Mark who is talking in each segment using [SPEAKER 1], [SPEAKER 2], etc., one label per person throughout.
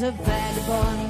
[SPEAKER 1] There's a vagabond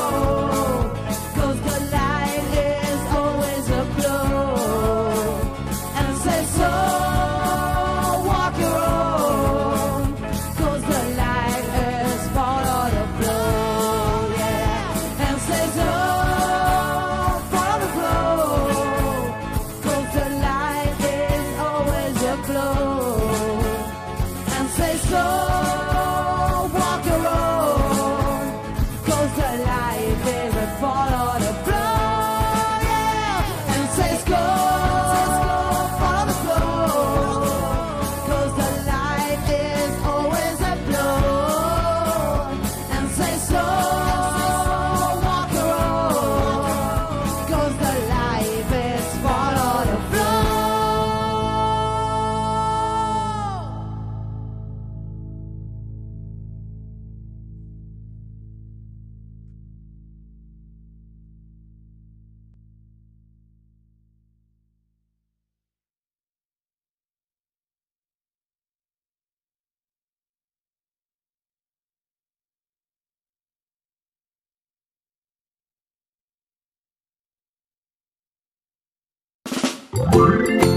[SPEAKER 2] Ed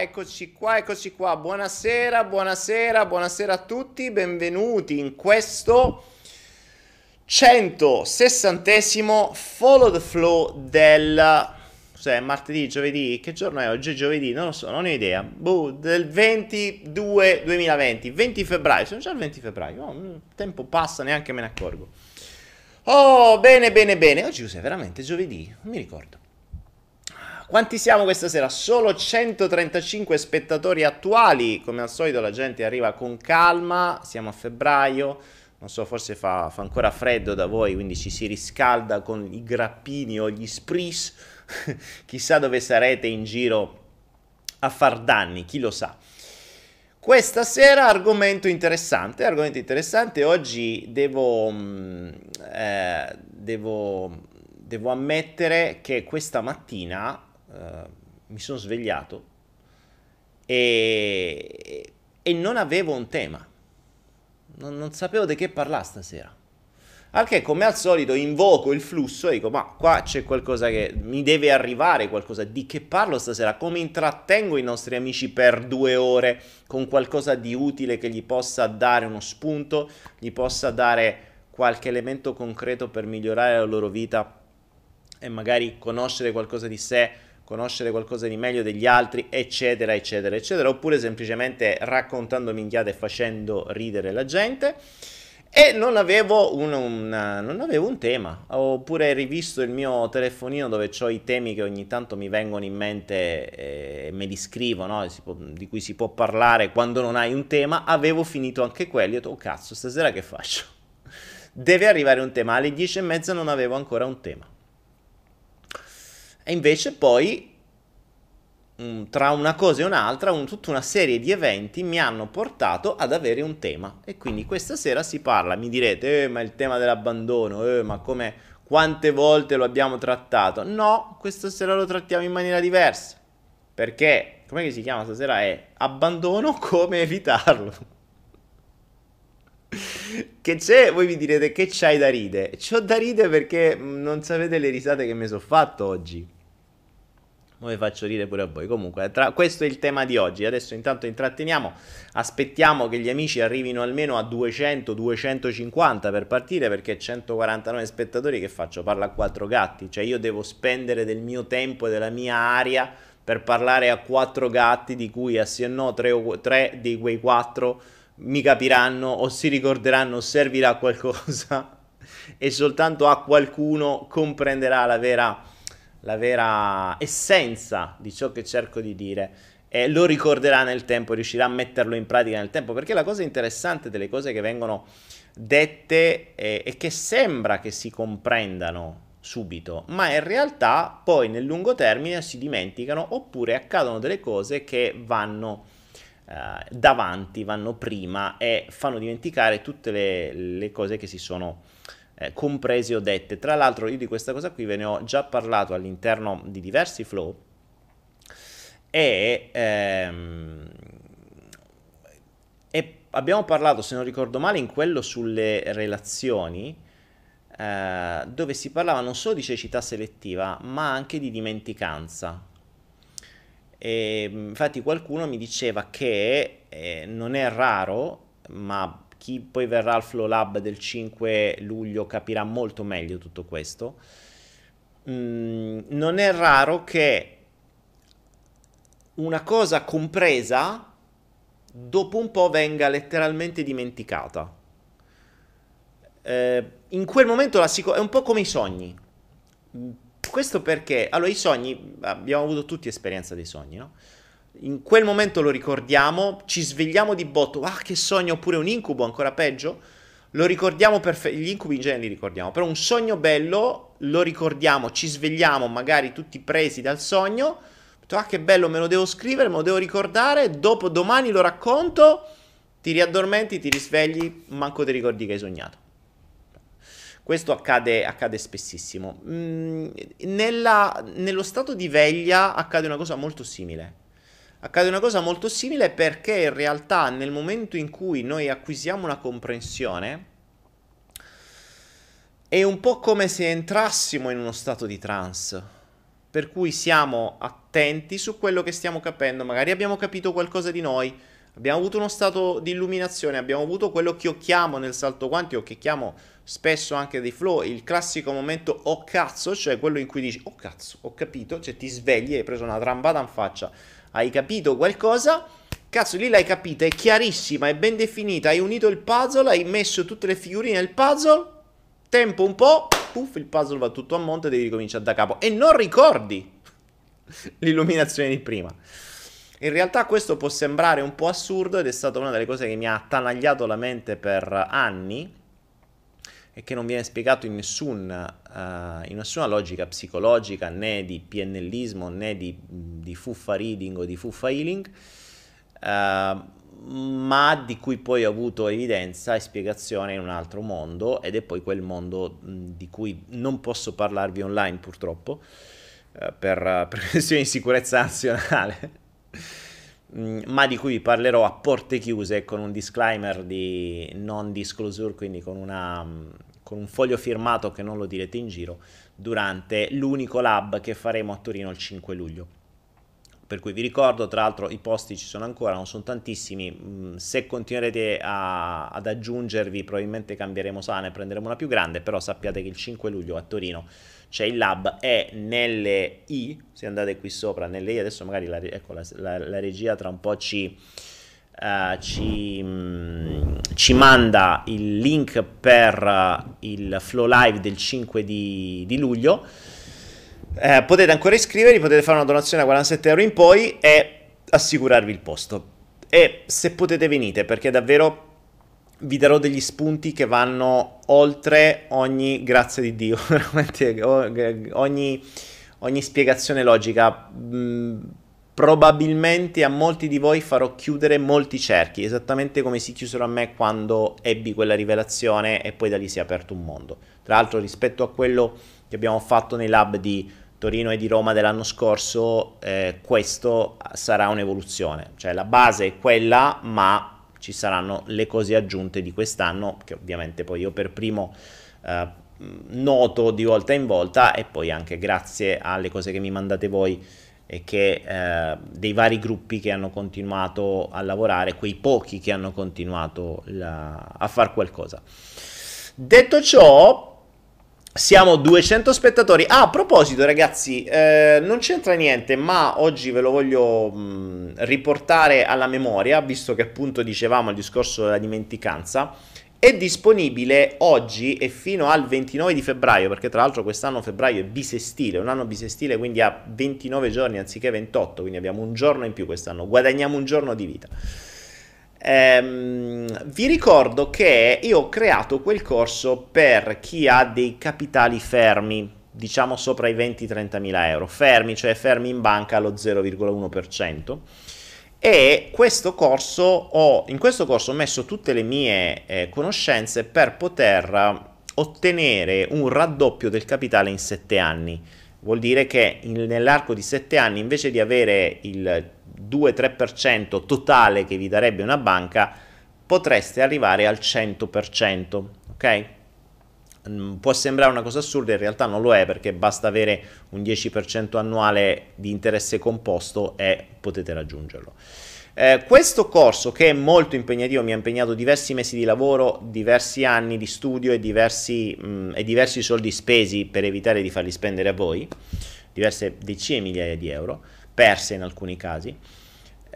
[SPEAKER 2] eccoci qua, eccoci qua. Buonasera, buonasera, buonasera a tutti. Benvenuti in questo 160 Follow the Flow del cos'è, martedì, giovedì, che giorno è oggi? Giovedì, non lo so, non ho idea. Boh, del 22 2020, 20 febbraio, sono già il 20 febbraio. Oh, il tempo passa, neanche me ne accorgo. Oh, bene, bene, bene. Oggi cos'è veramente giovedì? Non mi ricordo. Quanti siamo questa sera? Solo 135 spettatori attuali. Come al solito la gente arriva con calma. Siamo a febbraio. Non so, forse fa, fa ancora freddo da voi, quindi ci si riscalda con i grappini o gli spris. Chissà dove sarete in giro a far danni, chi lo sa. Questa sera argomento interessante, argomento interessante, oggi devo, mm, eh, devo, devo ammettere che questa mattina eh, mi sono svegliato e, e, non avevo un tema, non, non sapevo di che parlare stasera. Al che come al solito invoco il flusso e dico ma qua c'è qualcosa che mi deve arrivare, qualcosa di che parlo stasera, come intrattengo i nostri amici per due ore con qualcosa di utile che gli possa dare uno spunto, gli possa dare qualche elemento concreto per migliorare la loro vita e magari conoscere qualcosa di sé, conoscere qualcosa di meglio degli altri, eccetera, eccetera, eccetera, oppure semplicemente raccontando minchiate e facendo ridere la gente. E non avevo un, un, non avevo un tema. Ho pure rivisto il mio telefonino dove ho i temi che ogni tanto mi vengono in mente e me li scrivo, no? può, di cui si può parlare quando non hai un tema. Avevo finito anche quelli. Ho detto, oh cazzo, stasera che faccio? Deve arrivare un tema. Alle dieci e mezza non avevo ancora un tema. E invece poi Mm, tra una cosa e un'altra, un, tutta una serie di eventi mi hanno portato ad avere un tema. E quindi questa sera si parla, mi direte, eh, ma il tema dell'abbandono, eh, ma come, quante volte lo abbiamo trattato? No, questa sera lo trattiamo in maniera diversa. Perché, come si chiama stasera? È abbandono, come evitarlo. che c'è? Voi mi direte che c'hai da ridere. C'ho da ridere perché mm, non sapete le risate che mi sono fatto oggi. Ora vi faccio ridere pure a voi. Comunque, tra... questo è il tema di oggi. Adesso intanto intratteniamo. Aspettiamo che gli amici arrivino almeno a 200-250 per partire, perché 149 spettatori che faccio? Parla a quattro gatti. Cioè io devo spendere del mio tempo e della mia aria per parlare a quattro gatti, di cui a sì e no tre, o... tre di quei quattro mi capiranno o si ricorderanno o servirà a qualcosa e soltanto a qualcuno comprenderà la vera la vera essenza di ciò che cerco di dire e lo ricorderà nel tempo, riuscirà a metterlo in pratica nel tempo, perché la cosa interessante delle cose che vengono dette è, è che sembra che si comprendano subito, ma in realtà poi nel lungo termine si dimenticano oppure accadono delle cose che vanno eh, davanti, vanno prima e fanno dimenticare tutte le, le cose che si sono eh, comprese o dette. Tra l'altro io di questa cosa qui ve ne ho già parlato all'interno di diversi flow e, ehm, e abbiamo parlato, se non ricordo male, in quello sulle relazioni, eh, dove si parlava non solo di cecità selettiva, ma anche di dimenticanza. E, infatti qualcuno mi diceva che eh, non è raro, ma chi poi verrà al Flow Lab del 5 luglio capirà molto meglio tutto questo. Mm, non è raro che una cosa compresa dopo un po' venga letteralmente dimenticata. Eh, in quel momento la sic- è un po' come i sogni. Questo perché, allora, i sogni, abbiamo avuto tutti esperienza dei sogni, no? In quel momento lo ricordiamo, ci svegliamo di botto, ah che sogno, oppure un incubo, ancora peggio, lo ricordiamo perfettamente, gli incubi in genere li ricordiamo, però un sogno bello lo ricordiamo, ci svegliamo magari tutti presi dal sogno, ah che bello, me lo devo scrivere, me lo devo ricordare, dopo domani lo racconto, ti riaddormenti, ti risvegli, manco ti ricordi che hai sognato. Questo accade, accade spessissimo. Mm, nella, nello stato di veglia accade una cosa molto simile accade una cosa molto simile perché in realtà nel momento in cui noi acquisiamo una comprensione è un po' come se entrassimo in uno stato di trance, per cui siamo attenti su quello che stiamo capendo, magari abbiamo capito qualcosa di noi, abbiamo avuto uno stato di illuminazione, abbiamo avuto quello che io chiamo nel salto quantico, che chiamo spesso anche dei flow, il classico momento oh cazzo, cioè quello in cui dici oh cazzo, ho capito, cioè ti svegli e hai preso una trambata in faccia hai capito qualcosa, cazzo lì l'hai capita, è chiarissima, è ben definita, hai unito il puzzle, hai messo tutte le figurine nel puzzle, tempo un po', puff, il puzzle va tutto a monte, devi ricominciare da capo. E non ricordi l'illuminazione di prima. In realtà questo può sembrare un po' assurdo ed è stata una delle cose che mi ha attanagliato la mente per anni e che non viene spiegato in, nessun, uh, in nessuna logica psicologica né di PNLismo né di, di fuffa reading o di fuffa healing. Uh, ma di cui poi ho avuto evidenza e spiegazione in un altro mondo ed è poi quel mondo di cui non posso parlarvi online purtroppo eh, per, per questioni di sicurezza nazionale ma di cui vi parlerò a porte chiuse con un disclaimer di non disclosure, quindi con, una, con un foglio firmato che non lo direte in giro, durante l'unico lab che faremo a Torino il 5 luglio. Per cui vi ricordo, tra l'altro i posti ci sono ancora, non sono tantissimi, mm, se continuerete a, ad aggiungervi probabilmente cambieremo sala e prenderemo una più grande, però sappiate che il 5 luglio a Torino c'è il lab e nelle i, se andate qui sopra, nelle i, adesso magari la, ecco, la, la, la regia tra un po' ci, uh, ci, um, ci, manda il link per uh, il flow live del 5 di, di luglio eh, potete ancora iscrivervi, potete fare una donazione a 47 euro in poi e assicurarvi il posto. E se potete venite, perché davvero vi darò degli spunti che vanno oltre ogni, grazie di Dio, veramente ogni, ogni spiegazione logica. Mm, probabilmente a molti di voi farò chiudere molti cerchi, esattamente come si chiusero a me quando ebbi quella rivelazione e poi da lì si è aperto un mondo. Tra l'altro rispetto a quello che abbiamo fatto nei lab di Torino e di Roma dell'anno scorso, eh, questo sarà un'evoluzione, cioè la base è quella, ma ci saranno le cose aggiunte di quest'anno, che ovviamente poi io per primo eh, noto di volta in volta e poi anche grazie alle cose che mi mandate voi e che eh, dei vari gruppi che hanno continuato a lavorare, quei pochi che hanno continuato la, a fare qualcosa. Detto ciò, siamo 200 spettatori. Ah, a proposito, ragazzi, eh, non c'entra niente, ma oggi ve lo voglio mh, riportare alla memoria, visto che appunto dicevamo il discorso della dimenticanza. È disponibile oggi e fino al 29 di febbraio, perché tra l'altro quest'anno febbraio è bisestile, un anno bisestile, quindi ha 29 giorni anziché 28, quindi abbiamo un giorno in più quest'anno, guadagniamo un giorno di vita. Ehm, vi ricordo che io ho creato quel corso per chi ha dei capitali fermi, diciamo sopra i 20-30 mila euro, fermi, cioè fermi in banca allo 0,1%. E questo corso ho, in questo corso ho messo tutte le mie eh, conoscenze per poter ottenere un raddoppio del capitale in 7 anni. Vuol dire che in, nell'arco di 7 anni invece di avere il 2-3% totale che vi darebbe una banca, potreste arrivare al 100%, ok? Mm, può sembrare una cosa assurda, in realtà non lo è perché basta avere un 10% annuale di interesse composto e potete raggiungerlo. Eh, questo corso che è molto impegnativo, mi ha impegnato diversi mesi di lavoro, diversi anni di studio e diversi, mh, mm, e diversi soldi spesi per evitare di farli spendere a voi, diverse decine di migliaia di euro perse in alcuni casi,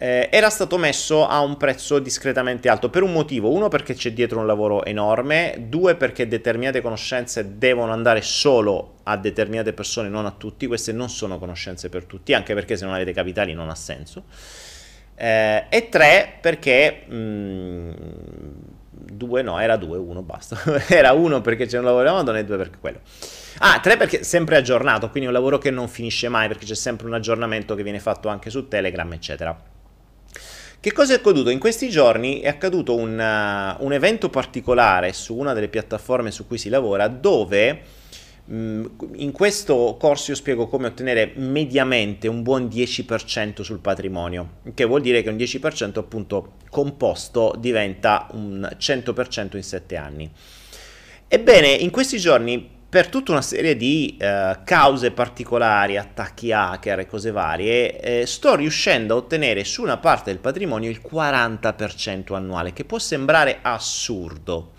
[SPEAKER 2] eh, era stato messo a un prezzo discretamente alto per un motivo, uno perché c'è dietro un lavoro enorme, due perché determinate conoscenze devono andare solo a determinate persone, non a tutti, queste non sono conoscenze per tutti, anche perché se non avete capitali non ha senso, eh, e tre perché... Mh, mm, due no, era due, uno basta, era uno perché c'è un lavoro a Madonna e due perché quello. Ah, tre perché sempre aggiornato, quindi un lavoro che non finisce mai perché c'è sempre un aggiornamento che viene fatto anche su Telegram, eccetera. Che cosa è accaduto? In questi giorni è accaduto un, uh, un evento particolare su una delle piattaforme su cui si lavora dove mm, in questo corso io spiego come ottenere mediamente un buon 10% sul patrimonio, che vuol dire che un 10% appunto composto diventa un 100% in 7 anni. Ebbene, in questi giorni per tutta una serie di eh, cause particolari, attacchi hacker e cose varie, eh, sto riuscendo a ottenere su una parte del patrimonio il 40% annuale, che può sembrare assurdo,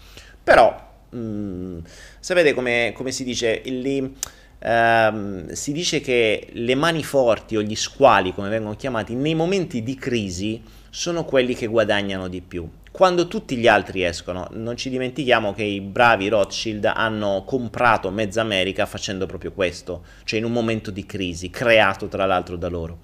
[SPEAKER 2] però mh, mm, sapete come, come, si dice? Lì, ehm, si dice che le mani forti o gli squali, come vengono chiamati, nei momenti di crisi sono quelli che guadagnano di più quando tutti gli altri escono. Non ci dimentichiamo che i bravi Rothschild hanno comprato mezza America facendo proprio questo, cioè in un momento di crisi, creato tra l'altro da loro.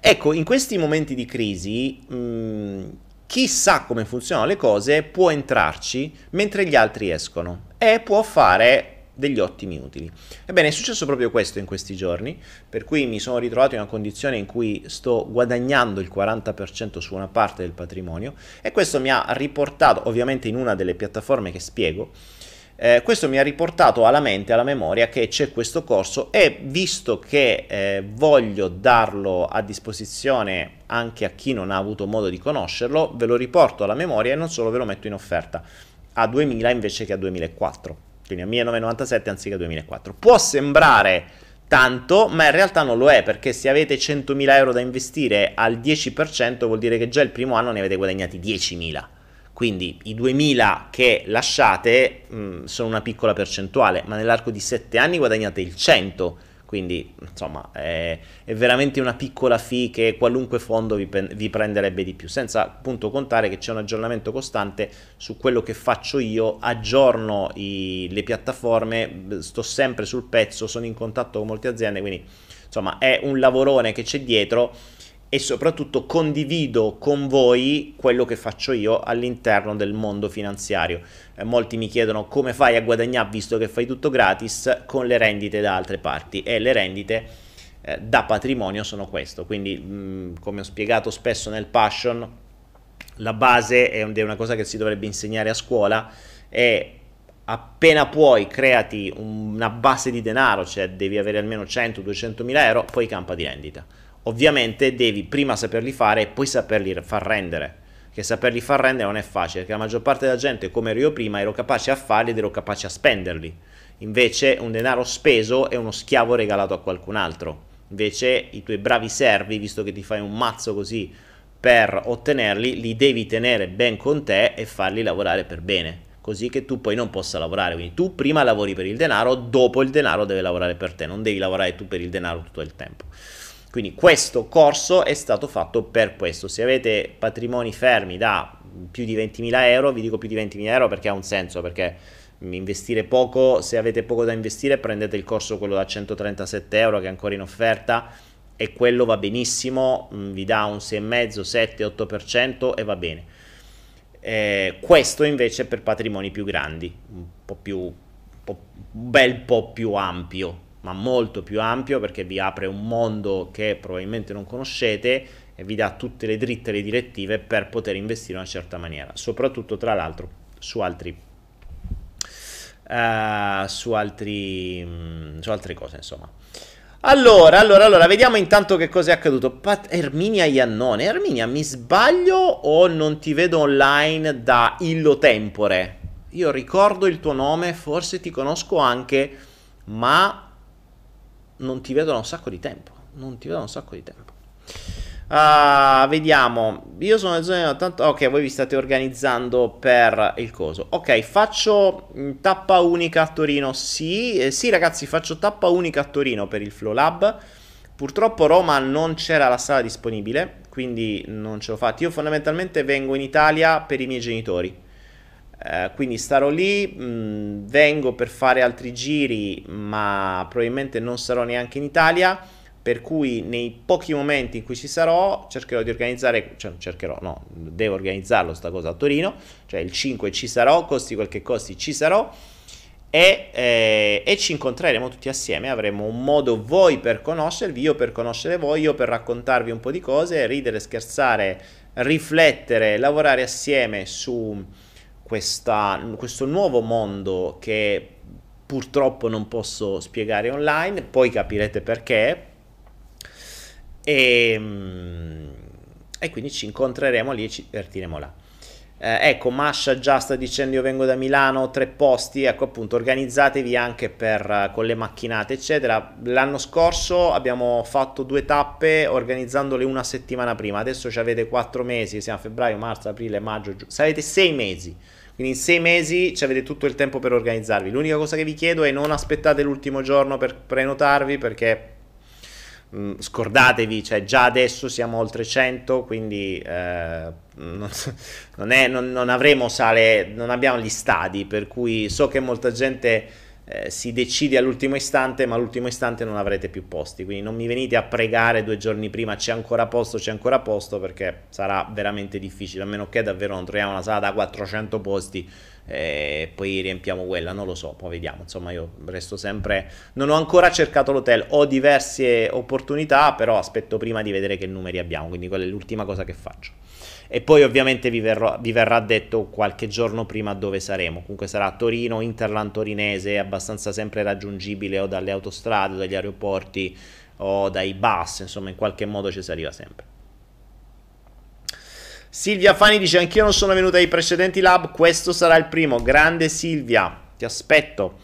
[SPEAKER 2] Ecco, in questi momenti di crisi, mh, chi sa come funzionano le cose può entrarci mentre gli altri escono e può fare degli ottimi utili. Ebbene, è successo proprio questo in questi giorni, per cui mi sono ritrovato in una condizione in cui sto guadagnando il 40% su una parte del patrimonio e questo mi ha riportato, ovviamente in una delle piattaforme che spiego, eh, questo mi ha riportato alla mente, alla memoria che c'è questo corso e visto che eh, voglio darlo a disposizione anche a chi non ha avuto modo di conoscerlo, ve lo riporto alla memoria e non solo ve lo metto in offerta a 2000 invece che a 2004, quindi a 1997 anziché a 2004. Può sembrare tanto, ma in realtà non lo è, perché se avete 100.000 euro da investire al 10% vuol dire che già il primo anno ne avete guadagnati 10.000 quindi i 2000 che lasciate mh, sono una piccola percentuale, ma nell'arco di 7 anni guadagnate il 100, quindi insomma è, è veramente una piccola fee che qualunque fondo vi, vi, prenderebbe di più, senza appunto contare che c'è un aggiornamento costante su quello che faccio io, aggiorno i, le piattaforme, sto sempre sul pezzo, sono in contatto con molte aziende, quindi insomma è un lavorone che c'è dietro e soprattutto condivido con voi quello che faccio io all'interno del mondo finanziario. Eh, molti mi chiedono come fai a guadagnare visto che fai tutto gratis con le rendite da altre parti e le rendite eh, da patrimonio sono questo. Quindi, mh, come ho spiegato spesso nel Passion, la base è una cosa che si dovrebbe insegnare a scuola è appena puoi creati una base di denaro, cioè devi avere almeno 100-200 mila euro, poi campa di rendita Ovviamente devi prima saperli fare e poi saperli far rendere. Che saperli far rendere non è facile, perché la maggior parte della gente, come ero io prima, ero capace a farli ed ero capace a spenderli. Invece un denaro speso è uno schiavo regalato a qualcun altro. Invece i tuoi bravi servi, visto che ti fai un mazzo così per ottenerli, li devi tenere ben con te e farli lavorare per bene, così che tu poi non possa lavorare. Quindi tu prima lavori per il denaro, dopo il denaro deve lavorare per te, non devi lavorare tu per il denaro tutto il tempo. Quindi questo corso è stato fatto per questo. Se avete patrimoni fermi da più di 20.000 euro, vi dico più di 20.000 euro perché ha un senso, perché investire poco, se avete poco da investire prendete il corso quello da 137 euro che è ancora in offerta e quello va benissimo, mm, vi dà un 6,5, 7, 8% e va bene. Eh, questo invece è per patrimoni più grandi, un po' più, un, po', un bel po' più ampio ma molto più ampio perché vi apre un mondo che probabilmente non conoscete e vi dà tutte le dritte e le direttive per poter investire in una certa maniera, soprattutto tra l'altro su altri uh, su altri mm, su altre cose, insomma. Allora, allora, allora, vediamo intanto che cosa è accaduto. Pat- Erminia Iannone. Erminia, mi sbaglio o non ti vedo online da illo tempore? Io ricordo il tuo nome, forse ti conosco anche, ma non ti vedo da un sacco di tempo. Non ti vedo da un sacco di tempo. Uh, vediamo. Io sono nel zona 80. Ok, voi vi state organizzando per il coso. Ok, faccio mm, tappa unica a Torino. Sì, eh, sì, ragazzi, faccio tappa unica a Torino per il Flow Lab. Purtroppo Roma non c'era la sala disponibile, quindi non ce l'ho fatta. Io fondamentalmente vengo in Italia per i miei genitori. Uh, quindi starò lì, mh, mm, vengo per fare altri giri, ma probabilmente non sarò neanche in Italia. Per cui nei pochi momenti in cui ci sarò cercherò di organizzare, cioè cercherò, no, devo organizzarlo sta cosa a Torino, cioè il 5 ci sarò, costi quel che costi ci sarò e, eh, e, ci incontreremo tutti assieme, avremo un modo voi per conoscervi, io per conoscere voi, io per raccontarvi un po' di cose, ridere, scherzare, riflettere, lavorare assieme su questa, questo nuovo mondo che purtroppo non posso spiegare online, poi capirete perché. E, ehm, e quindi ci incontreremo lì e ci divertiremo là. Eh, ecco, Masha già sta dicendo io vengo da Milano, tre posti, ecco appunto organizzatevi anche per, con le macchinate eccetera. L'anno scorso abbiamo fatto due tappe organizzandole una settimana prima, adesso ci avete quattro mesi, siamo a febbraio, marzo, aprile, maggio, giugno, avete sei mesi quindi in sei mesi avete tutto il tempo per organizzarvi. L'unica cosa che vi chiedo è non aspettate l'ultimo giorno per prenotarvi perché mh, mm, scordatevi, cioè già adesso siamo oltre 100, quindi eh, non, non, è, non, non, avremo sale, non abbiamo gli stadi, per cui so che molta gente eh, si decide all'ultimo istante, ma all'ultimo istante non avrete più posti. Quindi non mi venite a pregare due giorni prima c'è ancora posto, c'è ancora posto, perché sarà veramente difficile, a meno che davvero non troviamo una sala da 400 posti e poi riempiamo quella, non lo so, poi vediamo, insomma io resto sempre, non ho ancora cercato l'hotel, ho diverse opportunità, però aspetto prima di vedere che numeri abbiamo, quindi quella è l'ultima cosa che faccio. E poi ovviamente vi, verrò, vi verrà detto qualche giorno prima dove saremo, comunque sarà Torino, Interland torinese, abbastanza sempre raggiungibile o dalle autostrade, o dagli aeroporti o dai bus, insomma in qualche modo ci si arriva sempre. Silvia Fani dice anch'io non sono venuta ai precedenti lab, questo sarà il primo. Grande Silvia, ti aspetto.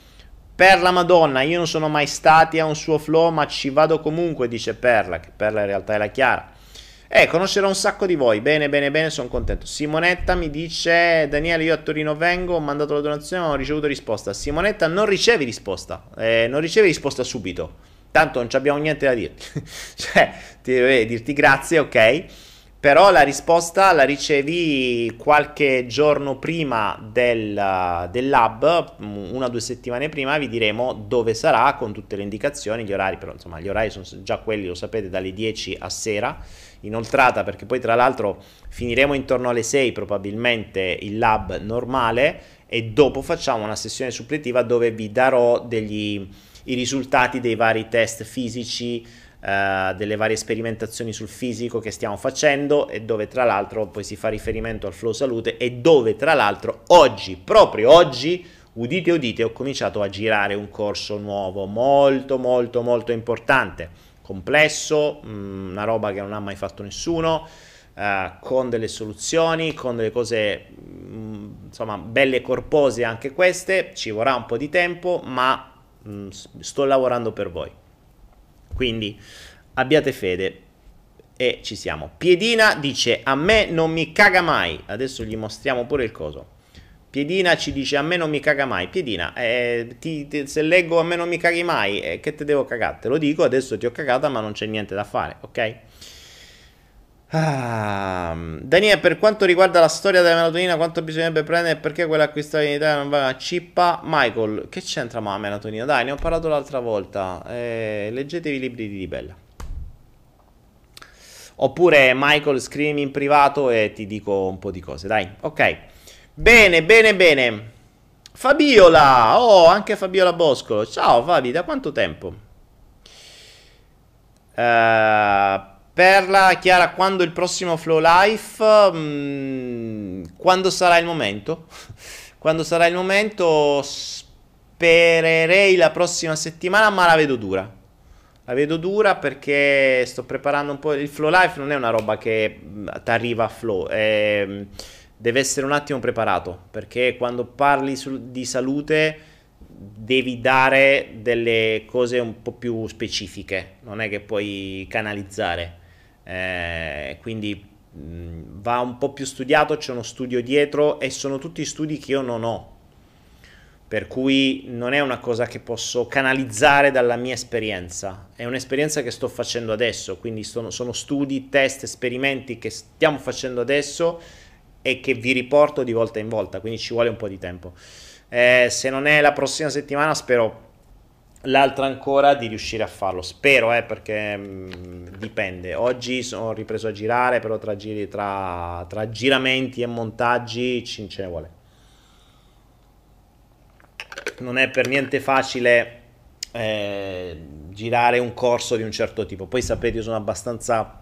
[SPEAKER 2] Per la Madonna, io non sono mai stati a un suo flow, ma ci vado comunque, dice Perla, che Perla in realtà è la Chiara. Eh, conoscerò un sacco di voi. Bene, bene, bene, sono contento. Simonetta mi dice: Daniele, io a Torino vengo, ho mandato la donazione, non ho ricevuto risposta. Simonetta, non ricevi risposta. Eh, non ricevi risposta subito. Tanto non abbiamo niente da dirti. cioè, ti, eh, dirti grazie, ok però la risposta la ricevi qualche giorno prima del, del, lab, una o due settimane prima vi diremo dove sarà con tutte le indicazioni, gli orari, però insomma gli orari sono già quelli, lo sapete, dalle 10 a sera, inoltrata perché poi tra l'altro finiremo intorno alle 6 probabilmente il lab normale e dopo facciamo una sessione suppletiva dove vi darò degli, i risultati dei vari test fisici, Uh, delle varie sperimentazioni sul fisico che stiamo facendo e dove tra l'altro poi si fa riferimento al flow salute e dove tra l'altro oggi, proprio oggi, udite udite, ho cominciato a girare un corso nuovo molto molto molto importante, complesso, mh, mm, una roba che non ha mai fatto nessuno, uh, con delle soluzioni, con delle cose mh, mm, insomma belle e corpose anche queste, ci vorrà un po' di tempo ma mh, mm, sto lavorando per voi. Quindi abbiate fede e ci siamo. Piedina dice a me non mi caga mai. Adesso gli mostriamo pure il coso. Piedina ci dice a me non mi caga mai. Piedina, eh, ti, ti, se leggo a me non mi caghi mai, eh, che te devo cagare? Te lo dico, adesso ti ho cagata ma non c'è niente da fare, ok? Ah, Daniele, per quanto riguarda la storia della melatonina, quanto bisognerebbe prendere e perché quella acquistata in Italia non va a cippa? Michael, che c'entra ma la melatonina? Dai, ne ho parlato l'altra volta. Eh, leggetevi i libri di Di Bella. Oppure Michael, scrivimi in privato e ti dico un po' di cose. Dai, ok. Bene, bene, bene. Fabiola, oh, anche Fabiola Boscolo. Ciao Fabi, da quanto tempo? Uh, Perla, Chiara, quando il prossimo Flow Life? Mm, quando sarà il momento? quando sarà il momento spererei la prossima settimana, ma la vedo dura. La vedo dura perché sto preparando un po'. Il Flow Life non è una roba che mm, ti arriva a flow, è, deve essere un attimo preparato perché quando parli su, di salute devi dare delle cose un po' più specifiche, non è che puoi canalizzare. Eh, quindi mh, va un po' più studiato, c'è uno studio dietro e sono tutti studi che io non ho, per cui non è una cosa che posso canalizzare dalla mia esperienza, è un'esperienza che sto facendo adesso, quindi sono, sono studi, test, esperimenti che stiamo facendo adesso e che vi riporto di volta in volta, quindi ci vuole un po' di tempo. Eh, se non è la prossima settimana, spero l'altra ancora di riuscire a farlo. Spero, eh, perché mh, mm, dipende. Oggi sono ripreso a girare, però tra, giri, tra, tra giramenti e montaggi ce ne vuole. Non è per niente facile eh, girare un corso di un certo tipo. Poi sapete, io sono abbastanza...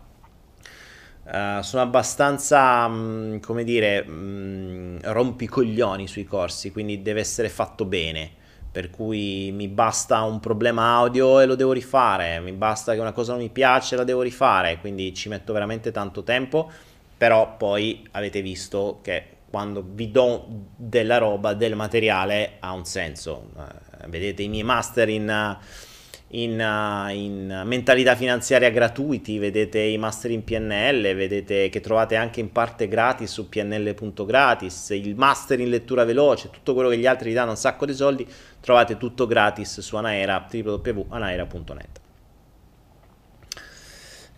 [SPEAKER 2] Uh, sono abbastanza, mm, come dire, mh, mm, rompicoglioni sui corsi, quindi deve essere fatto bene. Per cui mi basta un problema audio e lo devo rifare, mi basta che una cosa non mi piace e la devo rifare, quindi ci metto veramente tanto tempo, però poi avete visto che quando vi do della roba, del materiale, ha un senso. Eh, vedete i miei master in... Uh, in, uh, in, mentalità finanziaria gratuiti, vedete i master in PNL, vedete che trovate anche in parte gratis su pnl.gratis, il master in lettura veloce, tutto quello che gli altri vi danno un sacco di soldi, trovate tutto gratis su Anaera, www.anaera.net.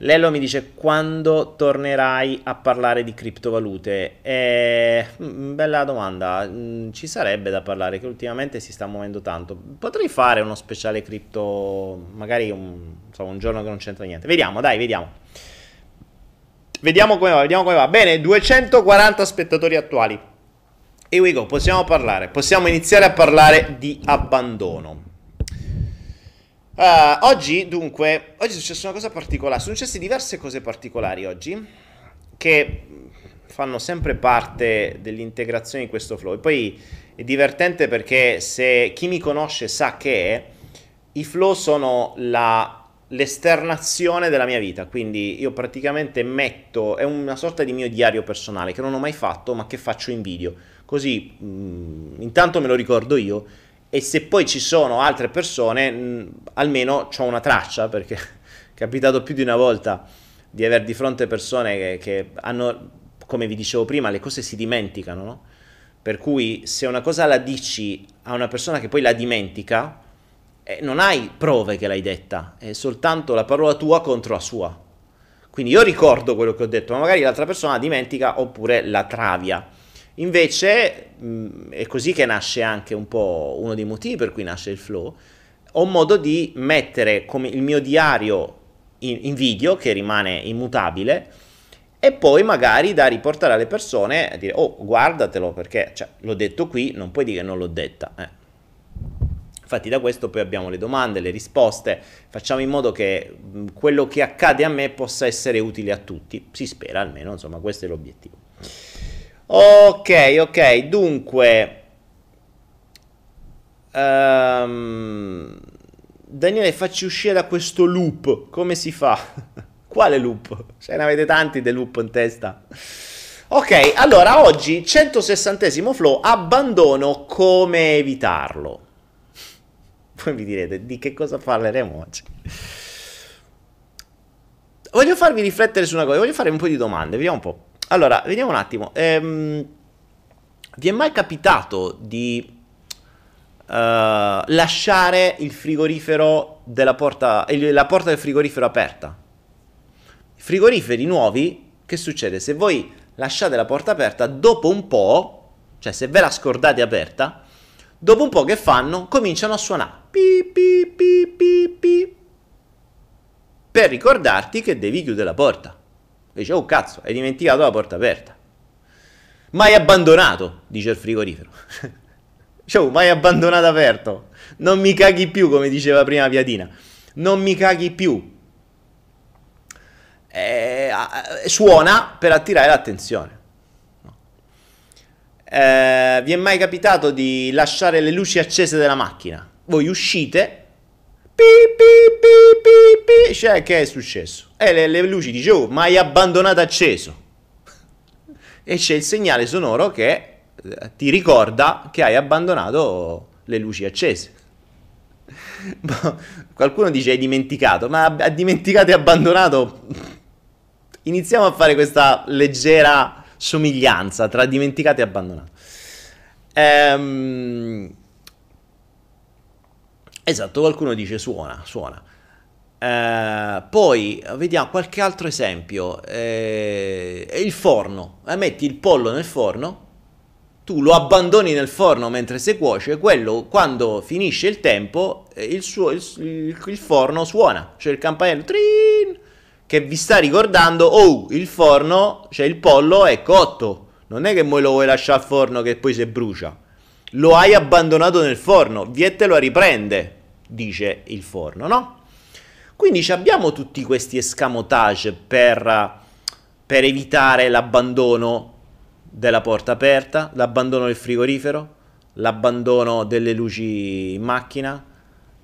[SPEAKER 2] Lello mi dice quando tornerai a parlare di criptovalute? Eh, bella domanda, mm, ci sarebbe da parlare che ultimamente si sta muovendo tanto. Potrei fare uno speciale cripto, magari un, insomma, un giorno che non c'entra niente. Vediamo, dai, vediamo. Vediamo come va, vediamo come va. Bene, 240 spettatori attuali. E we go, possiamo parlare, possiamo iniziare a parlare di abbandono. Uh, oggi, dunque, oggi è successa una cosa particolare. Sono successe diverse cose particolari oggi che fanno sempre parte dell'integrazione di questo flow. E poi è divertente perché se chi mi conosce sa che i flow sono la, l'esternazione della mia vita. Quindi io praticamente metto, è una sorta di mio diario personale che non ho mai fatto, ma che faccio in video. Così mh, mm, intanto me lo ricordo io e se poi ci sono altre persone, mh, almeno ho una traccia, perché è capitato più di una volta di avere di fronte persone che, che hanno, come vi dicevo prima, le cose si dimenticano, no? Per cui se una cosa la dici a una persona che poi la dimentica, eh, non hai prove che l'hai detta, è soltanto la parola tua contro la sua. Quindi io ricordo quello che ho detto, ma magari l'altra persona dimentica oppure la travia. Invece mh, è così che nasce anche un po' uno dei motivi per cui nasce il flow. Ho modo di mettere come il mio diario in, in video che rimane immutabile e poi magari da riportare alle persone a dire oh guardatelo perché cioè, l'ho detto qui, non puoi dire che non l'ho detta. Eh. Infatti da questo poi abbiamo le domande, le risposte, facciamo in modo che quello che accade a me possa essere utile a tutti, si spera almeno, insomma questo è l'obiettivo. Ok, ok, dunque... Um, Daniele, facci uscire da questo loop. Come si fa? Quale loop? Se ne avete tanti dei loop in testa. Ok, allora oggi 160 flow, abbandono, come evitarlo? Voi mi direte, di che cosa parleremo oggi? Voglio farvi riflettere su una cosa, voglio fare un po' di domande, vediamo un po'. Allora, vediamo un attimo. Ehm, vi è mai capitato di uh, lasciare il frigorifero della porta, la porta del frigorifero aperta? Frigoriferi nuovi, che succede? Se voi lasciate la porta aperta, dopo un po', cioè se ve la scordate aperta, dopo un po' che fanno? Cominciano a suonare. Pi, pi, pi, per ricordarti che devi chiudere la porta. Dice, oh cazzo, hai dimenticato la porta aperta. Mai abbandonato, dice il frigorifero. Ciao, oh, mai abbandonato aperto. Non mi caghi più, come diceva prima Piatina. Non mi caghi più. Eh, suona per attirare l'attenzione. Eh, vi è mai capitato di lasciare le luci accese della macchina? Voi uscite Pi, pi, pi, pi, pi. Cioè, che è successo? E le, le luci dice, oh, ma hai abbandonato acceso. E c'è il segnale sonoro che eh, ti ricorda che hai abbandonato le luci accese. Qualcuno dice hai dimenticato, ma ha dimenticato e abbandonato. Iniziamo a fare questa leggera somiglianza tra dimenticato e abbandonato. Ehm Esatto, qualcuno dice suona, suona. Eh, poi vediamo qualche altro esempio. Eh, il forno. Eh, metti il pollo nel forno, tu lo abbandoni nel forno mentre si cuoce, quello quando finisce il tempo, eh, il, suo, il, il, il forno suona, cioè il campanello trin, che vi sta ricordando, oh, il forno, cioè il pollo è cotto. Non è che voi lo vuoi lasciare al forno che poi si brucia. Lo hai abbandonato nel forno, viettelo a riprende dice il forno, no? Quindi abbiamo tutti questi escamotage per, per evitare l'abbandono della porta aperta, l'abbandono del frigorifero, l'abbandono delle luci in macchina,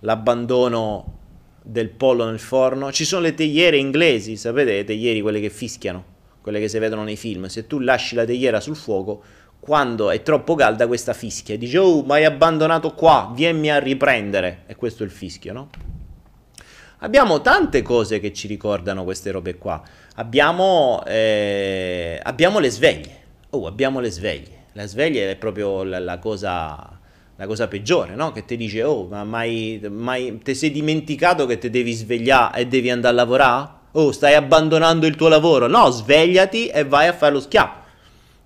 [SPEAKER 2] l'abbandono del pollo nel forno. Ci sono le tegliere inglesi, sapete le tegliere quelle che fischiano, quelle che si vedono nei film. Se tu lasci la tegliera sul fuoco, quando è troppo calda questa fischia dice oh ma hai abbandonato qua, vienmi a riprendere e questo è il fischio, no? Abbiamo tante cose che ci ricordano queste robe qua. Abbiamo, eh, abbiamo le sveglie. Oh, abbiamo le sveglie. La sveglia è proprio la, la cosa la cosa peggiore, no? Che ti dice, oh, ma mai, mai ti sei dimenticato che ti devi svegliare e devi andare a lavorare? Oh, stai abbandonando il tuo lavoro. No, svegliati e vai a fare lo schiaffo.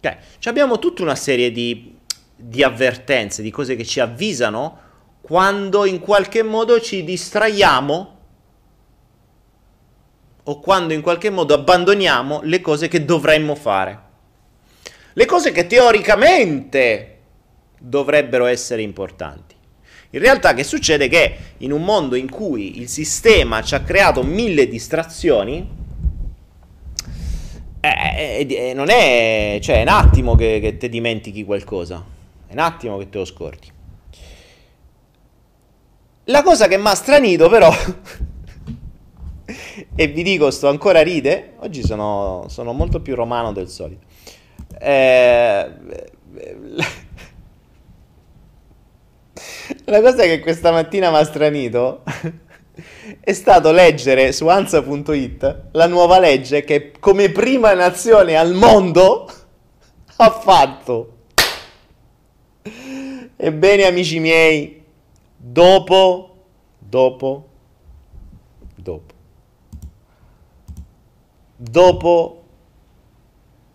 [SPEAKER 2] Ok, cioè abbiamo tutta una serie di, di avvertenze, di cose che ci avvisano quando in qualche modo ci distraiamo o quando in qualche modo abbandoniamo le cose che dovremmo fare. Le cose che teoricamente dovrebbero essere importanti. In realtà che succede? Che in un mondo in cui il sistema ci ha creato mille distrazioni, eh, eh, eh, non è, cioè, è un attimo che, che te dimentichi qualcosa, è un attimo che te lo scordi. La cosa che mi ha stranito però, e vi dico sto ancora ride, oggi sono, sono molto più romano del solito. Eh, la cosa che questa mattina mi ha stranito è stato leggere su ansa.it la nuova legge che come prima nazione al mondo ha fatto. Ebbene amici miei, dopo, dopo, dopo, dopo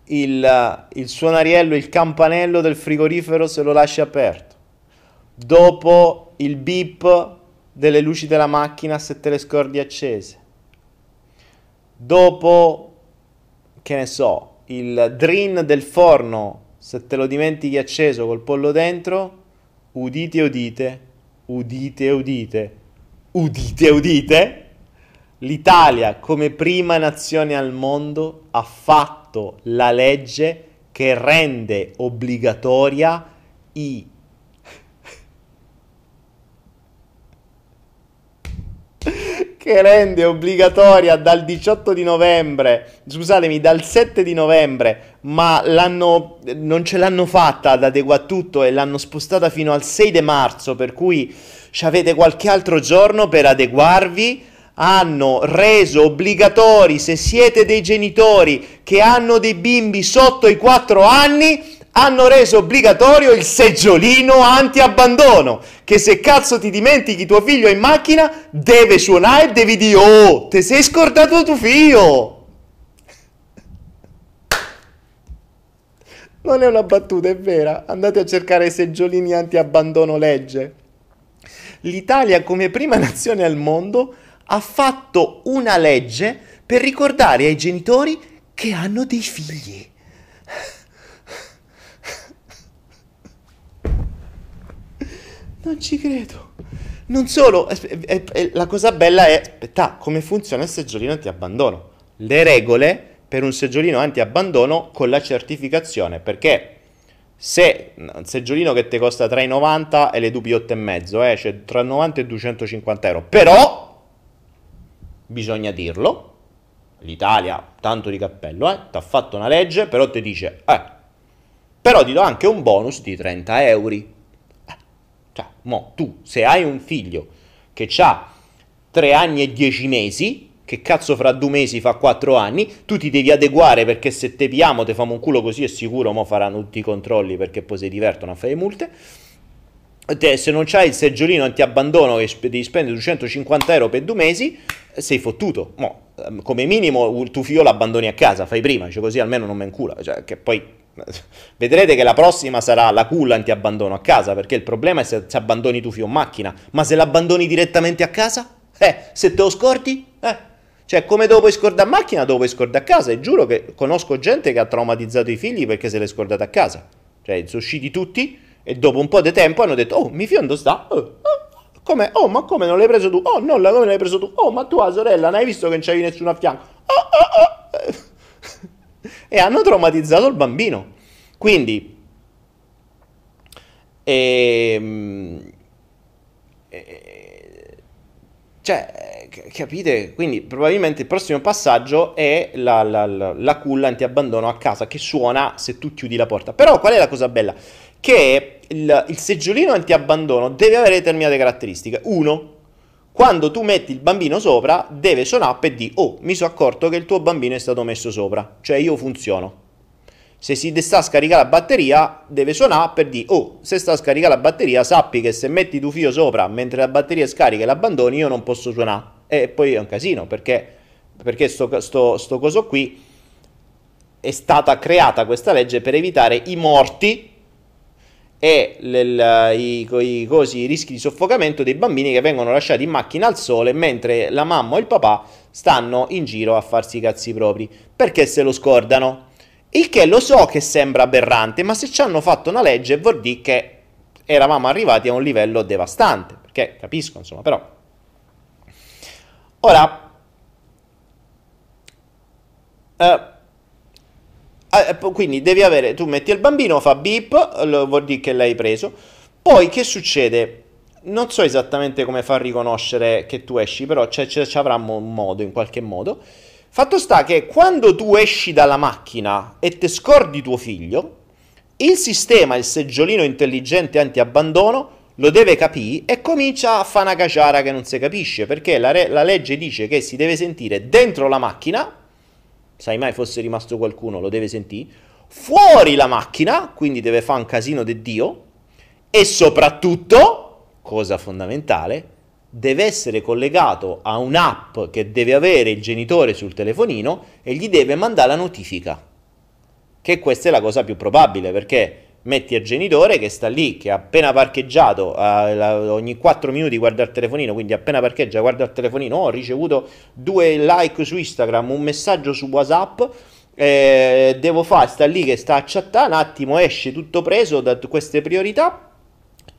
[SPEAKER 2] il, il suonariello, il campanello del frigorifero se lo lasci aperto, dopo il beep delle luci della macchina se te le scordi accese, dopo, che ne so, il drin del forno se te lo dimentichi acceso col pollo dentro, udite udite, udite udite, udite udite, l'Italia come prima nazione al mondo ha fatto la legge che rende obbligatoria i che rende obbligatoria dal 18 di novembre, scusatemi, dal 7 di novembre, ma non ce l'hanno fatta ad adeguare tutto e l'hanno spostata fino al 6 di marzo, per cui avete qualche altro giorno per adeguarvi. Hanno reso obbligatori, se siete dei genitori che hanno dei bimbi sotto i 4 anni, hanno reso obbligatorio il seggiolino anti-abbandono, che se cazzo ti dimentichi tuo figlio in macchina, deve suonare e devi dire oh, te sei scordato tuo figlio. Non è una battuta, è vera. Andate a cercare seggiolini anti-abbandono legge. L'Italia come prima nazione al mondo ha fatto una legge per ricordare ai genitori che hanno dei figli. Non ci credo. Non solo, è, è, la cosa bella è, aspetta, come funziona il seggiolino anti-abbandono? Le regole per un seggiolino anti-abbandono con la certificazione, perché se un seggiolino che ti costa tra i 90 e le dubbi 8,5, eh, cioè tra 90 e 250 euro, però bisogna dirlo, l'Italia, tanto di cappello, eh, ti ha fatto una legge, però ti dice, eh, però ti do anche un bonus di 30 euro. Cioè, mo, tu, se hai un figlio che ha 3 anni e 10 mesi, che cazzo fra due mesi fa 4 anni, tu ti devi adeguare perché se te piamo, te famo un culo così è sicuro, mo faranno tutti i controlli perché poi si divertono a fare multe. Te, se non c'hai il seggiolino anti-abbandono che devi spendere 250 euro per due mesi, sei fottuto. Mo, ehm, come minimo tuo figlio l'abbandoni a casa, fai prima, cioè così almeno non me incula. Cioè, che poi Vedrete che la prossima sarà la culla anti-abbandono a casa, perché il problema è se, se abbandoni tu fio in macchina, ma se l'abbandoni direttamente a casa? Eh, se te lo scordi? Eh. Cioè, come dopo puoi scordare a macchina, dopo puoi scordare a casa. E giuro che conosco gente che ha traumatizzato i figli perché se l'è scordata a casa. Cioè, sono usciti tutti e dopo un po' di tempo hanno detto, oh, mi fiondo sta? Oh, oh, come? Oh, ma come non l'hai preso tu? Oh, no, come l'hai preso tu? Oh, ma tua sorella, non hai visto che non c'avevi nessuno a fianco? Oh, oh, oh e hanno traumatizzato il bambino. Quindi, ehm, eh, cioè, capite? Quindi probabilmente il prossimo passaggio è la, la, la, la culla anti-abbandono a casa che suona se tu chiudi la porta. Però qual è la cosa bella? Che il, il seggiolino anti-abbandono deve avere determinate caratteristiche. Uno, quando tu metti il bambino sopra, deve suonare e dire, oh, mi sono accorto che il tuo bambino è stato messo sopra, cioè io funziono. Se si sta a scaricare la batteria, deve suonare per dire, oh, se sta a scaricare la batteria, sappi che se metti tuo figlio sopra mentre la batteria scarica e l'abbandoni, io non posso suonare. E poi è un casino, perché perché sto, sto, sto coso qui è stata creata questa legge per evitare i morti e l- i, i, cosi, i rischi di soffocamento dei bambini che vengono lasciati in macchina al sole mentre la mamma o il papà stanno in giro a farsi i cazzi propri perché se lo scordano. Il che lo so che sembra aberrante, ma se ci hanno fatto una legge vuol dire che eravamo arrivati a un livello devastante. Perché capisco, insomma, però. Ora. Eh, eh, quindi devi avere. Tu metti il bambino, fa beep, vuol dire che l'hai preso. Poi che succede? Non so esattamente come far riconoscere che tu esci, però ci avrà un modo, in qualche modo Fatto sta che quando tu esci dalla macchina e te scordi tuo figlio, il sistema, il seggiolino intelligente anti-abbandono, lo deve capire e comincia a fare una caciara che non si capisce, perché la, re- la legge dice che si deve sentire dentro la macchina, sai mai fosse rimasto qualcuno, lo deve sentire, fuori la macchina, quindi deve fare un casino di Dio, e soprattutto, cosa fondamentale, deve essere collegato a un'app che deve avere il genitore sul telefonino e gli deve mandare la notifica. Che questa è la cosa più probabile perché metti il genitore che sta lì, che ha appena parcheggiato, eh, ogni 4 minuti guarda il telefonino, quindi appena parcheggia guarda il telefonino, ho ricevuto due like su Instagram, un messaggio su WhatsApp, eh, devo fare, sta lì che sta a chattare, un attimo esce tutto preso da queste priorità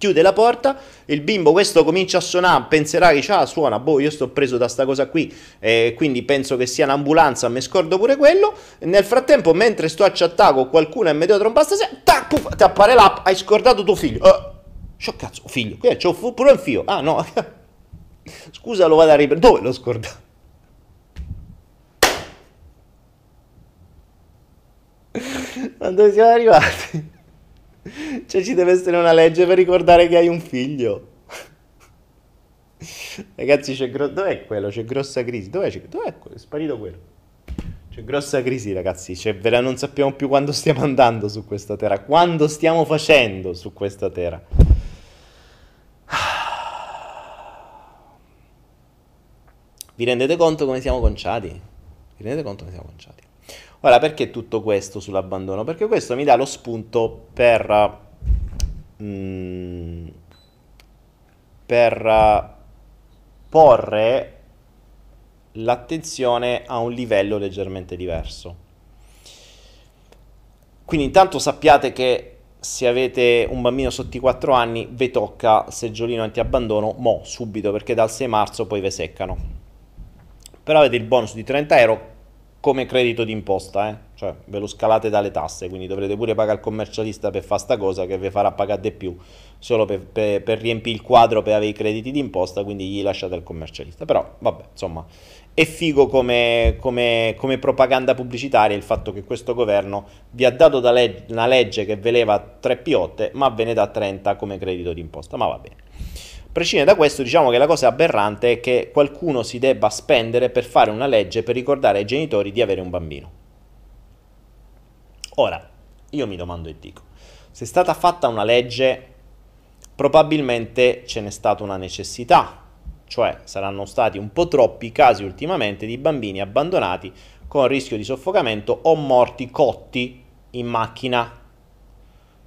[SPEAKER 2] chiude la porta, il bimbo questo comincia a suonare, penserà che ah, suona, boh, io sto preso da sta cosa qui, eh, quindi penso che sia un'ambulanza, mi scordo pure quello. Nel frattempo, mentre sto a chattare con qualcuno e mi devo trombare stasera, tac, puff, ti appare l'app, hai scordato tuo figlio. Uh, c'ho cazzo, figlio, qui c'ho pure un figlio. Ah no, scusa, lo vado a riprendere. Dove l'ho scordato? Ma dove siamo arrivati? Cioè ci deve essere una legge per ricordare che hai un figlio. Ragazzi, c'è gro- dov'è quello? C'è grossa crisi. Dov'è? C'è... Dov'è quello? È sparito quello. C'è grossa crisi, ragazzi. C'è vera... Non sappiamo più quando stiamo andando su questa terra. Quando stiamo facendo su questa terra. Vi rendete conto come siamo conciati? Vi rendete conto come siamo conciati? Ora, perché tutto questo sull'abbandono? Perché questo mi dà lo spunto per, mm, per porre l'attenzione a un livello leggermente diverso. Quindi intanto sappiate che se avete un bambino sotto i 4 anni vi tocca seggiolino anti-abbandono mo subito perché dal 6 marzo poi vi seccano. Però avete il bonus di 30 euro come credito d'imposta, eh? cioè ve lo scalate dalle tasse, quindi dovrete pure pagare il commercialista per fare sta cosa che vi farà pagare di più, solo per, per, per riempire il quadro per avere i crediti d'imposta, quindi gli lasciate il commercialista. Però, vabbè, insomma, è figo come, come, come propaganda pubblicitaria il fatto che questo governo vi ha dato leg- una legge che veleva 3 piotte, ma ve ne dà 30 come credito d'imposta, ma va bene prescindere da questo, diciamo che la cosa aberrante è che qualcuno si debba spendere per fare una legge per ricordare ai genitori di avere un bambino. Ora, io mi domando e dico, se è stata fatta una legge, probabilmente ce n'è stata una necessità, cioè saranno stati un po' troppi casi ultimamente di bambini abbandonati con rischio di soffocamento o morti cotti in macchina.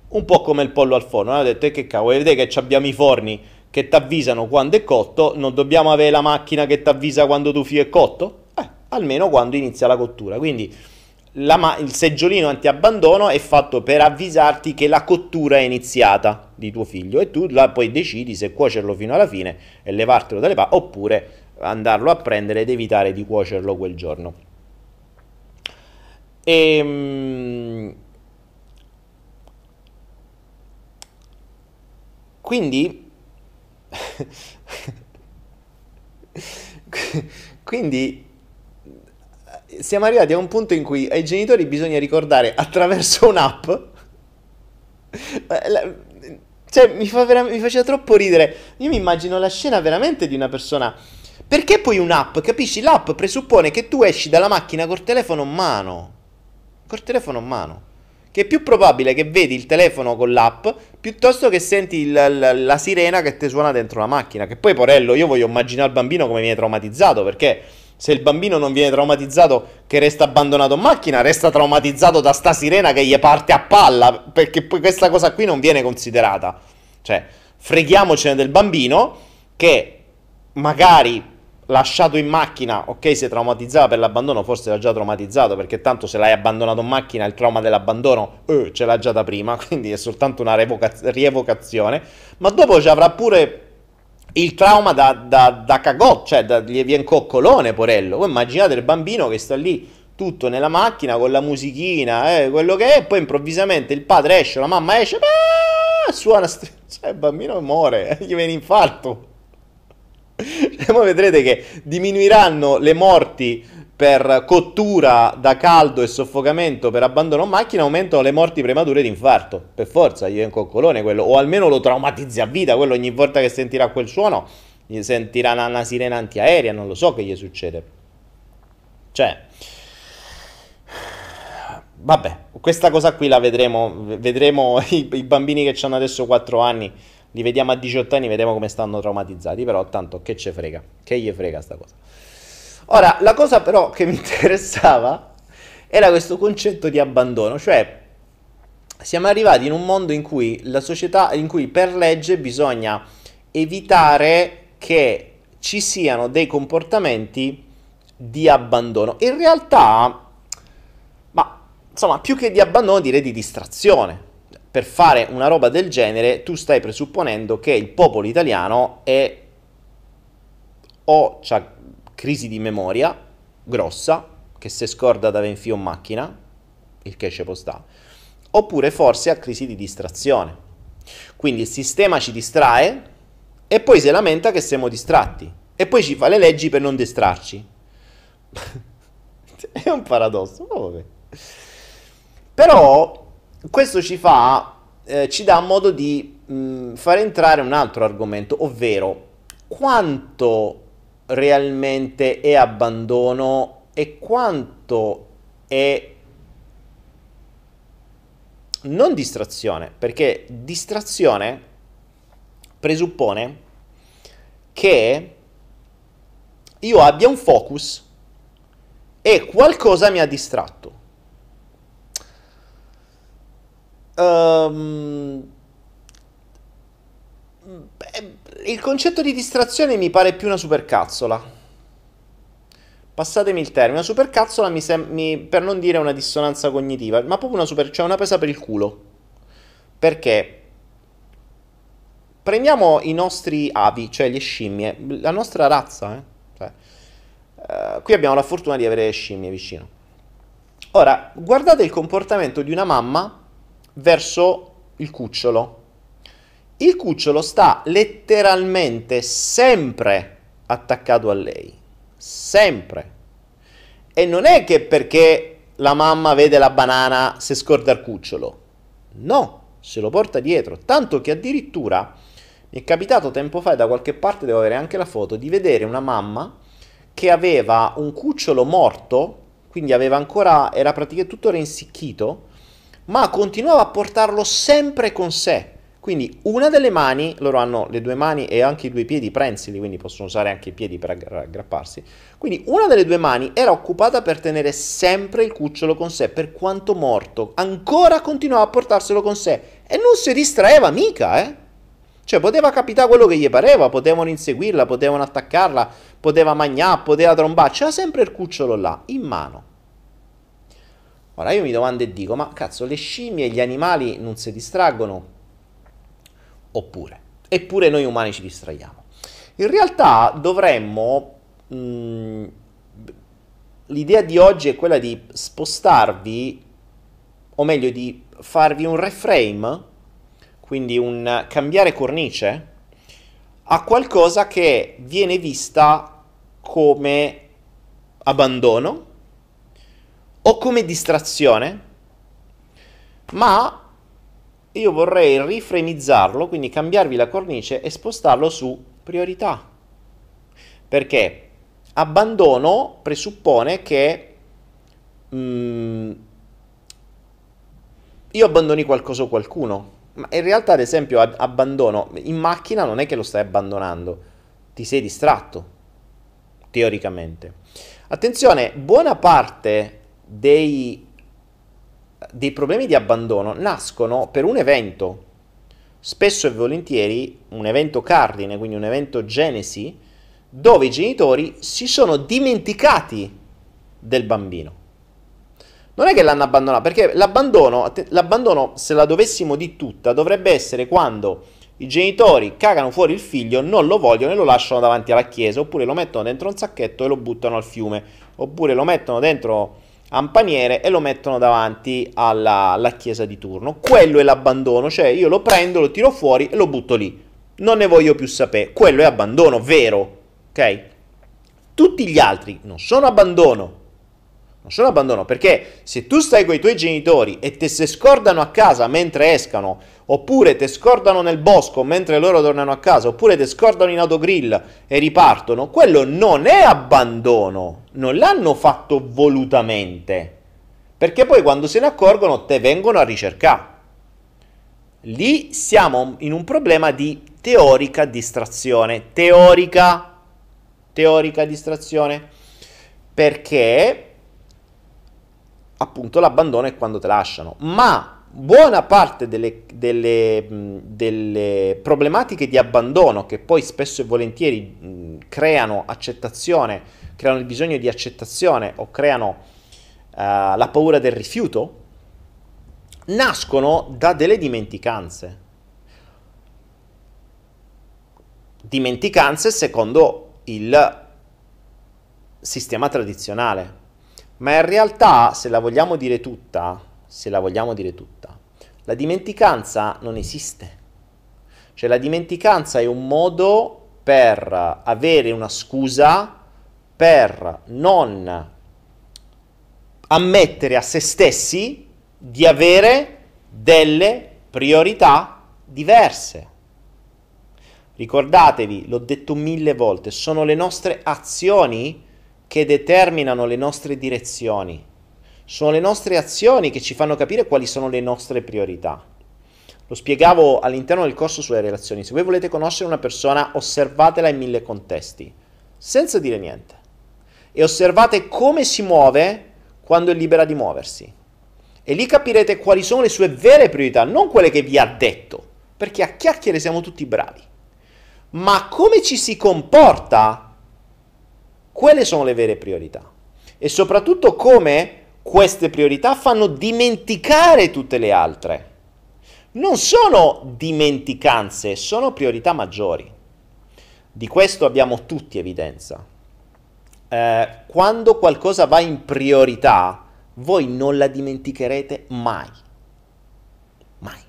[SPEAKER 2] Un po' come il pollo al forno, hanno detto, e che cavolo, vedete che abbiamo i forni che ti avvisano quando è cotto, non dobbiamo avere la macchina che ti avvisa quando tuo figlio è cotto? Eh, almeno quando inizia la cottura. Quindi ma- il seggiolino anti-abbandono è fatto per avvisarti che la cottura è iniziata di tuo figlio e tu la poi decidi se cuocerlo fino alla fine e levartelo dalle palle oppure andarlo a prendere ed evitare di cuocerlo quel giorno. E, ehm, quindi Quindi siamo arrivati a un punto in cui ai genitori bisogna ricordare attraverso un'app. Cioè, mi, fa vera- mi faceva troppo ridere. Io mi immagino la scena veramente di una persona. Perché poi un'app? Capisci? L'app presuppone che tu esci dalla macchina col telefono in mano. Col telefono in mano che è più probabile che vedi il telefono con l'app piuttosto che senti il, la, la sirena che ti suona dentro la macchina. Che poi, porello, io voglio immaginare il bambino come viene traumatizzato perché Se il bambino non viene traumatizzato che resta abbandonato in macchina, resta traumatizzato da sta sirena che gli parte a palla, perché poi questa cosa qui non viene considerata. Cioè, freghiamocene del bambino che magari lasciato in macchina, ok, si è traumatizzato per l'abbandono, forse era già traumatizzato perché tanto se l'hai abbandonato in macchina il trauma dell'abbandono eh, ce l'ha già da prima, quindi è soltanto una revocaz- rievocazione, ma dopo ci avrà pure il trauma da, da, da cagò, cioè da, gli viene coccolone, porello. Voi immaginate il bambino che sta lì tutto nella macchina con la musichina, eh, quello che è, poi improvvisamente il padre esce, la mamma esce, ah, suona, st- cioè il bambino muore, gli viene infarto. E poi vedrete che diminuiranno le morti per cottura da caldo e soffocamento per abbandono in macchina, aumentano le morti premature di infarto. Per forza, gli è un coccolone quello, o almeno lo traumatizzi a vita, quello ogni volta che sentirà quel suono, sentirà una, una sirena antiaerea, non lo so che gli succede. Cioè, vabbè, questa cosa qui la vedremo, vedremo i, i bambini che hanno adesso 4 anni li vediamo a 18 anni, vediamo come stanno traumatizzati, però tanto che ce frega, che gli frega sta cosa. Ora, la cosa però che mi interessava era questo concetto di abbandono, cioè siamo arrivati in un mondo in cui la società, in cui per legge bisogna evitare che ci siano dei comportamenti di abbandono. In realtà, ma insomma, più che di abbandono direi di distrazione per fare una roba del genere tu stai presupponendo che il popolo italiano è o ha crisi di memoria grossa, che se scorda da avere in macchina, il che ci può stare, oppure forse ha crisi di distrazione. Quindi il sistema ci distrae e poi si lamenta che siamo distratti e poi ci fa le leggi per non distrarci. è un paradosso, vabbè. Però questo ci fa, eh, ci dà modo di mh, mm, far entrare un altro argomento, ovvero quanto realmente è abbandono e quanto è non distrazione, perché distrazione presuppone che io abbia un focus e qualcosa mi ha distratto. Um, il concetto di distrazione mi pare più una supercazzola. Passatemi il termine, una supercazzola mi sem- mi, per non dire una dissonanza cognitiva, ma proprio una super, cioè una presa per il culo. Perché prendiamo i nostri avi, cioè le scimmie, la nostra razza, eh? Cioè, uh, qui abbiamo la fortuna di avere scimmie vicino. Ora, guardate il comportamento di una mamma verso il cucciolo. Il cucciolo sta letteralmente sempre attaccato a lei. Sempre. E non è che perché la mamma vede la banana se scorda il cucciolo. No, se lo porta dietro. Tanto che addirittura mi è capitato tempo fa, e da qualche parte devo avere anche la foto, di vedere una mamma che aveva un cucciolo morto, quindi aveva ancora, era praticamente tutto reinsicchito, ma continuava a portarlo sempre con sé. Quindi una delle mani, loro hanno le due mani e anche i due piedi prensili, quindi possono usare anche i piedi per aggrapparsi. Quindi una delle due mani era occupata per tenere sempre il cucciolo con sé, per quanto morto. Ancora continuava a portarselo con sé e non si distraeva mica, eh? Cioè poteva capitare quello che gli pareva, potevano inseguirla, potevano attaccarla, poteva mangiare, poteva trombare, c'era sempre il cucciolo là, in mano. Ora io mi domando e dico, ma cazzo, le scimmie e gli animali non si distraggono? Oppure? Eppure noi umani ci distraiamo. In realtà dovremmo... Mh, mm, l'idea di oggi è quella di spostarvi, o meglio di farvi un reframe, quindi un cambiare cornice, a qualcosa che viene vista come abbandono o come distrazione, ma io vorrei rifremizzarlo, quindi cambiarvi la cornice e spostarlo su priorità. Perché abbandono presuppone che mm, io abbandoni qualcosa o qualcuno, ma in realtà ad esempio abbandono in macchina non è che lo stai abbandonando, ti sei distratto teoricamente. Attenzione, buona parte dei, dei problemi di abbandono nascono per un evento, spesso e volentieri un evento cardine, quindi un evento genesi, dove i genitori si sono dimenticati del bambino. Non è che l'hanno abbandonato, perché l'abbandono, l'abbandono, se la dovessimo di tutta, dovrebbe essere quando i genitori cagano fuori il figlio, non lo vogliono e lo lasciano davanti alla chiesa, oppure lo mettono dentro un sacchetto e lo buttano al fiume, oppure lo mettono dentro un paniere e lo mettono davanti alla, alla chiesa di turno. Quello è l'abbandono, cioè io lo prendo, lo tiro fuori e lo butto lì. Non ne voglio più sapere. Quello è abbandono vero, ok? Tutti gli altri non sono abbandono, non sono abbandono perché se tu stai con i tuoi genitori e te se scordano a casa mentre escano, oppure te scordano nel bosco mentre loro tornano a casa, oppure te scordano in autogrill e ripartono, quello non è abbandono, non l'hanno fatto volutamente. Perché poi quando se ne accorgono te vengono a ricercare. Lì siamo in un problema di teorica distrazione. Teorica, teorica distrazione. Perché appunto l'abbandono è quando te lasciano, ma buona parte delle, delle, delle problematiche di abbandono che poi spesso e volentieri mh, creano accettazione, creano il bisogno di accettazione o creano uh, la paura del rifiuto, nascono da delle dimenticanze. Dimenticanze secondo il sistema tradizionale. Ma in realtà, se la vogliamo dire tutta, se la vogliamo dire tutta, la dimenticanza non esiste. Cioè la dimenticanza è un modo per avere una scusa per non ammettere a se stessi di avere delle priorità diverse. Ricordatevi, l'ho detto mille volte, sono le nostre azioni che determinano le nostre direzioni. Sono le nostre azioni che ci fanno capire quali sono le nostre priorità. Lo spiegavo all'interno del corso sulle relazioni. Se voi volete conoscere una persona, osservatela in mille contesti, senza dire niente. E osservate come si muove quando è libera di muoversi. E lì capirete quali sono le sue vere priorità, non quelle che vi ha detto, perché a chiacchiere siamo tutti bravi. Ma come ci si comporta quelle sono le vere priorità. E soprattutto come queste priorità fanno dimenticare tutte le altre. Non sono dimenticanze, sono priorità maggiori. Di questo abbiamo tutti evidenza. Eh, quando qualcosa va in priorità, voi non la dimenticherete mai. Mai.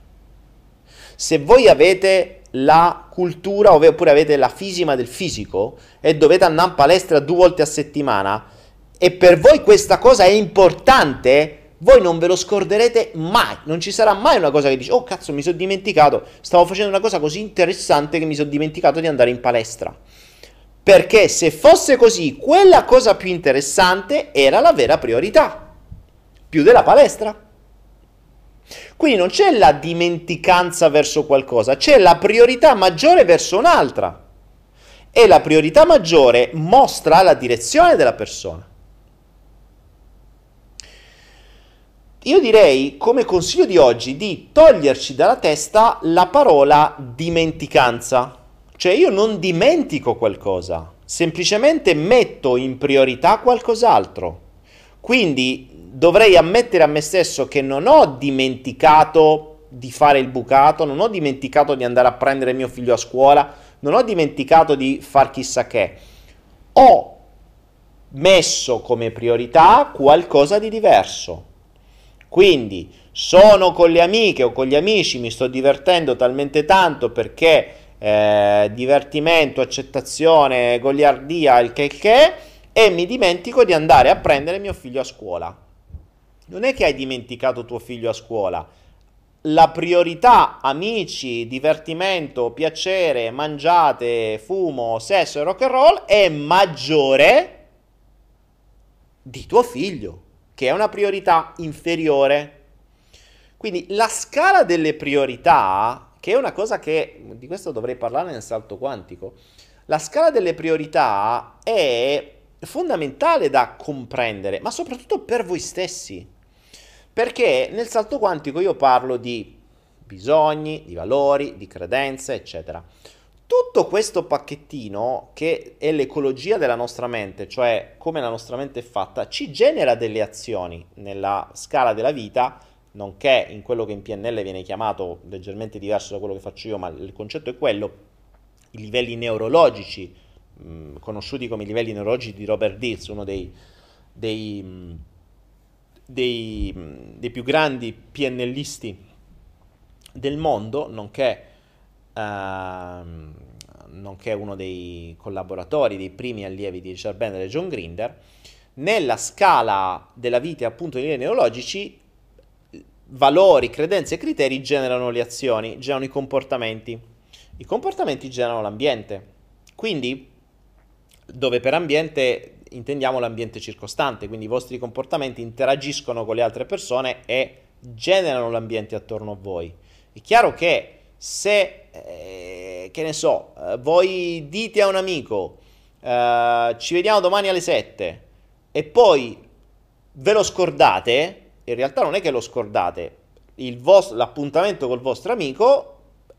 [SPEAKER 2] Se voi avete la cultura oppure avete la fisima del fisico e dovete andare in palestra due volte a settimana e per voi questa cosa è importante, voi non ve lo scorderete mai. Non ci sarà mai una cosa che dice, oh cazzo mi sono dimenticato, stavo facendo una cosa così interessante che mi sono dimenticato di andare in palestra. Perché se fosse così, quella cosa più interessante era la vera priorità, più della palestra. Quindi non c'è la dimenticanza verso qualcosa, c'è la priorità maggiore verso un'altra. E la priorità maggiore mostra la direzione della persona. Io direi, come consiglio di oggi, di toglierci dalla testa la parola dimenticanza. Cioè io non dimentico qualcosa, semplicemente metto in priorità qualcos'altro. Quindi dovrei ammettere a me stesso che non ho dimenticato di fare il bucato, non ho dimenticato di andare a prendere mio figlio a scuola, non ho dimenticato di far chissà che. Ho messo come priorità qualcosa di diverso. Quindi sono con le amiche o con gli amici, mi sto divertendo talmente tanto perché eh, divertimento, accettazione, goliardia, il che che, e mi dimentico di andare a prendere mio figlio a scuola non è che hai dimenticato tuo figlio a scuola. La priorità, amici, divertimento, piacere, mangiate, fumo, sesso e rock and roll è maggiore di tuo figlio, che è una priorità inferiore. Quindi la scala delle priorità, che è una cosa che di questo dovrei parlare nel salto quantico, la scala delle priorità è fondamentale da comprendere, ma soprattutto per voi stessi. Perché nel salto quantico io parlo di bisogni, di valori, di credenze, eccetera. Tutto questo pacchettino, che è l'ecologia della nostra mente, cioè come la nostra mente è fatta, ci genera delle azioni nella scala della vita, nonché in quello che in PNL viene chiamato leggermente diverso da quello che faccio io, ma il concetto è quello, i livelli neurologici, mh, mm, conosciuti come livelli neurologici di Robert Dills, uno dei, dei, mm, dei, mm, dei più grandi PNListi del mondo, nonché, ehm, nonché uno dei collaboratori, dei primi allievi di Richard Bender e John Grinder, nella scala della vita appunto dei neurologici valori, credenze e criteri generano le azioni, generano i comportamenti. I comportamenti generano l'ambiente. Quindi, dove per ambiente intendiamo l'ambiente circostante, quindi i vostri comportamenti interagiscono con le altre persone e generano l'ambiente attorno a voi. È chiaro che se, eh, che ne so, eh, voi dite a un amico, eh, ci vediamo domani alle 7 e poi ve lo scordate, in realtà non è che lo scordate, vostro, l'appuntamento col vostro amico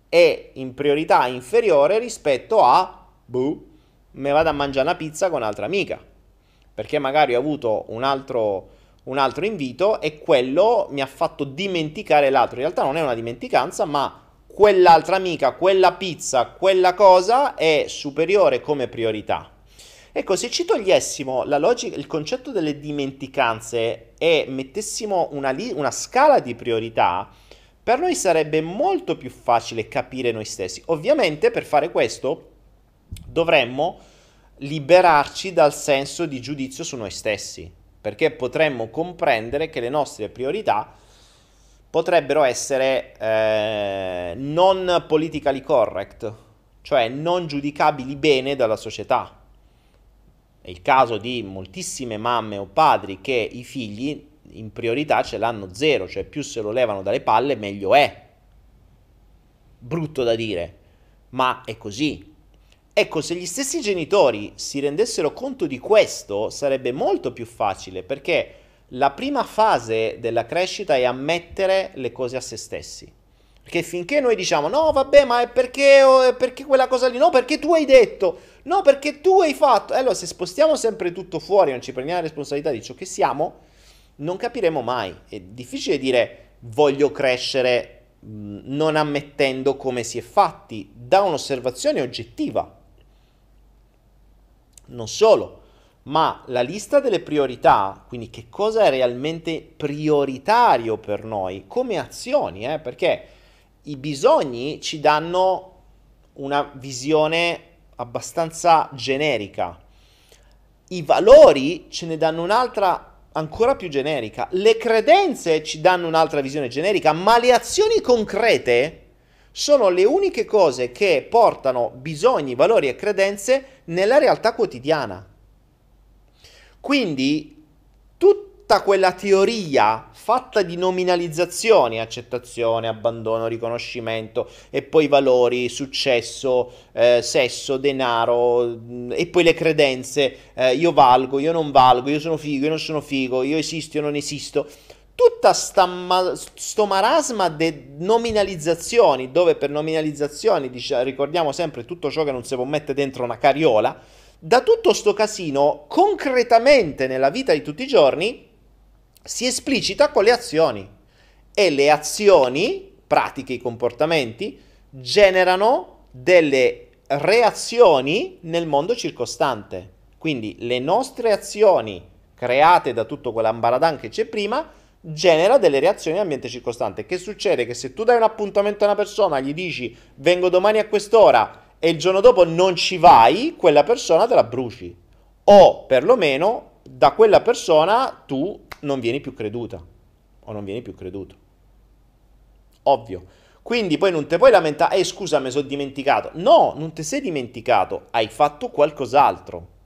[SPEAKER 2] è in priorità inferiore rispetto a, boh, me vado a mangiare una pizza con un'altra amica, perché magari ho avuto un altro un altro invito e quello mi ha fatto dimenticare l'altro. In realtà non è una dimenticanza, ma quell'altra amica, quella pizza, quella cosa è superiore come priorità. Ecco, se ci togliessimo logica, il concetto delle dimenticanze e mettessimo una, li- una scala di priorità, per noi sarebbe molto più facile capire noi stessi. Ovviamente per fare questo dovremmo liberarci dal senso di giudizio su noi stessi perché potremmo comprendere che le nostre priorità potrebbero essere eh, non politically correct, cioè non giudicabili bene dalla società. È il caso di moltissime mamme o padri che i figli in priorità ce l'hanno zero, cioè più se lo levano dalle palle meglio è. Brutto da dire, ma è così. Ecco, se gli stessi genitori si rendessero conto di questo, sarebbe molto più facile perché la prima fase della crescita è ammettere le cose a se stessi. Perché finché noi diciamo no, vabbè, ma è perché, è perché quella cosa lì, no, perché tu hai detto, no, perché tu hai fatto. E allora, se spostiamo sempre tutto fuori, non ci prendiamo la responsabilità di ciò che siamo, non capiremo mai. È difficile dire voglio crescere non ammettendo come si è fatti da un'osservazione oggettiva. Non solo, ma la lista delle priorità, quindi che cosa è realmente prioritario per noi come azioni, eh? perché i bisogni ci danno una visione abbastanza generica, i valori ce ne danno un'altra ancora più generica, le credenze ci danno un'altra visione generica, ma le azioni concrete sono le uniche cose che portano bisogni, valori e credenze nella realtà quotidiana. Quindi tutta quella teoria fatta di nominalizzazioni, accettazione, abbandono, riconoscimento e poi valori, successo, eh, sesso, denaro mm, e poi le credenze, eh, io valgo, io non valgo, io sono figo, io non sono figo, io esisto, io non esisto tutta sta marasma di nominalizzazioni, dove per nominalizzazioni dice, ricordiamo sempre tutto ciò che non si può mettere dentro una cariola, da tutto sto casino, concretamente nella vita di tutti i giorni, si esplicita con le azioni. E le azioni, pratiche, i comportamenti, generano delle reazioni nel mondo circostante. Quindi le nostre azioni create da tutto quell'ambaradan che c'è prima genera delle reazioni nell'ambiente circostante. Che succede? Che se tu dai un appuntamento a una persona, gli dici vengo domani a quest'ora e il giorno dopo non ci vai, quella persona te la bruci. O perlomeno da quella persona tu non vieni più creduta. O non vieni più creduto. Ovvio. Quindi poi non ti puoi lamentare, eh scusa mi sono dimenticato. No, non ti sei dimenticato, hai fatto qualcos'altro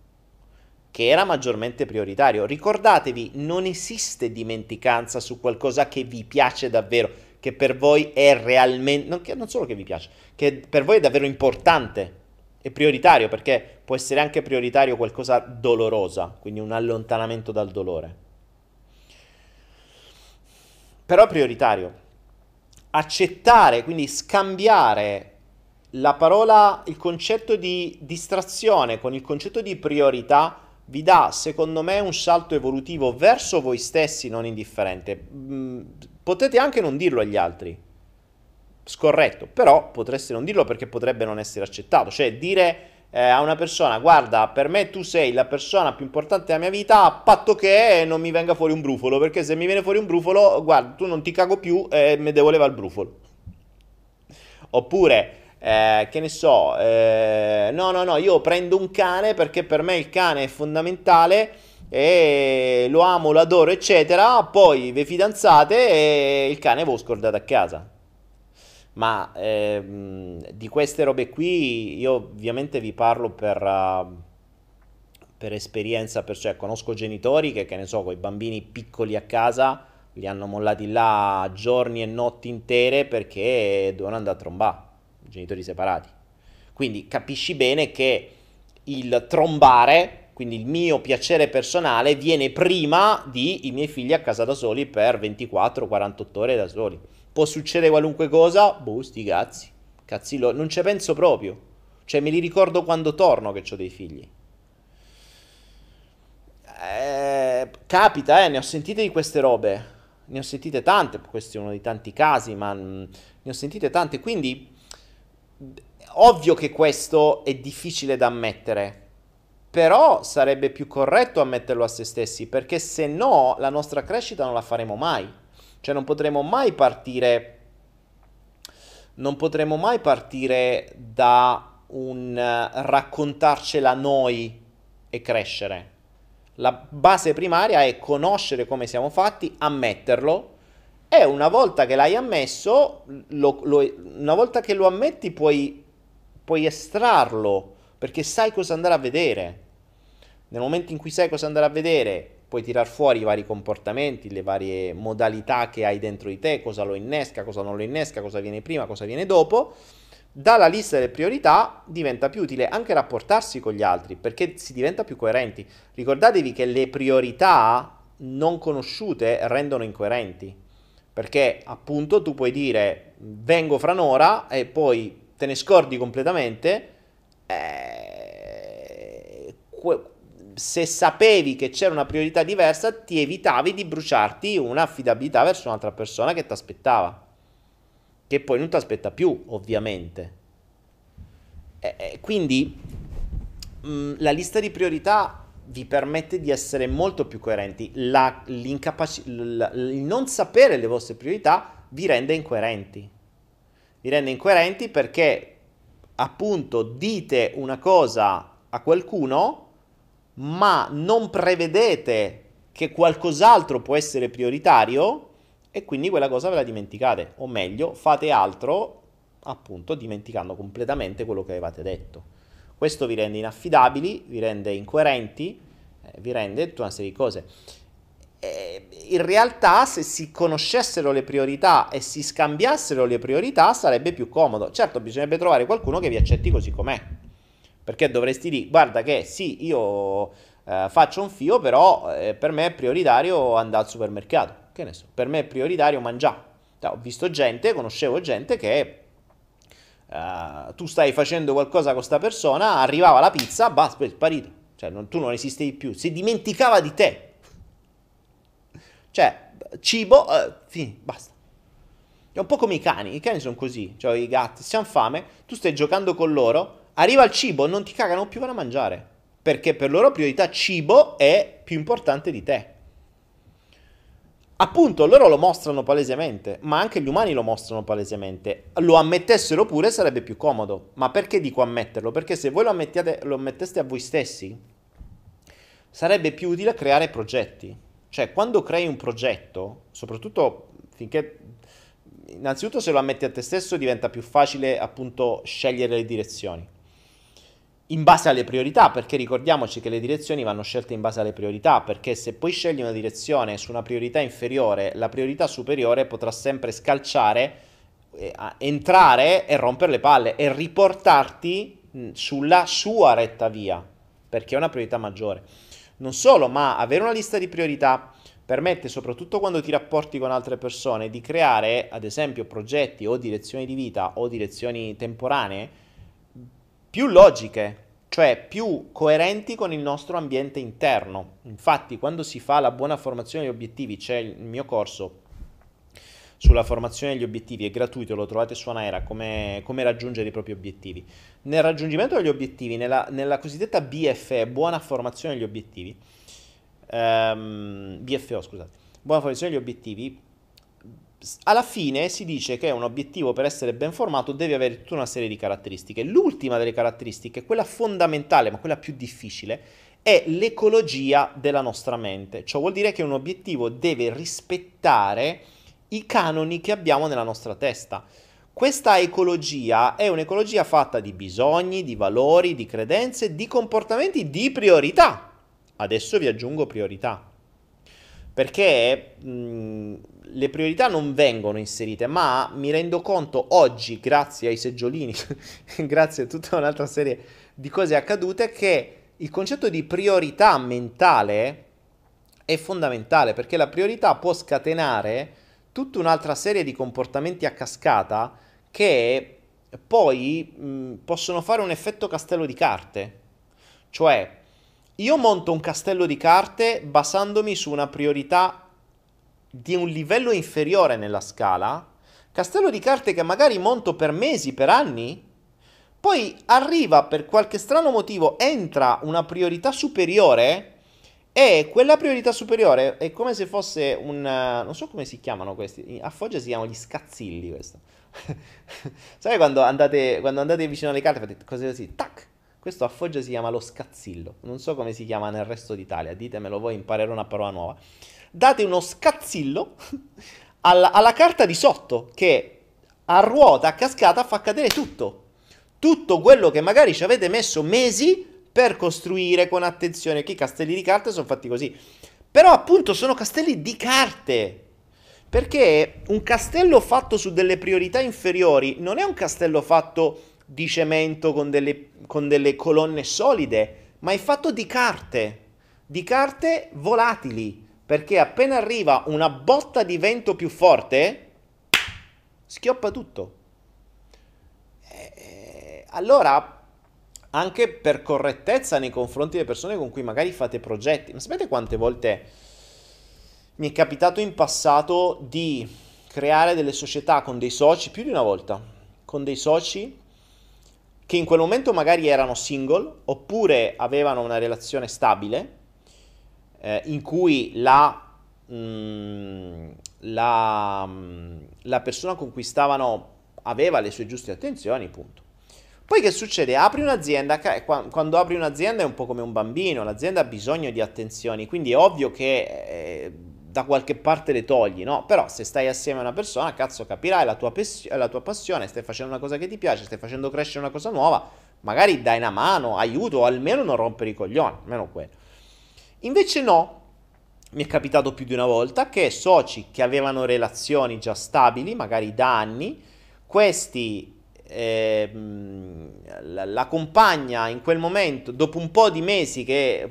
[SPEAKER 2] che era maggiormente prioritario. Ricordatevi, non esiste dimenticanza su qualcosa che vi piace davvero, che per voi è realmente, non, che, non solo che vi piace, che per voi è davvero importante. È prioritario perché può essere anche prioritario qualcosa dolorosa, quindi un allontanamento dal dolore. Però prioritario. Accettare, quindi scambiare la parola, il concetto di distrazione con il concetto di priorità vi dà, secondo me, un salto evolutivo verso voi stessi non indifferente. Mm, potete anche non dirlo agli altri, scorretto, però potreste non dirlo perché potrebbe non essere accettato. Cioè dire eh, a una persona, guarda, per me tu sei la persona più importante della mia vita, a patto che non mi venga fuori un brufolo, perché se mi viene fuori un brufolo, guarda, tu non ti cago più e mi devo levare il brufolo. Oppure eh, che ne so, eh, no, no, no, io prendo un cane perché per me il cane è fondamentale e lo amo, lo adoro, eccetera. Poi vi fidanzate e il cane voi scordate a casa. Ma ehm, di queste robe qui io ovviamente vi parlo per, uh, per esperienza, per, cioè conosco genitori che, che ne so, con i bambini piccoli a casa li hanno mollati là giorni e notti intere perché dovevano andare a trombare genitori separati. Quindi capisci bene che il trombare, quindi il mio piacere personale, viene prima di i miei figli a casa da soli per 24-48 ore da soli. Può succedere qualunque cosa? Boh, sti cazzi. Cazzi lo... Non ci penso proprio. Cioè, me li ricordo quando torno che ho dei figli. Eh, capita, eh, ne ho sentite di queste robe. Ne ho sentite tante, questo è uno dei tanti casi, ma mm, ne ho sentite tante. Quindi ovvio che questo è difficile da ammettere, però sarebbe più corretto ammetterlo a se stessi, perché se no la nostra crescita non la faremo mai. Cioè non potremo mai partire non potremo mai partire da un raccontarcela noi e crescere. La base primaria è conoscere come siamo fatti, ammetterlo e una volta che l'hai ammesso, lo, lo, una volta che lo ammetti puoi, puoi estrarlo, perché sai cosa andare a vedere. Nel momento in cui sai cosa andare a vedere, puoi tirar fuori i vari comportamenti, le varie modalità che hai dentro di te, cosa lo innesca, cosa non lo innesca, cosa viene prima, cosa viene dopo. Dalla lista delle priorità diventa più utile anche rapportarsi con gli altri, perché si diventa più coerenti. Ricordatevi che le priorità non conosciute rendono incoerenti. Perché appunto tu puoi dire vengo fra un'ora e poi te ne scordi completamente. Eh, se sapevi che c'era una priorità diversa, ti evitavi di bruciarti un'affidabilità verso un'altra persona che ti aspettava. Che poi non ti aspetta più, ovviamente. Eh, quindi mh, la lista di priorità vi permette di essere molto più coerenti. La, l- il non sapere le vostre priorità vi rende incoerenti. Vi rende incoerenti perché appunto dite una cosa a qualcuno, ma non prevedete che qualcos'altro può essere prioritario e quindi quella cosa ve la dimenticate. O meglio, fate altro appunto dimenticando completamente quello che avevate detto. Questo vi rende inaffidabili, vi rende incoerenti, eh, vi rende tutta una serie di cose. Eh, in realtà, se si conoscessero le priorità e si scambiassero le priorità, sarebbe più comodo. Certo, bisognerebbe trovare qualcuno che vi accetti così com'è. Perché dovresti dire, guarda che sì, io eh, faccio un fio, però eh, per me è prioritario andare al supermercato. Che ne so, per me è prioritario mangiare. Ho visto gente, conoscevo gente che uh, tu stai facendo qualcosa con questa persona, arrivava la pizza, basta, è sparito. Cioè, non, tu non esistevi più, si dimenticava di te. Cioè, cibo, uh, fini, basta. È un po' come i cani, i cani sono così, cioè i gatti, se hanno fame, tu stai giocando con loro, arriva il cibo, non ti cagano più, a mangiare. Perché per loro priorità cibo è più importante di te. Appunto, loro lo mostrano palesemente, ma anche gli umani lo mostrano palesemente. Lo ammettessero pure sarebbe più comodo. Ma perché dico ammetterlo? Perché se voi lo, lo ammetteste a voi stessi, sarebbe più utile creare progetti. Cioè, quando crei un progetto, soprattutto finché... Innanzitutto se lo ammetti a te stesso diventa più facile appunto scegliere le direzioni in base alle priorità, perché ricordiamoci che le direzioni vanno scelte in base alle priorità, perché se poi scegli una direzione su una priorità inferiore, la priorità superiore potrà sempre scalciare, eh, entrare e rompere le palle e riportarti sulla sua retta via, perché è una priorità maggiore. Non solo, ma avere una lista di priorità permette, soprattutto quando ti rapporti con altre persone, di creare, ad esempio, progetti o direzioni di vita o direzioni temporanee più logiche, cioè più coerenti con il nostro ambiente interno. Infatti, quando si fa la buona formazione degli obiettivi, c'è il mio corso sulla formazione degli obiettivi, è gratuito, lo trovate su Anaera, come, come raggiungere i propri obiettivi. Nel raggiungimento degli obiettivi, nella, nella cosiddetta BFE, buona formazione degli obiettivi, um, BFO scusate, buona formazione degli obiettivi, alla fine si dice che un obiettivo per essere ben formato deve avere tutta una serie di caratteristiche. L'ultima delle caratteristiche, quella fondamentale, ma quella più difficile, è l'ecologia della nostra mente. Ciò vuol dire che un obiettivo deve rispettare i canoni che abbiamo nella nostra testa. Questa ecologia è un'ecologia fatta di bisogni, di valori, di credenze, di comportamenti, di priorità. Adesso vi aggiungo priorità. Perché mh, le priorità non vengono inserite, ma mi rendo conto oggi, grazie ai seggiolini, grazie a tutta un'altra serie di cose accadute, che il concetto di priorità mentale è fondamentale perché la priorità può scatenare tutta un'altra serie di comportamenti a cascata che poi mh, possono fare un effetto castello di carte. Cioè, io monto un castello di carte basandomi su una priorità di un livello inferiore nella scala, castello di carte che magari monto per mesi, per anni, poi arriva per qualche strano motivo, entra una priorità superiore e quella priorità superiore è come se fosse un... non so come si chiamano questi, a Foggia si chiamano gli scazzilli questo. Sai quando andate, quando andate vicino alle carte fate cose così, tac, questo a Foggia si chiama lo scazzillo, non so come si chiama nel resto d'Italia, ditemelo voi, imparerò una parola nuova. Date uno scazzillo alla, alla carta di sotto che a ruota, a cascata, fa cadere tutto. Tutto quello che magari ci avete messo mesi per costruire con attenzione, che i castelli di carte sono fatti così. Però appunto sono castelli di carte. Perché un castello fatto su delle priorità inferiori non è un castello fatto di cemento con delle, con delle colonne solide, ma è fatto di carte. Di carte volatili. Perché appena arriva una botta di vento più forte, schioppa tutto. Eh, allora anche per correttezza nei confronti delle persone con cui magari fate progetti. Ma sapete quante volte mi è capitato in passato di creare delle società con dei soci, più di una volta, con dei soci che in quel momento magari erano single oppure avevano una relazione stabile eh, in cui la, mh, mm, la, mh, mm, la persona con cui stavano aveva le sue giuste attenzioni, punto. Poi che succede? Apri un'azienda, quando apri un'azienda è un po' come un bambino, l'azienda ha bisogno di attenzioni, quindi è ovvio che eh, da qualche parte le togli, no? Però se stai assieme a una persona, cazzo, capirai la tua, pes- la tua passione, stai facendo una cosa che ti piace, stai facendo crescere una cosa nuova, magari dai una mano, aiuto, o almeno non rompere i coglioni, almeno quello. Invece no, mi è capitato più di una volta che soci che avevano relazioni già stabili, magari da anni, questi eh, la, la, compagna in quel momento, dopo un po' di mesi che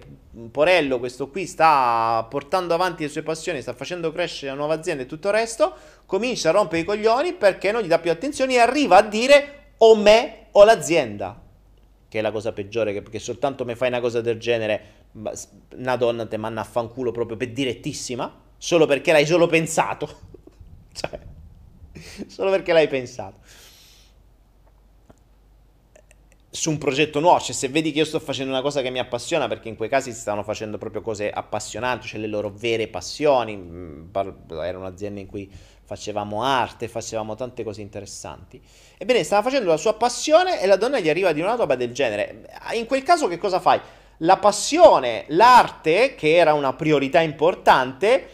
[SPEAKER 2] Porello, questo qui, sta portando avanti le sue passioni, sta facendo crescere la nuova azienda e tutto il resto, comincia a rompere i coglioni perché non gli dà più attenzione e arriva a dire o me o l'azienda. Che è la cosa peggiore, perché soltanto me fai una cosa del genere, una donna te manna a fanculo proprio per direttissima, solo perché l'hai solo pensato. cioè, solo perché l'hai pensato su un progetto nuovo, cioè se vedi che io sto facendo una cosa che mi appassiona, perché in quei casi si stavano facendo proprio cose appassionanti, cioè le loro vere passioni, mm, era un'azienda in cui facevamo arte, facevamo tante cose interessanti. Ebbene, stava facendo la sua passione e la donna gli arriva di una roba del genere. In quel caso che cosa fai? La passione, l'arte, che era una priorità importante,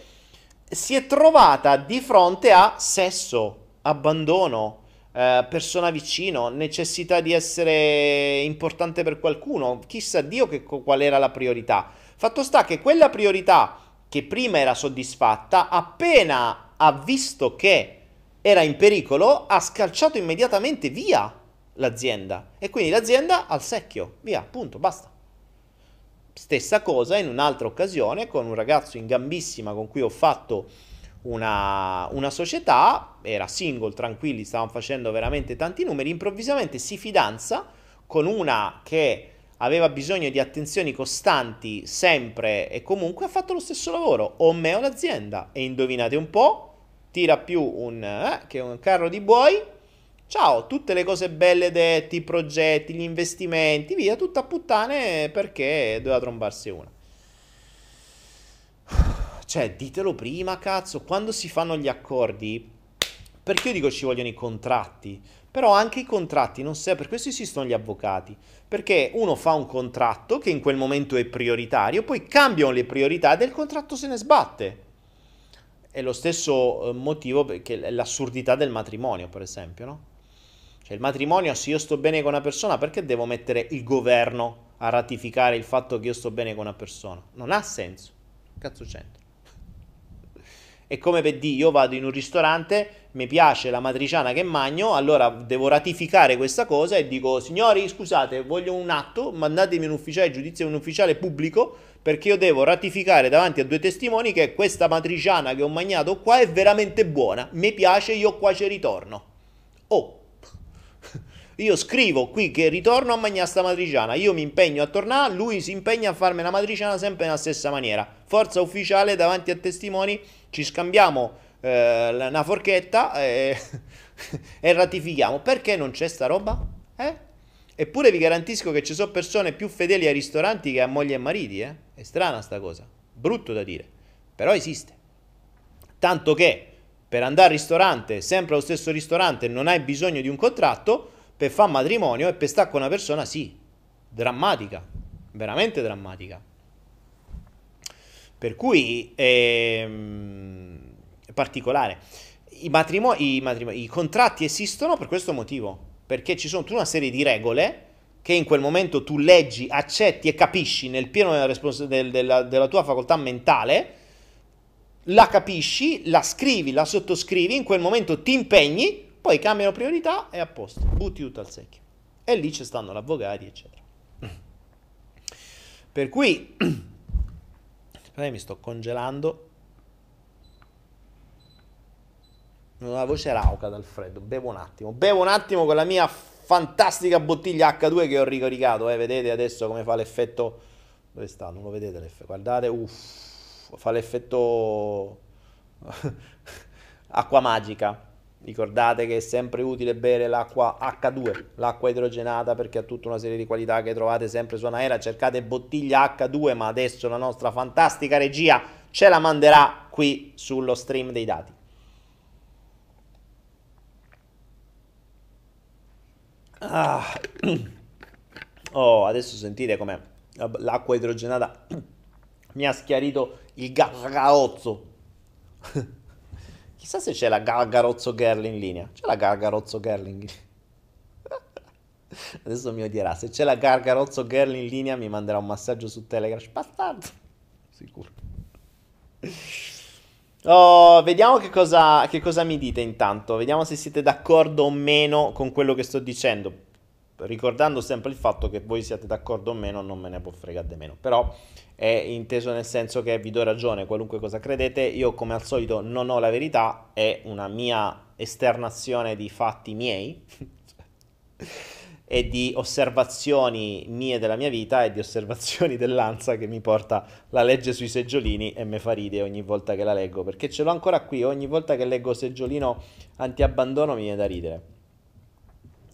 [SPEAKER 2] si è trovata di fronte a sesso, abbandono, eh, persona vicino, necessità di essere importante per qualcuno, chissà Dio che, qual era la priorità. Fatto sta che quella priorità che prima era soddisfatta, appena ha visto che era in pericolo, ha scalciato immediatamente via. l'azienda e quindi l'azienda al secchio, via, punto, basta. Stessa cosa in un'altra occasione con un ragazzo in gambissima con cui ho fatto una, una società, era single, tranquilli, stavano facendo veramente tanti numeri, improvvisamente si fidanza con una che aveva bisogno di attenzioni costanti sempre e comunque ha fatto lo stesso lavoro, o me o l'azienda. E indovinate un po', tira più un, eh, che un carro di buoi Ciao, tutte le cose belle detti, i progetti, gli investimenti, via, tutta a puttane perché doveva trombarsi una. Cioè, ditelo prima, cazzo, quando si fanno gli accordi, perché io dico ci vogliono i contratti, però anche i contratti non servono, per questo esistono gli avvocati, perché uno fa un contratto che in quel momento è prioritario, poi cambiano le priorità del contratto se ne sbatte. È lo stesso eh, motivo che l'assurdità del matrimonio, per esempio, no? Cioè il matrimonio, se io sto bene con una persona, perché devo mettere il governo a ratificare il fatto che io sto bene con una persona? Non ha senso. Cazzo c'entra? È come per dire, io vado in un ristorante, mi piace la matriciana che magno, allora devo ratificare questa cosa e dico, signori, scusate, voglio un atto, mandatemi un ufficiale giudizio, un ufficiale pubblico, perché io devo ratificare davanti a due testimoni che questa matriciana che ho magnato qua è veramente buona, mi piace, io qua ci ritorno. Oh, io scrivo qui che ritorno a mangiare sta matriciana, io mi impegno a tornare, lui si impegna a farmi la matriciana sempre nella stessa maniera. Forza ufficiale davanti a testimoni, ci scambiamo eh, una forchetta e, e ratifichiamo. Perché non c'è sta roba? Eh? Eppure vi garantisco che ci sono persone più fedeli ai ristoranti che a moglie e mariti, eh? È strana sta cosa, brutto da dire, però esiste. Tanto che per andare al ristorante, sempre allo stesso ristorante, non hai bisogno di un contratto, per fare matrimonio e per stare con una persona, sì, drammatica, veramente drammatica. Per cui ehm, è particolare. I, matrimonio, i, matrimonio, I contratti esistono per questo motivo, perché ci sono tutta una serie di regole che in quel momento tu leggi, accetti e capisci nel pieno della, respons- del, della, della tua facoltà mentale, la capisci, la scrivi, la sottoscrivi, in quel momento ti impegni poi cambiano priorità e a posto, butti tutto al secchio. E lì ci stanno gli avvocati, eccetera. Per cui, aspetta, mi sto congelando. La voce rauca dal freddo, bevo un attimo. Bevo un attimo con la mia fantastica bottiglia H2 che ho ricaricato, eh, vedete adesso come fa l'effetto... Dove sta? Non lo vedete l'effetto? Guardate, uff, fa l'effetto acqua magica. Ricordate che è sempre utile bere l'acqua H2, l'acqua idrogenata, perché ha tutta una serie di qualità che trovate sempre su Anaera. Cercate bottiglia H2, ma adesso la nostra fantastica regia ce la manderà qui sullo stream dei dati. Ah. Oh, adesso sentite come l'acqua idrogenata mi ha schiarito il gargarozzo. Chissà se c'è la Gargarozzo Girl in linea. C'è la Gargarozzo Girl in linea. Adesso mi odierà. Se c'è la Gargarozzo Girl in linea mi manderà un massaggio su Telegram. Bastardo. Sicuro. Oh, vediamo che cosa, che cosa mi dite intanto. Vediamo se siete d'accordo o meno con quello che sto dicendo. Ricordando sempre il fatto che voi siate d'accordo o meno, non me ne può fregare di meno. Però è inteso nel senso che vi do ragione, qualunque cosa credete, io come al solito non ho la verità, è una mia esternazione di fatti miei e di osservazioni mie della mia vita e di osservazioni dell'Anza che mi porta la legge sui seggiolini e mi fa ridere ogni volta che la leggo, perché ce l'ho ancora qui, ogni volta che leggo seggiolino anti-abbandono mi viene da ridere.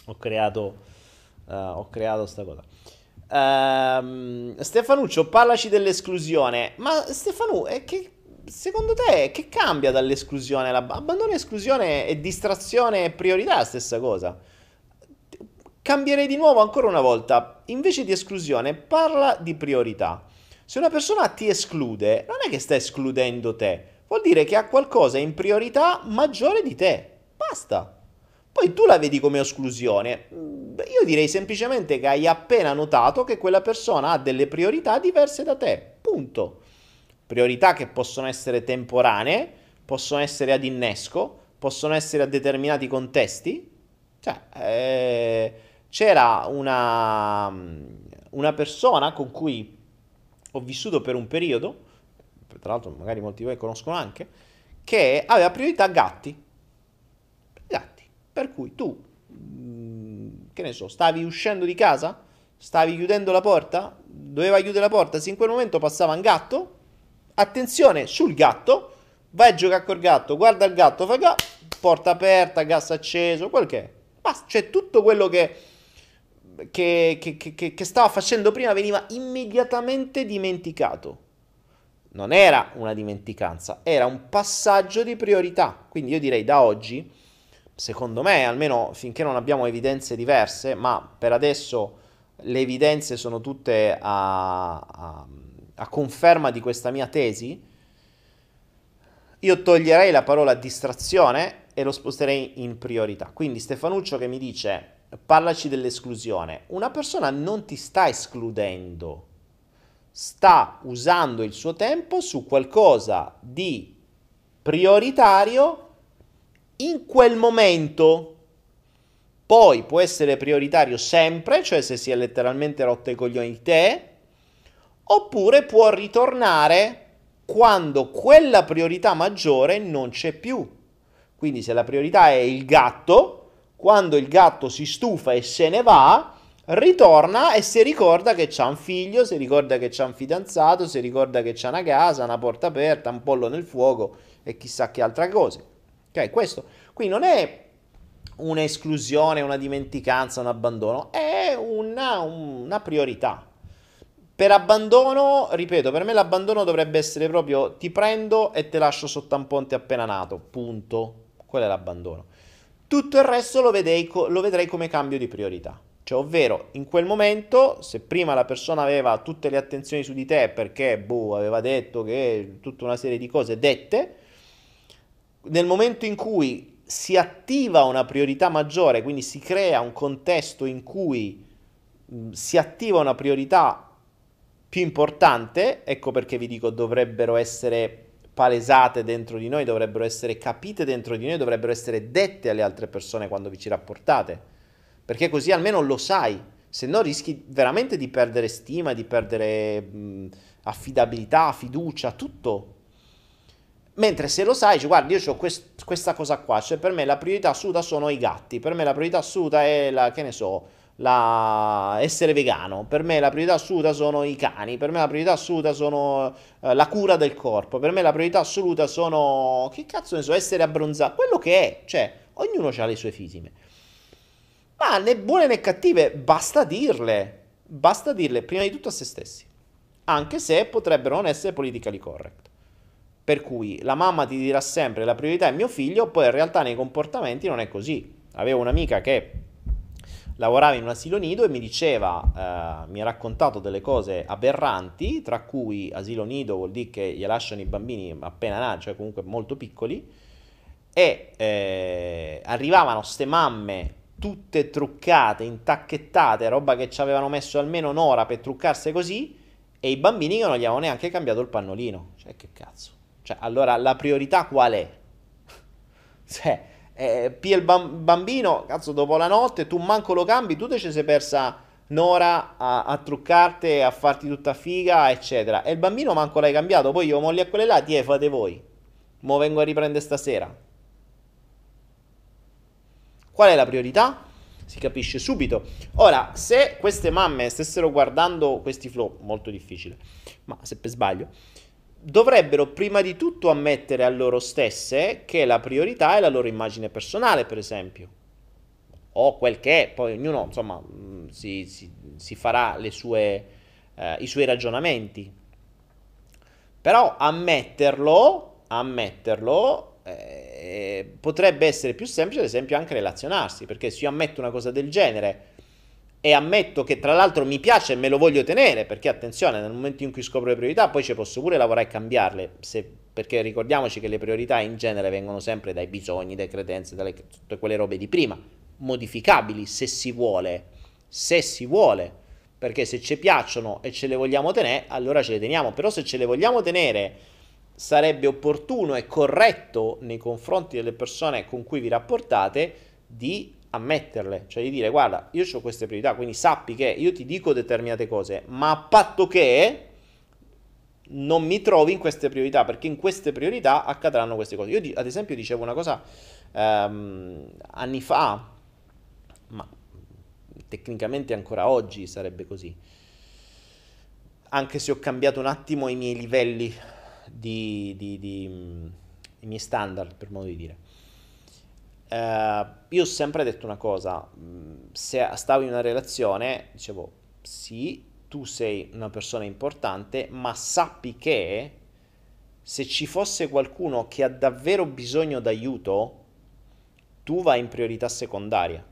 [SPEAKER 2] Ho creato, uh, ho creato sta cosa. Um, Stefanuccio, parlaci dell'esclusione. Ma Stefanu, è che, secondo te che cambia dall'esclusione? Abbandono esclusione e distrazione e priorità è la stessa cosa. Cambierei di nuovo ancora una volta. Invece di esclusione, parla di priorità. Se una persona ti esclude, non è che sta escludendo te, vuol dire che ha qualcosa in priorità maggiore di te. Basta. Poi tu la vedi come esclusione. Io direi semplicemente che hai appena notato che quella persona ha delle priorità diverse da te. Punto. Priorità che possono essere temporanee, possono essere ad innesco, possono essere a determinati contesti. Cioè, eh, c'era una, una persona con cui ho vissuto per un periodo, tra l'altro magari molti di voi conoscono anche, che aveva priorità gatti. Per cui tu, mm, che ne so, stavi uscendo di casa, stavi chiudendo la porta, doveva chiudere la porta, se in quel momento passava un gatto, attenzione sul gatto, vai a giocare col gatto, guarda il gatto, fa gatto, porta aperta, gas acceso, quel che è. Basta, cioè tutto quello che, che, che, che stava facendo prima veniva immediatamente dimenticato non era una dimenticanza, era un passaggio di priorità. Quindi io direi da oggi, secondo me, almeno finché non abbiamo evidenze diverse, ma per adesso le evidenze sono tutte a, a, a conferma di questa mia tesi, io toglierei la parola distrazione e lo sposterei in priorità. Quindi Stefanuccio che mi dice parlaci dell'esclusione, una persona non ti sta escludendo sta usando il suo tempo su qualcosa di prioritario in quel momento. Poi può essere prioritario sempre, cioè se si è letteralmente rotto i coglioni di te, oppure può ritornare quando quella priorità maggiore non c'è più. Quindi se la priorità è il gatto, quando il gatto si stufa e se ne va, ritorna e si ricorda che c'ha un figlio, si ricorda che c'ha un fidanzato, si ricorda che c'ha una casa, una porta aperta, un pollo nel fuoco e chissà che altre cose. Ok, questo qui non è un'esclusione, una dimenticanza, un abbandono, è una, una priorità. Per abbandono, ripeto, per me l'abbandono dovrebbe essere proprio ti prendo e te lascio sotto un ponte appena nato, punto. Quello è l'abbandono. Tutto il resto lo, vedrei, lo vedrei come cambio di priorità. Cioè, ovvero, in quel momento, se prima la persona aveva tutte le attenzioni su di te perché, boh, aveva detto che tutta una serie di cose dette, nel momento in cui si attiva una priorità maggiore, quindi si crea un contesto in cui si attiva una priorità più importante, ecco perché vi dico dovrebbero essere palesate dentro di noi, dovrebbero essere capite dentro di noi, dovrebbero essere dette alle altre persone quando vi ci rapportate perché così almeno lo sai, se no rischi veramente di perdere stima, di perdere mh, affidabilità, fiducia, tutto. Mentre se lo sai, guarda, io ho quest- questa cosa qua, cioè per me la priorità assoluta sono i gatti, per me la priorità assoluta è la, che ne so, la... essere vegano, per me la priorità assoluta sono i cani, per me la priorità assoluta sono eh, la cura del corpo, per me la priorità assoluta sono, che cazzo ne so, essere abbronzato, quello che è, cioè ognuno ha le sue fisime. Ma né buone né cattive, basta dirle. Basta dirle prima di tutto a se stessi. Anche se potrebbero non essere politically correct. Per cui la mamma ti dirà sempre la priorità è mio figlio, poi in realtà nei comportamenti non è così. Avevo un'amica che lavorava in un asilo nido e mi diceva, eh, mi ha raccontato delle cose aberranti, tra cui asilo nido vuol dire che gli lasciano i bambini appena nati, cioè comunque molto piccoli, e eh, arrivavano ste mamme tutte truccate, intacchettate, roba che ci avevano messo almeno un'ora per truccarsi così, e i bambini che non gli avevano neanche cambiato il pannolino. Cioè, che cazzo? Cioè, allora la priorità qual è? cioè, eh, pia il bambino, cazzo, dopo la notte, tu manco lo cambi, tu te ci sei persa un'ora a, a truccarti, a farti tutta figa, eccetera. E il bambino manco l'hai cambiato, poi io molli a quelle là, ti fate voi. Mo vengo a riprendere stasera. Qual è la priorità? Si capisce subito. Ora, se queste mamme stessero guardando questi flow, molto difficile, ma se per sbaglio, dovrebbero prima di tutto ammettere a loro stesse che la priorità è la loro immagine personale, per esempio. O quel che è, poi ognuno, insomma, mm, si, si, si farà sue, eh, i suoi ragionamenti. Però ammetterlo, ammetterlo eh, potrebbe essere più semplice, ad esempio, anche relazionarsi, perché se io ammetto una cosa del genere e ammetto che tra l'altro mi piace e me lo voglio tenere, perché attenzione, nel momento in cui scopro le priorità, poi ci posso pure lavorare e cambiarle, se, perché ricordiamoci che le priorità in genere vengono sempre dai bisogni, dalle credenze, dalle, tutte quelle robe di prima, modificabili se si vuole, se si vuole, perché se ci piacciono e ce le vogliamo tenere, allora ce le teniamo, però se ce le vogliamo tenere sarebbe opportuno e corretto nei confronti delle persone con cui vi rapportate di ammetterle, cioè di dire guarda, io ho queste priorità, quindi sappi che io ti dico determinate cose, ma a patto che non mi trovi in queste priorità, perché in queste priorità accadranno queste cose. Io ad esempio dicevo una cosa ehm, anni fa, ma tecnicamente ancora oggi sarebbe così, anche se ho cambiato un attimo i miei livelli di, di, di i miei standard, per modo di dire. Uh, io ho sempre detto una cosa, se stavo in una relazione, dicevo, sì, tu sei una persona importante, ma sappi che se ci fosse qualcuno che ha davvero bisogno d'aiuto, tu vai in priorità secondaria.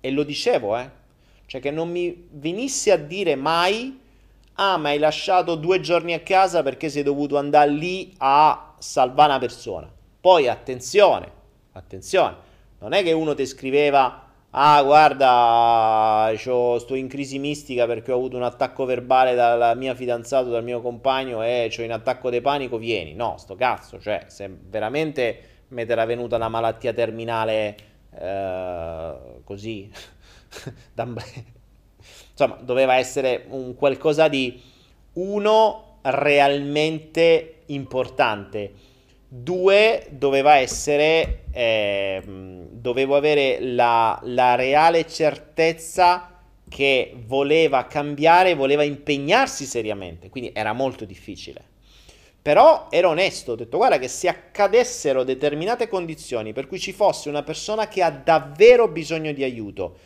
[SPEAKER 2] E lo dicevo, eh. Cioè che non mi venisse a dire mai, ah, ma hai lasciato due giorni a casa perché sei dovuto andare lì a salvare una persona. Poi attenzione, attenzione, non è che uno ti scriveva, ah guarda, sto in crisi mistica perché ho avuto un attacco verbale dal mio fidanzato, dal mio compagno e ho in attacco di panico, vieni. No, sto cazzo, cioè se veramente mi era venuta una malattia terminale eh, così insomma doveva essere un qualcosa di uno realmente importante due doveva essere eh, dovevo avere la, la reale certezza che voleva cambiare voleva impegnarsi seriamente quindi era molto difficile. Però ero onesto, ho detto guarda che se accadessero determinate condizioni per cui ci fosse una persona che ha davvero bisogno di aiuto,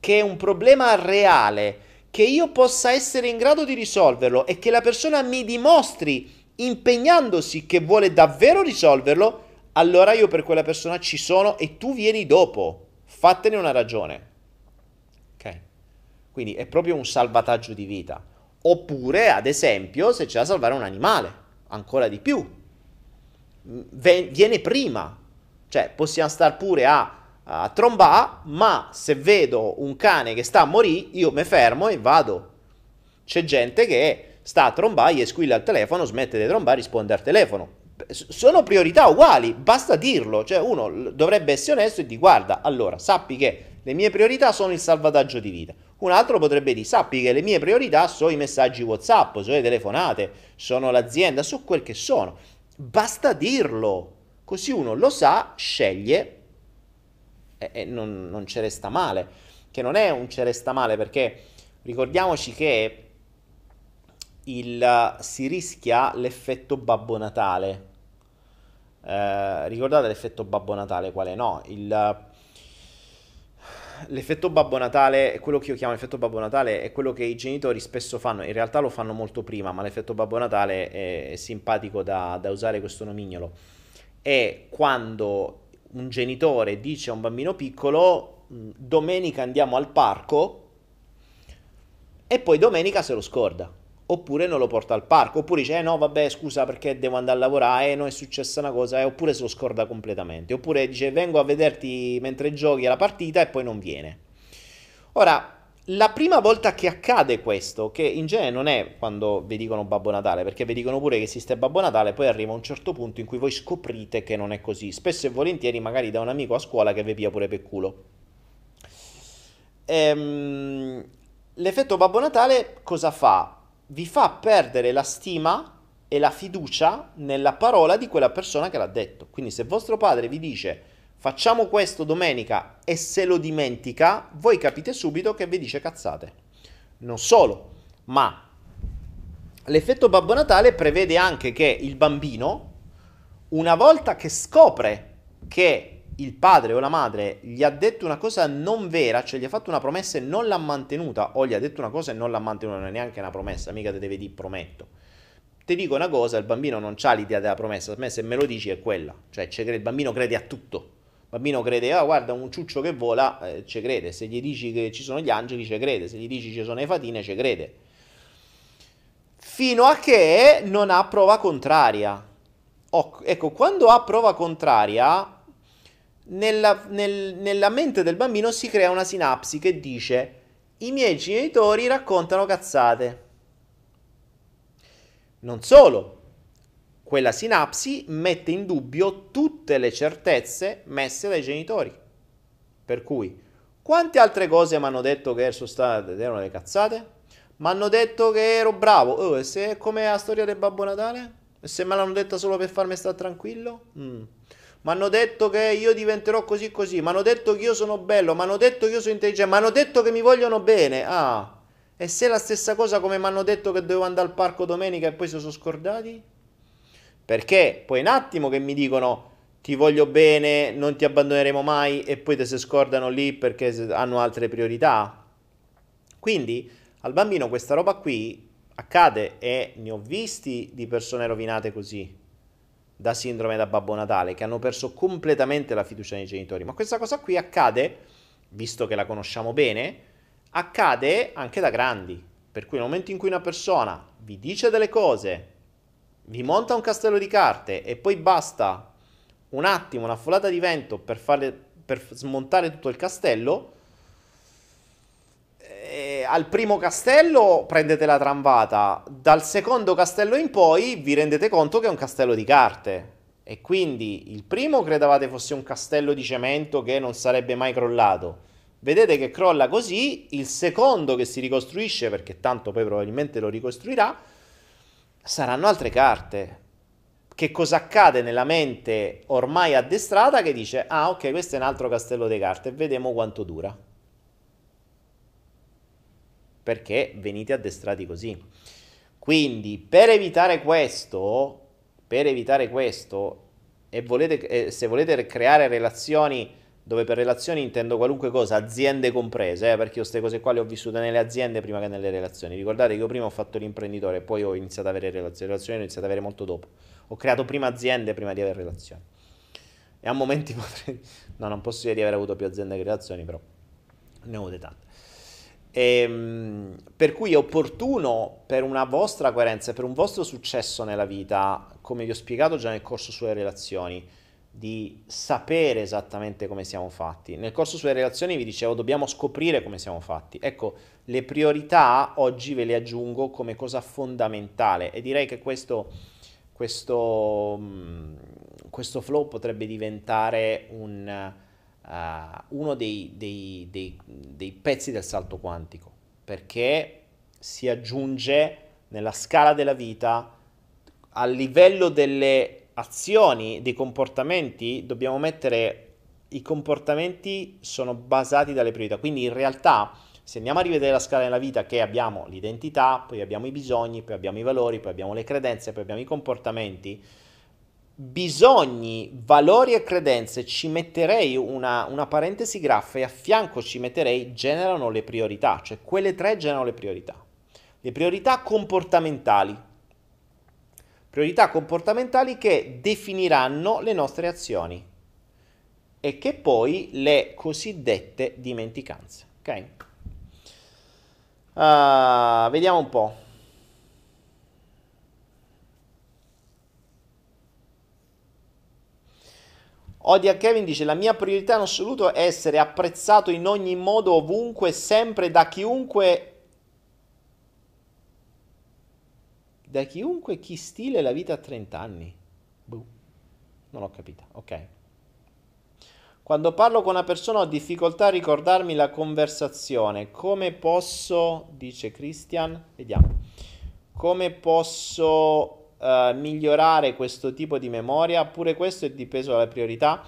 [SPEAKER 2] che è un problema reale, che io possa essere in grado di risolverlo e che la persona mi dimostri impegnandosi che vuole davvero risolverlo, allora io per quella persona ci sono e tu vieni dopo. Fattene una ragione. Ok? Quindi è proprio un salvataggio di vita. Oppure, ad esempio, se c'è da salvare un animale ancora di più. Viene prima. Cioè, possiamo stare pure a, a trombare, ma se vedo un cane che sta a morire, io mi fermo e vado. C'è gente che sta a trombare, gli squilla al telefono, smette di trombare, risponde al telefono. Sono priorità uguali, basta dirlo. Cioè, uno dovrebbe essere onesto e di guarda, allora, sappi che le mie priorità sono il salvataggio di vita. Un altro potrebbe dire, sappi che le mie priorità sono i messaggi WhatsApp, sono le telefonate, sono l'azienda, so quel che sono. Basta dirlo, così uno lo sa, sceglie e, e non, non ce resta male. Che non è un ce resta male perché ricordiamoci che il, si rischia l'effetto Babbo Natale. Eh, ricordate l'effetto Babbo Natale qual è? No, il l'effetto Babbo Natale, quello che io chiamo effetto Babbo Natale, è quello che i genitori spesso fanno, in realtà lo fanno molto prima, ma l'effetto Babbo Natale è, è simpatico da, da, usare questo nomignolo. È quando un genitore dice a un bambino piccolo, domenica andiamo al parco, e poi domenica se lo scorda oppure non lo porta al parco, oppure dice eh no vabbè scusa perché devo andare a lavorare, eh, non è successa una cosa, eh, oppure se lo scorda completamente, oppure dice vengo a vederti mentre giochi alla partita e poi non viene. Ora, la prima volta che accade questo, che in genere non è quando vi dicono Babbo Natale, perché vi dicono pure che esiste Babbo Natale, poi arriva un certo punto in cui voi scoprite che non è così, spesso e volentieri magari da un amico a scuola che vi pia pure per culo. Ehm, l'effetto Babbo Natale cosa fa? Vi fa perdere la stima e la fiducia nella parola di quella persona che l'ha detto. Quindi se vostro padre vi dice facciamo questo domenica e se lo dimentica, voi capite subito che vi dice cazzate. Non solo, ma l'effetto Babbo Natale prevede anche che il bambino, una volta che scopre che il padre o la madre gli ha detto una cosa non vera, cioè gli ha fatto una promessa e non l'ha mantenuta, o gli ha detto una cosa e non l'ha mantenuta, non è neanche una promessa, mica te deve dire prometto. Ti dico una cosa, il bambino non ha l'idea della promessa, a me se me lo dici è quella, cioè il bambino crede a tutto. Il bambino crede, ah guarda un ciuccio che vola, eh, ci crede, se gli dici che ci sono gli angeli ci crede, se gli dici ci sono le fatine ci crede. Fino a che non ha prova contraria. Oh, ecco, quando ha prova contraria, nella, nel, nella mente del bambino si crea una sinapsi che dice i miei genitori raccontano cazzate. Non solo, quella sinapsi mette in dubbio tutte le certezze messe dai genitori. Per cui, quante altre cose mi hanno detto che sono state, erano le cazzate? Mi hanno detto che ero bravo. Oh, e se è come la storia del Babbo Natale? E se me l'hanno detta solo per farmi stare tranquillo? Mm. Mi hanno detto che io diventerò così così. Mi hanno detto che io sono bello. Mi hanno detto che io sono intelligente. Mi hanno detto che mi vogliono bene. Ah, e se è la stessa cosa come mi hanno detto che dovevo andare al parco domenica e poi si sono scordati? Perché poi un attimo che mi dicono ti voglio bene, non ti abbandoneremo mai e poi te si scordano lì perché hanno altre priorità. Quindi al bambino questa roba qui accade e ne ho visti di persone rovinate così da sindrome da Babbo Natale che hanno perso completamente la fiducia nei genitori. Ma questa cosa qui accade, visto che la conosciamo bene, accade anche da grandi. Per cui nel momento in cui una persona vi dice delle cose, vi monta un castello di carte e poi basta un attimo, una folata di vento per, fare, per smontare tutto il castello, eh, al primo castello prendete la tramvata, dal secondo castello in poi vi rendete conto che è un castello di carte. E quindi il primo credevate fosse un castello di cemento che non sarebbe mai crollato. Vedete che crolla così, il secondo che si ricostruisce, perché tanto poi probabilmente lo ricostruirà, saranno altre carte. Che cosa accade nella mente ormai addestrata che dice, ah ok, questo è un altro castello di carte, vediamo quanto dura perché venite addestrati così. Quindi per evitare questo, per evitare questo, e volete, eh, se volete creare relazioni, dove per relazioni intendo qualunque cosa, aziende comprese, eh, perché io queste cose qua le ho vissute nelle aziende prima che nelle relazioni. Ricordate che io prima ho fatto l'imprenditore poi ho iniziato ad avere relazioni, relazioni ho iniziato ad avere molto dopo. Ho creato prima aziende prima di avere relazioni. E a momenti potrei... No, non posso dire di aver avuto più aziende che relazioni, però ne ho avute tante. E, ehm, per cui è opportuno per una vostra coerenza e per un vostro successo nella vita, come vi ho spiegato già nel corso sulle relazioni, di sapere esattamente come siamo fatti. Nel corso sulle relazioni vi dicevo dobbiamo scoprire come siamo fatti. Ecco, le priorità oggi ve le aggiungo come cosa fondamentale e direi che questo, questo, mm, questo flow potrebbe diventare un uh, uno dei, dei, dei, dei pezzi del salto quantico, perché si aggiunge nella scala della vita a livello delle azioni, dei comportamenti, dobbiamo mettere i comportamenti sono basati dalle priorità. Quindi in realtà, se andiamo a rivedere la scala della vita, che abbiamo l'identità, poi abbiamo i bisogni, poi abbiamo i valori, poi abbiamo le credenze, poi abbiamo i comportamenti, bisogni, valori e credenze ci metterei una, una, parentesi graffa e a fianco ci metterei generano le priorità, cioè quelle tre generano le priorità. Le priorità comportamentali. Priorità comportamentali che definiranno le nostre azioni e che poi le cosiddette dimenticanze. Ok? Uh, vediamo un po'. Odia Kevin dice la mia priorità in assoluto è essere apprezzato in ogni modo, ovunque, sempre, da chiunque... Da chiunque chi stile la vita a 30 anni. Buh. Non ho capito, ok. Quando parlo con una persona ho difficoltà a ricordarmi la conversazione. Come posso, dice Christian, vediamo, come posso uh, migliorare questo tipo di memoria, pure questo è dipeso dalle priorità.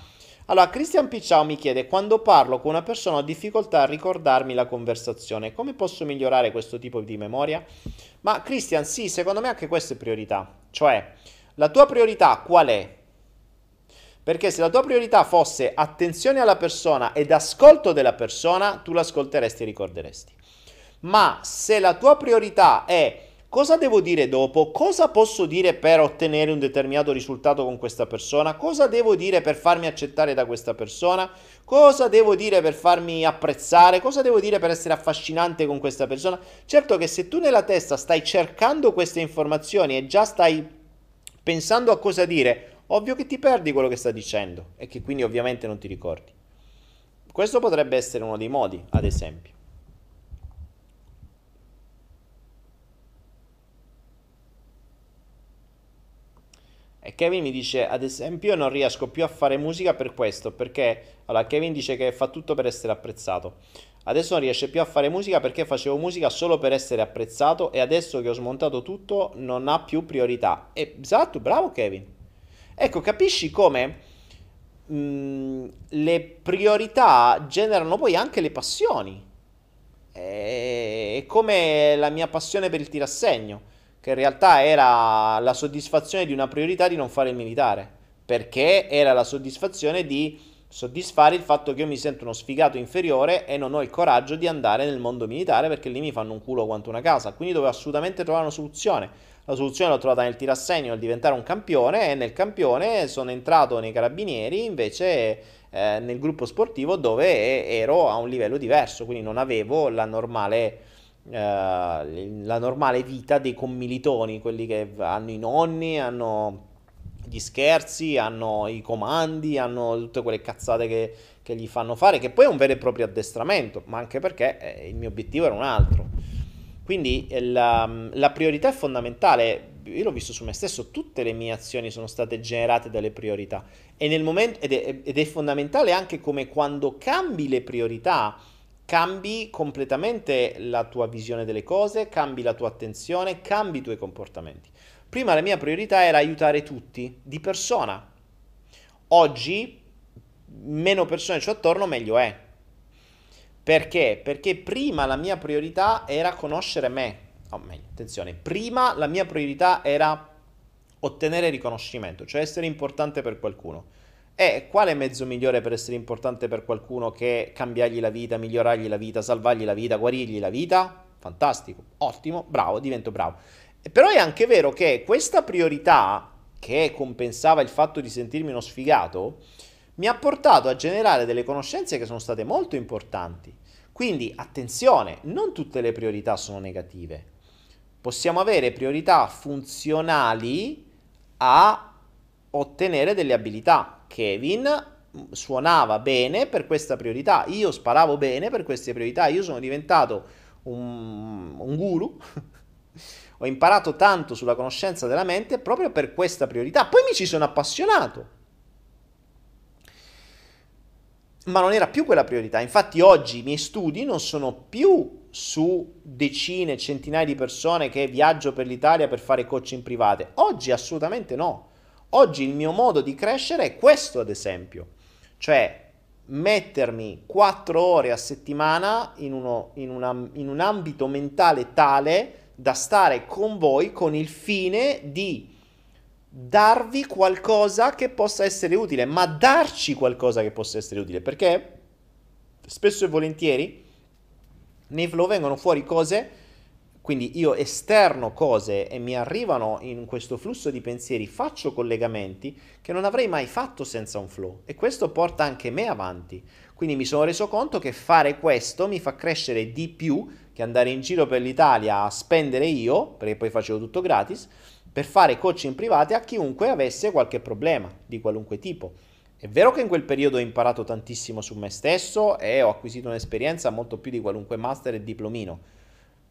[SPEAKER 2] Allora, Christian Picciao mi chiede, quando parlo con una persona ho difficoltà a ricordarmi la conversazione, come posso migliorare questo tipo di memoria? Ma Christian, sì, secondo me anche questa è priorità. Cioè, la tua priorità qual è? Perché se la tua priorità fosse attenzione alla persona ed ascolto della persona, tu l'ascolteresti e ricorderesti. Ma se la tua priorità è Cosa devo dire dopo? Cosa posso dire per ottenere un determinato risultato con questa persona? Cosa devo dire per farmi accettare da questa persona? Cosa devo dire per farmi apprezzare? Cosa devo dire per essere affascinante con questa persona? Certo che se tu nella testa stai cercando queste informazioni e già stai pensando a cosa dire, ovvio che ti perdi quello che sta dicendo e che quindi ovviamente non ti ricordi. Questo potrebbe essere uno dei modi, ad esempio. E Kevin mi dice, ad esempio, non riesco più a fare musica per questo, perché allora Kevin dice che fa tutto per essere apprezzato. Adesso non riesce più a fare musica perché facevo musica solo per essere apprezzato e adesso che ho smontato tutto non ha più priorità. Esatto, bravo Kevin. Ecco, capisci come mh, mm, le priorità generano poi anche le passioni. È come la mia passione per il tirassegno che in realtà era la soddisfazione di una priorità di non fare il militare, perché era la soddisfazione di soddisfare il fatto che io mi sento uno sfigato inferiore e non ho il coraggio di andare nel mondo militare perché lì mi fanno un culo quanto una casa, quindi dovevo assolutamente trovare una soluzione. La soluzione l'ho trovata nel tirassegno, nel diventare un campione e nel campione sono entrato nei carabinieri invece eh, nel gruppo sportivo dove ero a un livello diverso, quindi non avevo la normale la normale vita dei commilitoni, quelli che hanno i nonni, hanno gli scherzi, hanno i comandi, hanno tutte quelle cazzate che, che gli fanno fare, che poi è un vero e proprio addestramento, ma anche perché eh, il mio obiettivo era un altro. Quindi eh, la, la, priorità è fondamentale. Io l'ho visto su me stesso, tutte le mie azioni sono state generate dalle priorità e nel momento, ed, è, ed è fondamentale anche come quando cambi le priorità, cambi completamente la tua visione delle cose, cambi la tua attenzione, cambi i tuoi comportamenti. Prima la mia priorità era aiutare tutti, di persona. Oggi meno persone c'ho attorno, meglio è. Perché? Perché prima la mia priorità era conoscere me. O oh, meglio, attenzione, prima la mia priorità era ottenere riconoscimento, cioè essere importante per qualcuno. E quale mezzo migliore per essere importante per qualcuno che cambiargli la vita, migliorargli la vita, salvargli la vita, guarirgli la vita? Fantastico, ottimo, bravo, divento bravo. E però è anche vero che questa priorità, che compensava il fatto di sentirmi uno sfigato, mi ha portato a generare delle conoscenze che sono state molto importanti. Quindi attenzione, non tutte le priorità sono negative. Possiamo avere priorità funzionali a ottenere delle abilità. Kevin suonava bene per questa priorità, io sparavo bene per queste priorità, io sono diventato un, un guru, ho imparato tanto sulla conoscenza della mente proprio per questa priorità, poi mi ci sono appassionato. Ma non era più quella priorità, infatti oggi i miei studi non sono più su decine, centinaia di persone che viaggio per l'Italia per fare coaching private, oggi assolutamente no Oggi il mio modo di crescere è questo, ad esempio, cioè mettermi 4 ore a settimana in, uno, in, una, in un ambito mentale tale da stare con voi con il fine di darvi qualcosa che possa essere utile, ma darci qualcosa che possa essere utile, perché spesso e volentieri nei flow vengono fuori cose quindi io esterno cose e mi arrivano in questo flusso di pensieri, faccio collegamenti che non avrei mai fatto senza un flow e questo porta anche me avanti. Quindi mi sono reso conto che fare questo mi fa crescere di più che andare in giro per l'Italia a spendere io, perché poi facevo tutto gratis, per fare coaching privati a chiunque avesse qualche problema di qualunque tipo. È vero che in quel periodo ho imparato tantissimo su me stesso e ho acquisito un'esperienza molto più di qualunque master e diplomino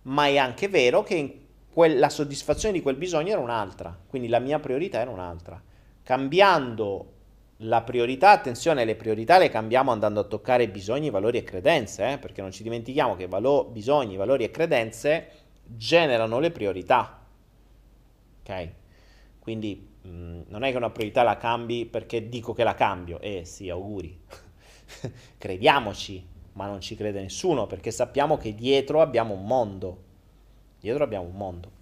[SPEAKER 2] ma è anche vero che quel, la soddisfazione di quel bisogno era un'altra, quindi la mia priorità era un'altra. Cambiando la priorità, attenzione, le priorità le cambiamo andando a toccare bisogni, valori e credenze, eh? perché non ci dimentichiamo che valo- bisogni, valori e credenze generano le priorità. Ok? Quindi mh, mm, non è che una priorità la cambi perché dico che la cambio, eh sì, auguri. Crediamoci, ma non ci crede nessuno perché sappiamo che dietro abbiamo un mondo. Dietro abbiamo un mondo.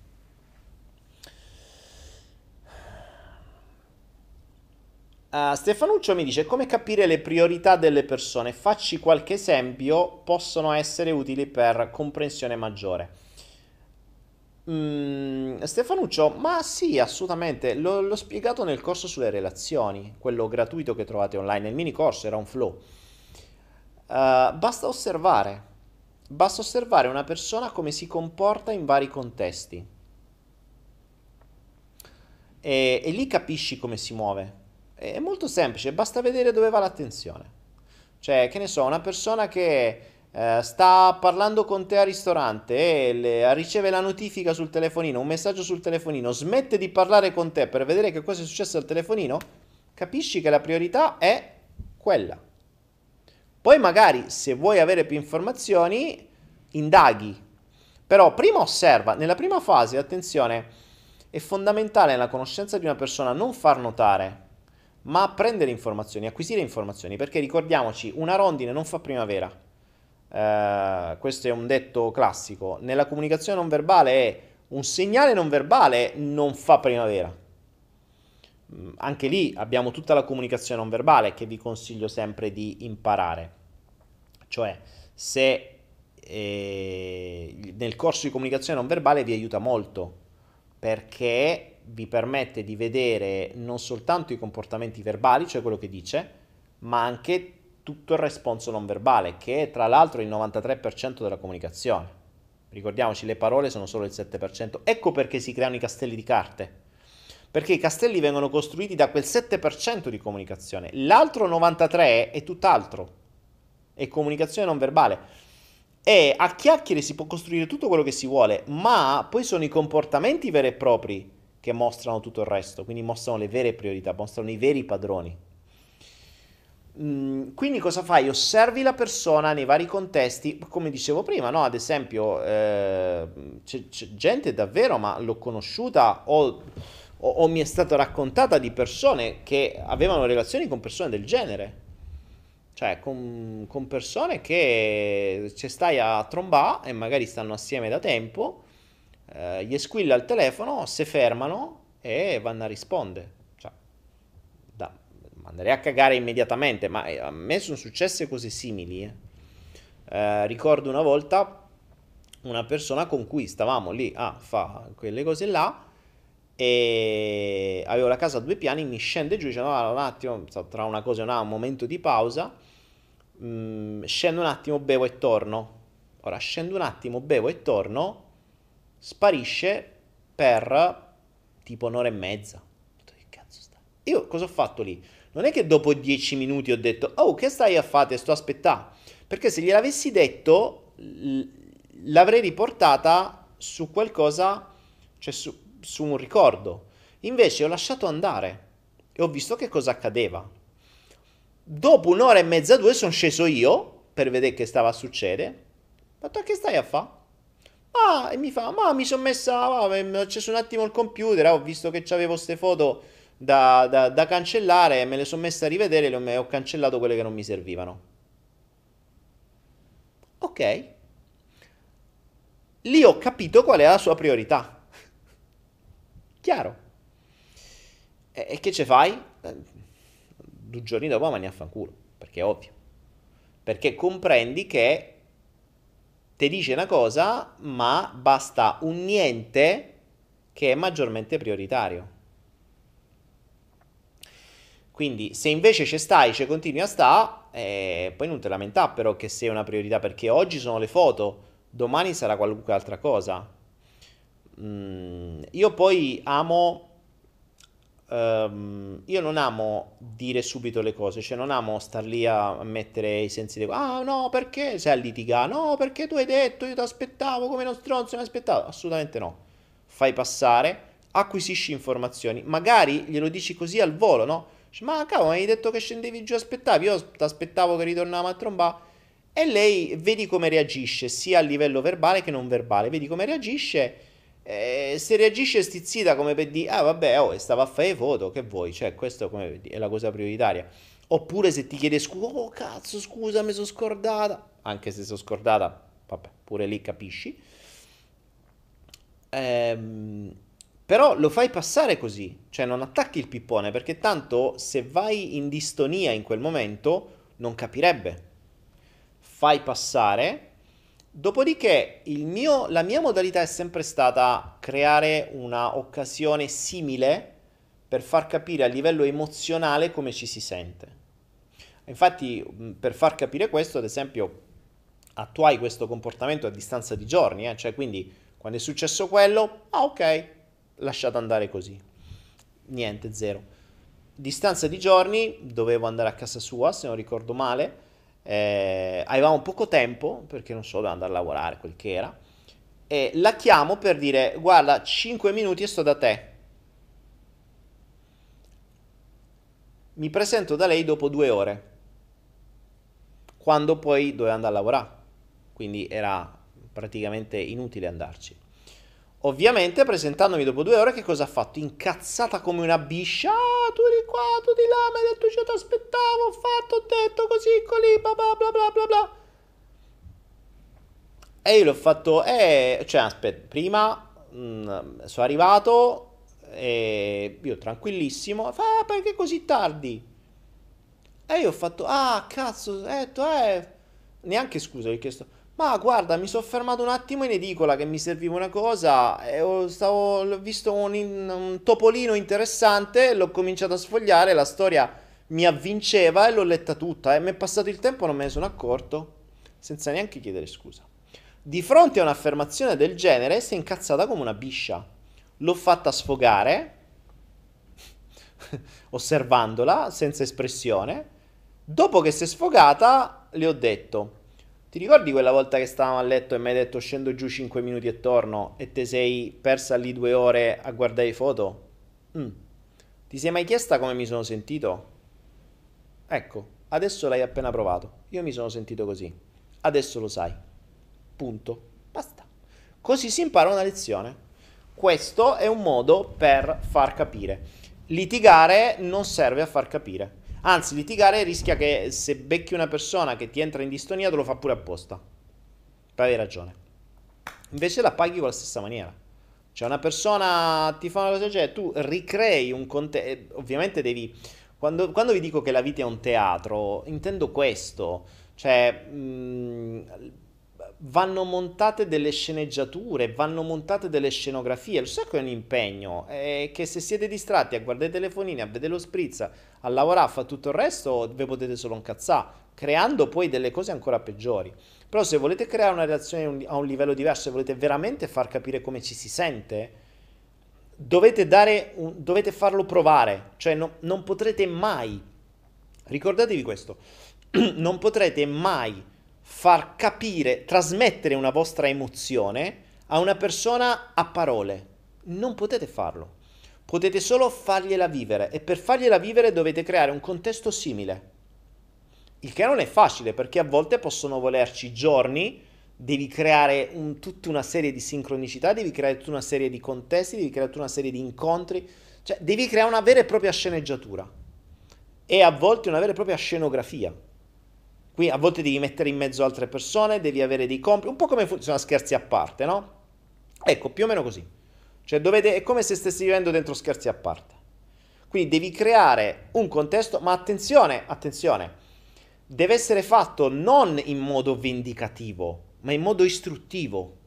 [SPEAKER 2] Uh, Stefanuccio mi dice come capire le priorità delle persone. Facci qualche esempio, possono essere utili per comprensione maggiore. Mm, Stefanuccio, ma sì, assolutamente. L- l'ho spiegato nel corso sulle relazioni, quello gratuito che trovate online. Nel mini corso era un flow. Uh, basta osservare, basta osservare una persona come si comporta in vari contesti e, e lì capisci come si muove. È molto semplice, basta vedere dove va l'attenzione. Cioè, che ne so, una persona che eh, sta parlando con te al ristorante e le, riceve la notifica sul telefonino, un messaggio sul telefonino, smette di parlare con te per vedere che cosa è successo al telefonino, capisci che la priorità è quella. Poi magari se vuoi avere più informazioni, indaghi. Però prima osserva, nella prima fase, attenzione, è fondamentale nella conoscenza di una persona non far notare, ma prendere informazioni, acquisire informazioni, perché ricordiamoci, una rondine non fa primavera. Uh, questo è un detto classico. Nella comunicazione non verbale è un segnale non verbale non fa primavera. Mm, anche lì abbiamo tutta la comunicazione non verbale che vi consiglio sempre di imparare. Cioè, se eh, nel corso di comunicazione non verbale vi aiuta molto perché vi permette di vedere non soltanto i comportamenti verbali, cioè quello che dice, ma anche tutto il responso non verbale, che è tra l'altro il 93% della comunicazione. Ricordiamoci, le parole sono solo il 7%. Ecco perché si creano i castelli di carte. Perché i castelli vengono costruiti da quel 7% di comunicazione. L'altro 93% è tutt'altro. È comunicazione non verbale. E a chiacchiere si può costruire tutto quello che si vuole, ma poi sono i comportamenti veri e propri che mostrano tutto il resto. Quindi mostrano le vere priorità, mostrano i veri padroni. Mm, quindi cosa fai? Osservi la persona nei vari contesti, come dicevo prima, no? Ad esempio, eh, c'è, c'è, gente davvero, ma l'ho conosciuta o, o, o, mi è stata raccontata di persone che avevano relazioni con persone del genere. Cioè, con, con persone che ci stai a trombare e magari stanno assieme da tempo, eh, gli squilla il telefono, si fermano e vanno a rispondere andrei a cagare immediatamente, ma eh, a me sono successe cose simili. Eh. Eh, ricordo una volta una persona con cui stavamo lì a fare quelle cose là e avevo la casa a due piani, mi scende giù dicendo no, un attimo, tra una cosa e una, un momento di pausa, mm, scendo un attimo, bevo e torno. Ora scendo un attimo, bevo e torno, sparisce per tipo un'ora e mezza. Io cosa ho fatto lì? Non è che dopo dieci minuti ho detto, oh, che stai a fare? Sto aspettando. Perché se gliel'avessi detto, l'avrei riportata su qualcosa, cioè su, su un ricordo. Invece ho lasciato andare e ho visto che cosa accadeva. Dopo un'ora e mezza, due, sono sceso io per vedere che stava a succedere. Ma tu che stai a fare? Ah, e mi fa, ma mi sono messa, ho acceso un attimo il computer, ho visto che avevo queste foto da, da, da cancellare, me le sono messe a rivedere e ho cancellato quelle che non mi servivano. Ok. Lì ho capito qual è la sua priorità. Chiaro. E, e che ce fai? Eh, due giorni dopo mani a fanculo, perché è ovvio. Perché comprendi che ti dice una cosa, ma basta un niente che è maggiormente prioritario. Quindi se invece ci stai, ci continui a sta, eh, poi non te lamentare però che sei una priorità perché oggi sono le foto, domani sarà qualunque altra cosa. Mm, io poi amo... Um, io non amo dire subito le cose, cioè non amo star lì a mettere i sensi di... Ah no, perché? Sei a litigare? No, perché tu hai detto, io ti aspettavo come uno stronzo, mi aspettavo. Assolutamente no. Fai passare, acquisisci informazioni, magari glielo dici così al volo, no? ma cavolo, mi hai detto che scendevi giù aspettavi, io ti aspettavo che ritornava a trombare. E lei vedi come reagisce, sia a livello verbale che non verbale, vedi come reagisce. Eh, se reagisce stizzita come per dire, ah vabbè, oh, stava a fare foto, che vuoi? Cioè, questo come è la cosa prioritaria. Oppure se ti chiede scusa, oh cazzo, scusa, mi sono scordata. Anche se sono scordata, vabbè, pure lì capisci. Ehm però lo fai passare così, cioè non attacchi il pippone, perché tanto se vai in distonia in quel momento non capirebbe. Fai passare. Dopodiché mio, la mia modalità è sempre stata creare una occasione simile per far capire a livello emozionale come ci si sente. Infatti, per far capire questo, ad esempio, attuai questo comportamento a distanza di giorni, eh? cioè quindi quando è successo quello, ah ok, lasciato andare così. Niente, zero. Distanza di giorni, dovevo andare a casa sua, se non ricordo male, eh, avevamo poco tempo perché non so, doveva andare a lavorare, quel che era. E la chiamo per dire: Guarda, 5 minuti e sto da te. Mi presento da lei dopo due ore, quando poi doveva andare a lavorare. Quindi era praticamente inutile andarci. Ovviamente, presentandomi dopo due ore, che cosa ha fatto? Incazzata come una biscia. Ah, tu di qua, tu di là, mi hai detto io ti aspettavo, ho fatto, ho detto così, così, bla bla bla bla bla. E io l'ho fatto, eh, cioè, aspetta, prima mh, mm, sono arrivato e io tranquillissimo, fa, ah, perché così tardi? E io ho fatto, ah, cazzo, ho detto, eh, neanche scusa, ho chiesto ma guarda, mi sono fermato un attimo in edicola che mi serviva una cosa e ho, stavo, ho visto un, un, topolino interessante, l'ho cominciato a sfogliare, la storia mi avvinceva e l'ho letta tutta e mi è passato il tempo e non me ne sono accorto, senza neanche chiedere scusa. Di fronte a un'affermazione del genere si è incazzata come una biscia. L'ho fatta sfogare, osservandola, senza espressione. Dopo che si è sfogata, le ho detto ti ricordi quella volta che stavamo a letto e mi hai detto scendo giù 5 minuti e torno e te sei persa lì due ore a guardare foto? Mm. Ti sei mai chiesta come mi sono sentito? Ecco, adesso l'hai appena provato. Io mi sono sentito così. Adesso lo sai. Punto. Basta. Così si impara una lezione. Questo è un modo per far capire. Litigare non serve a far capire. Anzi, litigare rischia che se becchi una persona che ti entra in distonia te lo fa pure apposta. Avevi ragione. Invece la paghi con la stessa maniera. Cioè una persona ti fa una cosa del genere, tu ricrei un contesto, eh, ovviamente devi... Quando, quando, vi dico che la vita è un teatro, intendo questo. Cioè, mh, vanno montate delle sceneggiature, vanno montate delle scenografie. Lo so che è un impegno, è che se siete distratti a guardare i telefonini, a vedere lo spritz, a lavorare, a fare tutto il resto, vi potete solo incazzare, creando poi delle cose ancora peggiori. Però se volete creare una reazione a un livello diverso, se volete veramente far capire come ci si sente, dovete, un, dovete farlo provare, cioè no, non potrete mai, ricordatevi questo, non potrete mai far capire, trasmettere una vostra emozione a una persona a parole. Non potete farlo. Potete solo fargliela vivere e per fargliela vivere dovete creare un contesto simile. Il che non è facile perché a volte possono volerci giorni, devi creare un, tutta una serie di sincronicità, devi creare tutta una serie di contesti, devi creare tutta una serie di incontri, cioè devi creare una vera e propria sceneggiatura e a volte una vera e propria scenografia. Qui a volte devi mettere in mezzo altre persone, devi avere dei compiti, un po' come funziona scherzi a parte, no? Ecco, più o meno così. Cioè dovete, è come se stessi vivendo dentro scherzi a parte. Quindi devi creare un contesto, ma attenzione, attenzione, deve essere fatto non in modo vendicativo, ma in modo istruttivo.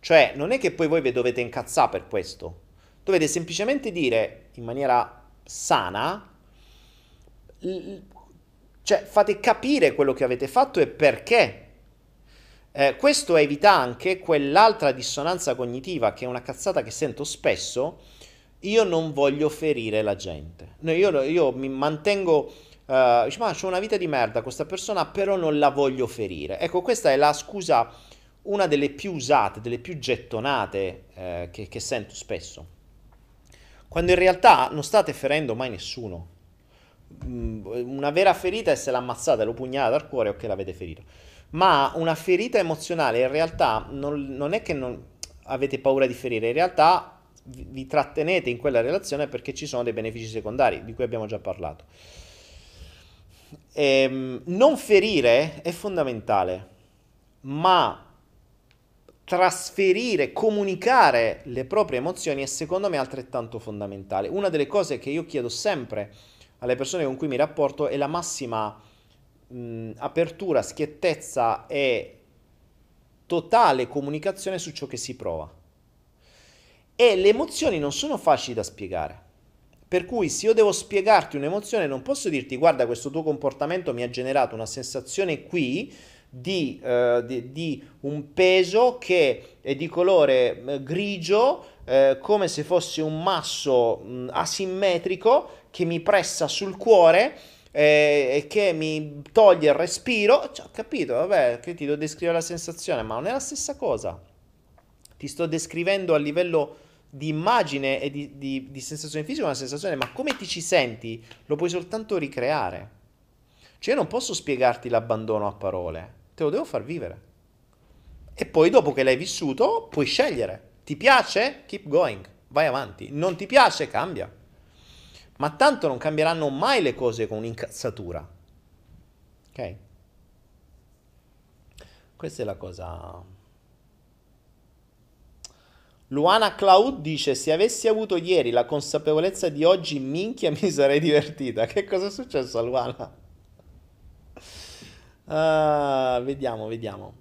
[SPEAKER 2] Cioè, non è che poi voi vi dovete incazzare per questo. Dovete semplicemente dire in maniera sana cioè, fate capire quello che avete fatto e perché. Eh, questo evita anche quell'altra dissonanza cognitiva, che è una cazzata che sento spesso. Io non voglio ferire la gente. No, io, io, mi mantengo. Uh, dice, ma ho una vita di merda questa persona, però non la voglio ferire. Ecco, questa è la scusa, una delle più usate, delle più gettonate eh, che, che sento spesso. Quando in realtà non state ferendo mai nessuno una vera ferita è se l'ammazzate, lo pugnalate al cuore o che l'avete ferito. Ma una ferita emozionale in realtà non, non è che non avete paura di ferire, in realtà vi, vi trattenete in quella relazione perché ci sono dei benefici secondari di cui abbiamo già parlato. Ehm, non ferire è fondamentale, ma trasferire, comunicare le proprie emozioni è secondo me altrettanto fondamentale. Una delle cose che io chiedo sempre alle persone con cui mi rapporto è la massima mh, apertura, schiettezza e totale comunicazione su ciò che si prova. E le emozioni non sono facili da spiegare. Per cui se io devo spiegarti un'emozione non posso dirti guarda questo tuo comportamento mi ha generato una sensazione qui di, uh, di, di un peso che è di colore uh, grigio uh, come se fosse un masso mh, asimmetrico che mi pressa sul cuore e, che mi toglie il respiro, cioè, ho capito, vabbè, che ti devo descrivere la sensazione, ma non è la stessa cosa. Ti sto descrivendo a livello di immagine e di, di, di sensazione fisica una sensazione, ma come ti ci senti lo puoi soltanto ricreare. Cioè io non posso spiegarti l'abbandono a parole, te lo devo far vivere. E poi dopo che l'hai vissuto puoi scegliere. Ti piace? Keep going, vai avanti. Non ti piace? Cambia. Ma tanto non cambieranno mai le cose con un'incazzatura. Ok? Questa è la cosa. Luana Cloud dice: Se avessi avuto ieri la consapevolezza di oggi, minchia, mi sarei divertita. Che cosa è successo a Luana? Uh, vediamo, vediamo.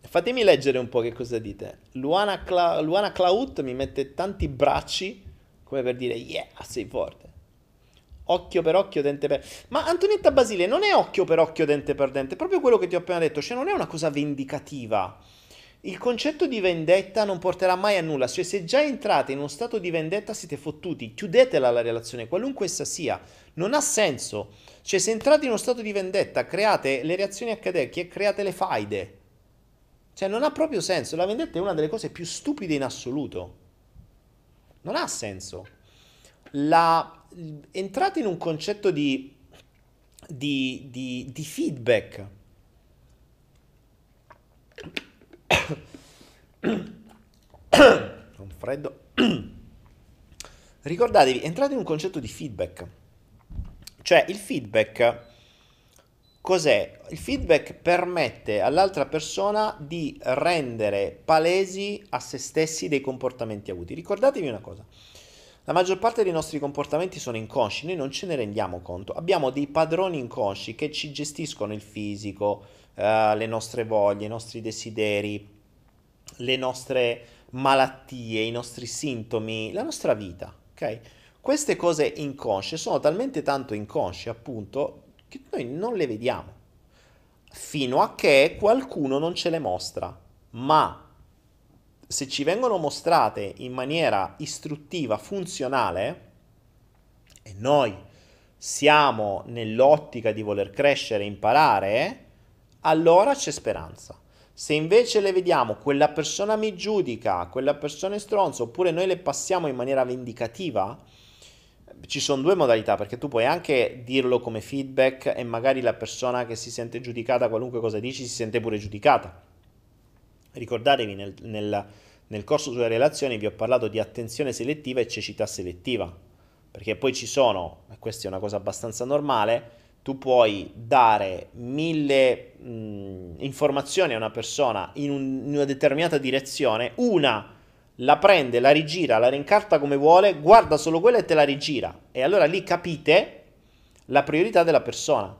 [SPEAKER 2] Fatemi leggere un po' che cosa dite. Luana, Cla- Luana Cloud mi mette tanti bracci come per dire, yeah, sei forte. Occhio per occhio, dente per... Ma Antonietta Basile non è occhio per occhio, dente per dente, è proprio quello che ti ho appena detto, cioè non è una cosa vendicativa. Il concetto di vendetta non porterà mai a nulla, cioè se già entrate in uno stato di vendetta siete fottuti, chiudetela la relazione, qualunque essa sia, non ha senso. Cioè se entrate in uno stato di vendetta, create le reazioni accademiche, create le faide. Cioè non ha proprio senso, la vendetta è una delle cose più stupide in assoluto. Non ha senso. La, entrate in un concetto di, di, di, di feedback. Un freddo. Ricordatevi, entrate in un concetto di feedback. Cioè il feedback cos'è? Il feedback permette all'altra persona di rendere palesi a se stessi dei comportamenti avuti. Ricordatevi una cosa. La maggior parte dei nostri comportamenti sono inconsci, noi non ce ne rendiamo conto. Abbiamo dei padroni inconsci che ci gestiscono il fisico, eh, le nostre voglie, i nostri desideri, le nostre malattie, i nostri sintomi, la nostra vita, ok? Queste cose inconsce sono talmente tanto inconsce, appunto, che noi non le vediamo, fino a che qualcuno non ce le mostra. Ma se ci vengono mostrate in maniera istruttiva, funzionale, e noi siamo nell'ottica di voler crescere e imparare, allora c'è speranza. Se invece le vediamo, quella persona mi giudica, quella persona è stronza, oppure noi le passiamo in maniera vendicativa, ci sono due modalità, perché tu puoi anche dirlo come feedback e magari la persona che si sente giudicata, qualunque cosa dici, si sente pure giudicata. Ricordatevi, nel, nel, nel corso sulle relazioni vi ho parlato di attenzione selettiva e cecità selettiva, perché poi ci sono, e questa è una cosa abbastanza normale, tu puoi dare mille mh, informazioni a una persona in, un, in una determinata direzione, una la prende, la rigira, la rincarta come vuole, guarda solo quella e te la rigira. E allora lì capite la priorità della persona.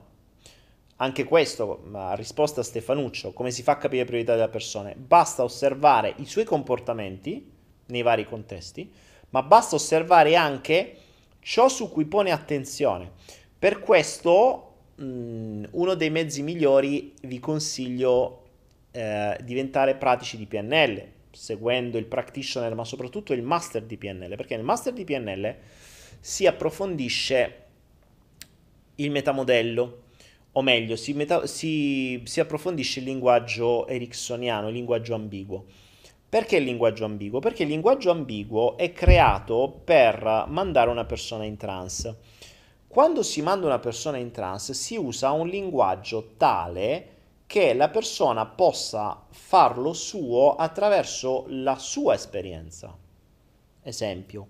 [SPEAKER 2] Anche questo, risposta a Stefanuccio, come si fa a capire le priorità della persona? Basta osservare i suoi comportamenti nei vari contesti, ma basta osservare anche ciò su cui pone attenzione. Per questo, mh, uno dei mezzi migliori vi consiglio eh, diventare pratici di PNL, seguendo il practitioner, ma soprattutto il master di PNL, perché nel master di PNL si approfondisce il metamodello, o meglio, si, meta- si, si approfondisce il linguaggio ericksoniano, il linguaggio ambiguo. Perché il linguaggio ambiguo? Perché il linguaggio ambiguo è creato per mandare una persona in trance. Quando si manda una persona in trance si usa un linguaggio tale che la persona possa farlo suo attraverso la sua esperienza. Esempio,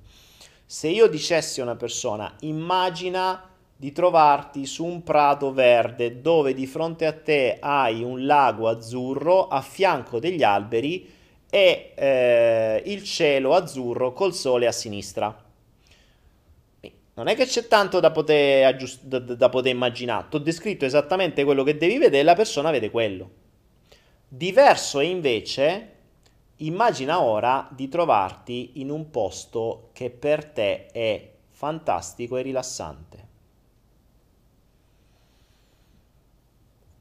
[SPEAKER 2] se io dicessi a una persona immagina di trovarti su un prato verde dove di fronte a te hai un lago azzurro a fianco degli alberi e eh, il cielo azzurro col sole a sinistra. Non è che c'è tanto da poter, aggiust- da, da poter immaginare. Ti ho descritto esattamente quello che devi vedere la persona vede quello. Diverso è invece, immagina ora di trovarti in un posto che per te è fantastico e rilassante.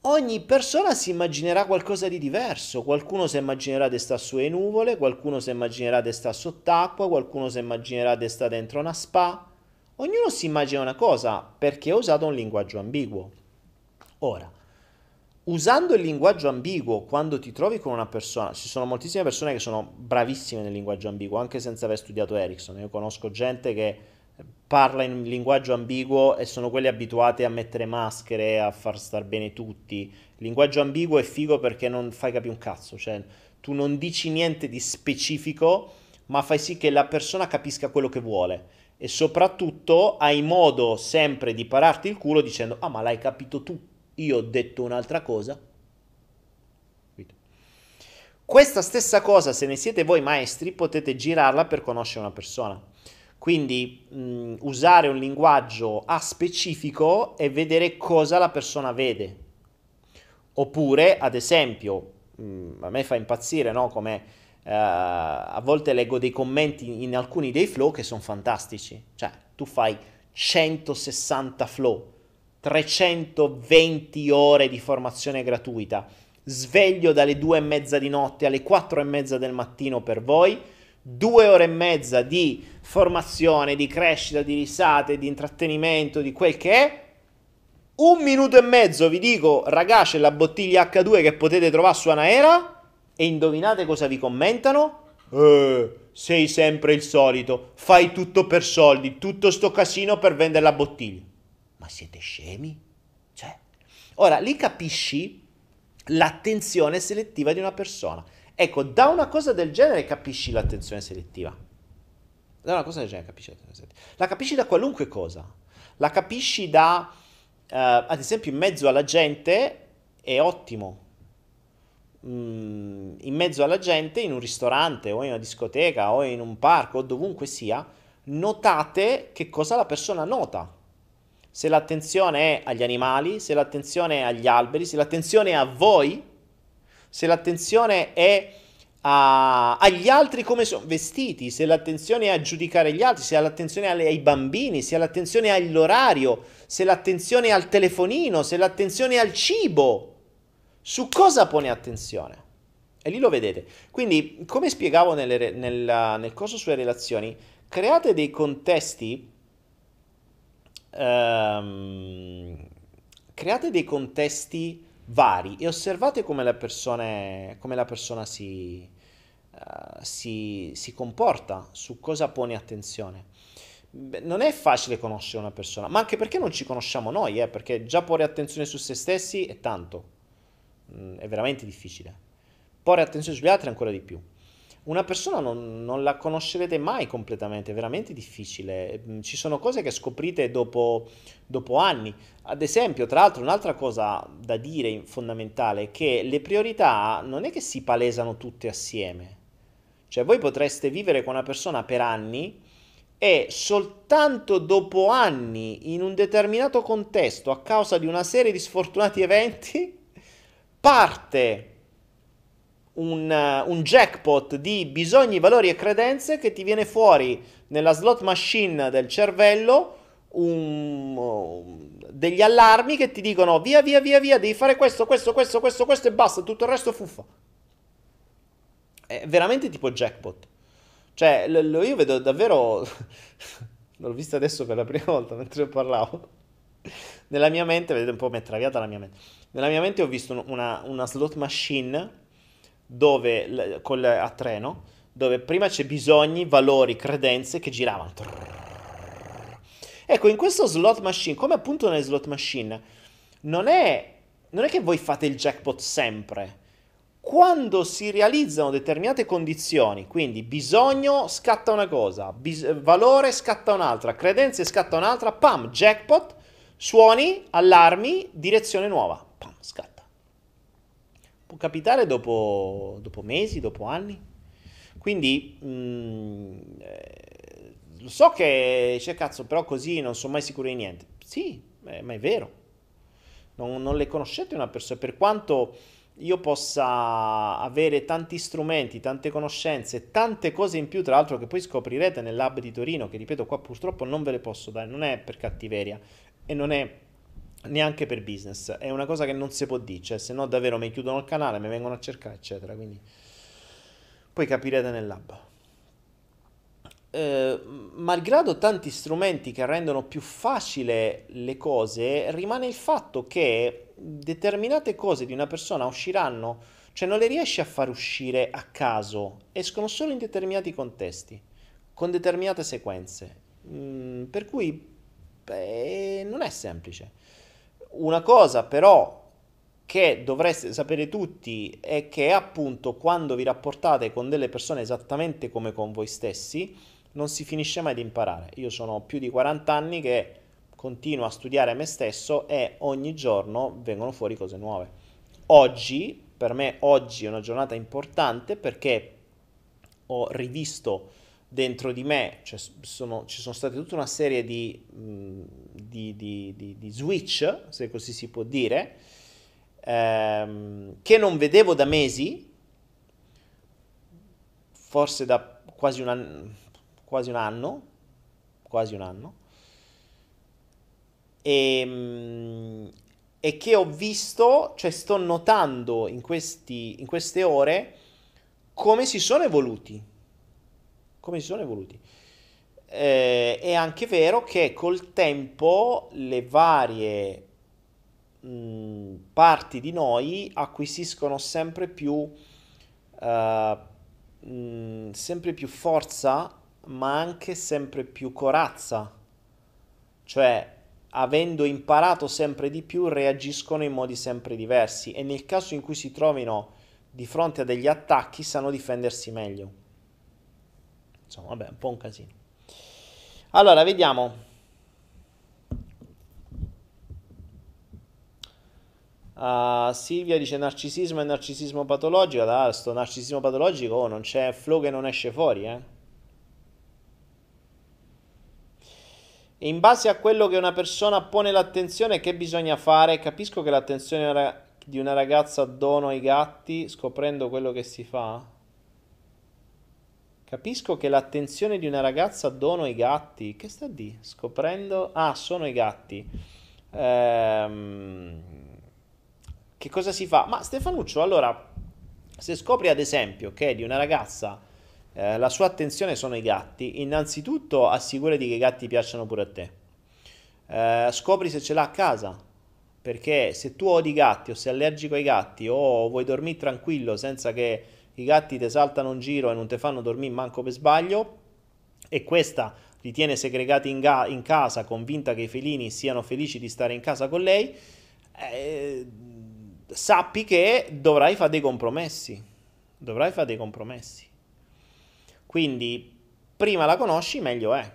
[SPEAKER 2] Ogni persona si immaginerà qualcosa di diverso, qualcuno si immaginerà di stare sulle nuvole, qualcuno si immaginerà di stare sott'acqua, qualcuno si immaginerà di stare dentro una spa, Ognuno si immagina una cosa perché ha usato un linguaggio ambiguo. Ora, usando il linguaggio ambiguo quando ti trovi con una persona, ci sono moltissime persone che sono bravissime nel linguaggio ambiguo, anche senza aver studiato Ericsson. Io conosco gente che parla in linguaggio ambiguo e sono quelli abituati a mettere maschere, a far star bene tutti. Il linguaggio ambiguo è figo perché non fai capire un cazzo, cioè tu non dici niente di specifico, ma fai sì che la persona capisca quello che vuole. E soprattutto hai modo sempre di pararti il culo dicendo: Ah, ma l'hai capito tu, io ho detto un'altra cosa. Questa stessa cosa, se ne siete voi maestri, potete girarla per conoscere una persona. Quindi mh, usare un linguaggio a specifico e vedere cosa la persona vede. Oppure, ad esempio, mh, a me fa impazzire, no? Come uh, a volte leggo dei commenti in alcuni dei flow che sono fantastici. Cioè, tu fai 160 flow, 320 ore di formazione gratuita, sveglio dalle due e mezza di notte alle quattro e mezza del mattino per voi due ore e mezza di formazione, di crescita, di risate, di intrattenimento, di quel che è. Un minuto e mezzo vi dico, ragazzi, la bottiglia H2 che potete trovare su Anaera. E indovinate cosa vi commentano? Eh, sei sempre il solito, fai tutto per soldi, tutto sto casino per vendere la bottiglia. Ma siete scemi? Cioè, ora lì capisci l'attenzione selettiva di una persona. Ecco, da una cosa del genere capisci l'attenzione selettiva. Da una cosa del genere capisci l'attenzione selettiva. La capisci da qualunque cosa. La capisci da, uh, ad esempio, in mezzo alla gente è ottimo. Mm, in mezzo alla gente, in un ristorante o in una discoteca o in un parco o dovunque sia, notate che cosa la persona nota. Se l'attenzione è agli animali, se l'attenzione è agli alberi, se l'attenzione è a voi, se l'attenzione è a, agli altri come sono vestiti, se l'attenzione è a giudicare gli altri, se l'attenzione è ai bambini, se l'attenzione è all'orario, se l'attenzione è al telefonino, se l'attenzione è al cibo, su cosa pone attenzione? E lì lo vedete. Quindi, come spiegavo nelle, nel, nel corso sulle relazioni, create dei contesti Um, create dei contesti vari e osservate come la, persone, come la persona si, uh, si, si, comporta, su cosa pone attenzione. Beh, non è facile conoscere una persona, ma anche perché non ci conosciamo noi, eh, perché già porre attenzione su se stessi è tanto, mm, è veramente difficile. Porre attenzione sugli altri ancora di più una persona non, non, la conoscerete mai completamente, è veramente difficile. Mm, ci sono cose che scoprite dopo, dopo anni. Ad esempio, tra l'altro, un'altra cosa da dire fondamentale è che le priorità non è che si palesano tutte assieme. Cioè, voi potreste vivere con una persona per anni e soltanto dopo anni, in un determinato contesto, a causa di una serie di sfortunati eventi, parte un, un, jackpot di bisogni, valori e credenze che ti viene fuori nella slot machine del cervello un, degli allarmi che ti dicono via via via via devi fare questo questo questo questo questo e basta tutto il resto fuffa. È veramente tipo jackpot. Cioè l- l- io vedo davvero l'ho vista adesso per la prima volta mentre parlavo. Nella mia mente vedete un po' mi è traviata la mia mente nella mia mente ho visto una, una slot machine dove, col, a treno, dove prima c'è bisogni, valori, credenze che giravano. Ecco, in questo slot machine, come appunto nelle slot machine, non è, non è che voi fate il jackpot sempre. Quando si realizzano determinate condizioni, quindi bisogno scatta una cosa, bis- valore scatta un'altra, credenze scatta un'altra, pam, jackpot, suoni, allarmi, direzione nuova, scatta. Può capitare dopo, dopo mesi, dopo anni. Quindi mh, mm, eh, lo so che c'è cazzo, però così non sono mai sicuro di niente. Sì, eh, ma è vero. Non, non le conoscete una persona, per quanto io possa avere tanti strumenti, tante conoscenze, tante cose in più, tra l'altro che poi scoprirete nel lab di Torino, che ripeto qua purtroppo non ve le posso dare, non è per cattiveria e non è neanche per business, è una cosa che non si può dire, cioè se no davvero mi chiudono il canale, mi vengono a cercare, eccetera, quindi poi capirete nel lab. eh, malgrado tanti strumenti che rendono più facile le cose, rimane il fatto che determinate cose di una persona usciranno, cioè non le riesci a far uscire a caso, escono solo in determinati contesti, con determinate sequenze. Mm, per cui beh, non è semplice. Una cosa però che dovreste sapere tutti è che appunto quando vi rapportate con delle persone esattamente come con voi stessi, non si finisce mai di imparare. Io sono più di 40 anni che continuo a studiare me stesso e ogni giorno vengono fuori cose nuove. Oggi, per me oggi è una giornata importante perché ho rivisto dentro di me, cioè sono, ci sono state tutta una serie di, di, di, di switch, se così si può dire, ehm, che non vedevo da mesi, forse da quasi un, anno, quasi un anno, quasi un anno, e, ehm, e che ho visto, cioè sto notando in, questi, in queste ore come si sono evoluti, come si sono evoluti. Eh, è anche vero che col tempo le varie mh, parti di noi acquisiscono sempre più, uh, mh, sempre più forza, ma anche sempre più corazza. Cioè, avendo imparato sempre di più, reagiscono in modi sempre diversi e nel caso in cui si trovino di fronte a degli attacchi sanno difendersi meglio. Insomma, vabbè, un po' un casino. Allora, vediamo. Uh, Silvia dice narcisismo e narcisismo patologico. Da sto narcisismo patologico oh, non c'è flow che non esce fuori, eh. E in base a quello che una persona pone l'attenzione, che bisogna fare? Capisco che l'attenzione di una ragazza dono ai gatti, scoprendo quello che si fa. Capisco che l'attenzione di una ragazza dono ai gatti. Che sta di? Scoprendo. Ah, sono i gatti. Ehm che cosa si fa? Ma Stefanuccio, allora, se scopri ad esempio che di una ragazza eh, la sua attenzione sono i gatti, innanzitutto assicurati che i gatti piacciono pure a te. Eh, scopri se ce l'ha a casa, perché se tu odi i gatti o sei allergico ai gatti o vuoi dormire tranquillo senza che i gatti ti saltano in giro e non ti fanno dormire manco per sbaglio, e questa li tiene segregati in, ga- in casa, convinta che i felini siano felici di stare in casa con lei, eh, sappi che dovrai fare dei compromessi. Dovrai fare dei compromessi. Quindi, prima la conosci, meglio è.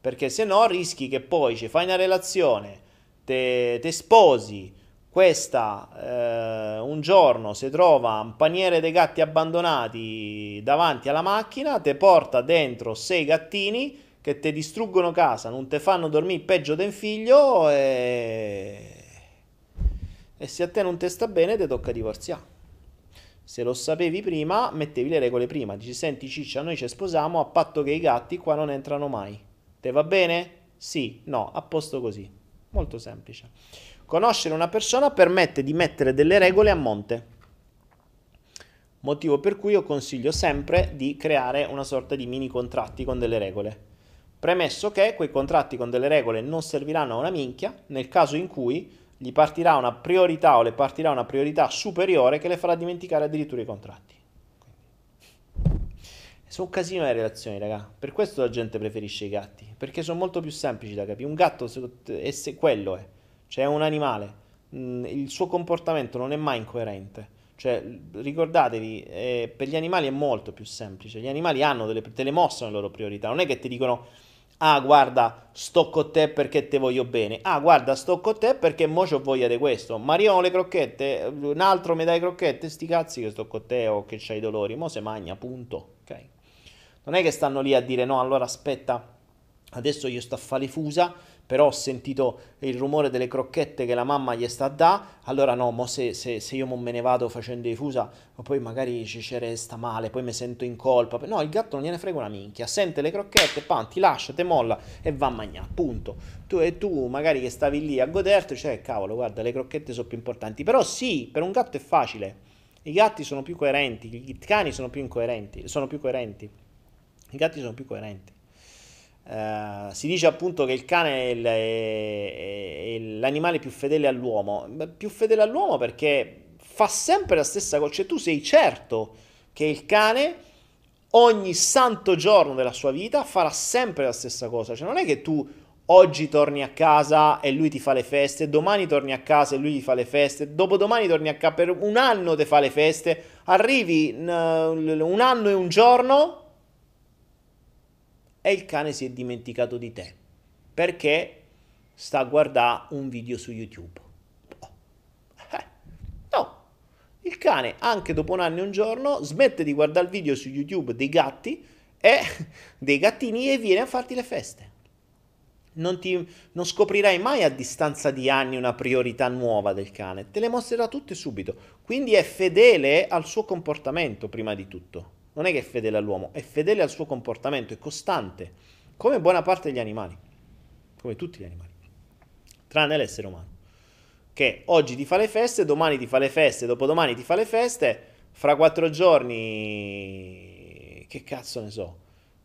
[SPEAKER 2] Perché se no rischi che poi ci fai una relazione, te, te sposi, questa eh, un giorno si trova un paniere dei gatti abbandonati davanti alla macchina, te porta dentro sei gattini che ti distruggono casa, non ti fanno dormire peggio del figlio e e se a te non ti sta bene, ti tocca divorziare. Se lo sapevi prima, mettevi le regole prima. Dici, senti Ciccia, noi ci sposiamo a patto che i gatti qua non entrano mai. Te va bene? Sì, no, a posto così. Molto semplice. Conoscere una persona permette di mettere delle regole a monte. Motivo per cui io consiglio sempre di creare una sorta di mini contratti con delle regole. Premesso che quei contratti con delle regole non serviranno a una minchia nel caso in cui gli partirà una priorità o le partirà una priorità superiore che le farà dimenticare addirittura i contratti. Sono un casino le relazioni, raga. Per questo la gente preferisce i gatti. Perché sono molto più semplici da capire. Un gatto se quello è. Cioè è un animale. Mm, il suo comportamento non è mai incoerente. Cioè, ricordatevi, eh, per gli animali è molto più semplice. Gli animali hanno delle, te le mostrano le loro priorità. Non è che ti dicono Ah, guarda, sto con te perché te voglio bene. Ah, guarda, sto con te perché mo c'ho voglia di questo. Mariano le crocchette, un altro mi dai crocchette, sti cazzi che sto con te o che c'hai dolori. Mo se magna, punto. Ok? Non è che stanno lì a dire no, allora aspetta, adesso io sto a fare fusa però ho sentito il rumore delle crocchette che la mamma gli sta a da, allora no, mo se, se, se io me ne vado facendo i fusa, poi magari ci resta male, poi mi sento in colpa. No, il gatto non gliene frega una minchia, sente le crocchette, pam, ti lascia, te molla e va a mangiare, punto. Tu e tu magari che stavi lì a goderti, cioè cavolo, guarda, le crocchette sono più importanti. Però sì, per un gatto è facile. I gatti sono più coerenti, i cani sono più incoerenti, sono più coerenti. I gatti sono più coerenti. Uh, si dice appunto che il cane è, il, è, è, l'animale più fedele all'uomo. Più fedele all'uomo perché fa sempre la stessa cosa. Cioè, tu sei certo che il cane ogni santo giorno della sua vita farà sempre la stessa cosa. Cioè, non è che tu oggi torni a casa e lui ti fa le feste, domani torni a casa e lui ti fa le feste, dopodomani torni a casa per un anno ti fa le feste, arrivi un anno e un giorno e il cane si è dimenticato di te perché sta a guardare un video su YouTube. Eh, no, il cane anche dopo un anno e un giorno smette di guardare il video su YouTube dei gatti e dei gattini e viene a farti le feste. Non, ti, non, scoprirai mai a distanza di anni una priorità nuova del cane, te le mostrerà tutte subito. Quindi è fedele al suo comportamento prima di tutto non è che è fedele all'uomo, è fedele al suo comportamento, è costante, come buona parte degli animali, come tutti gli animali, tranne l'essere umano, che oggi ti fa le feste, domani ti fa le feste, dopodomani ti fa le feste, fra quattro giorni, che cazzo ne so,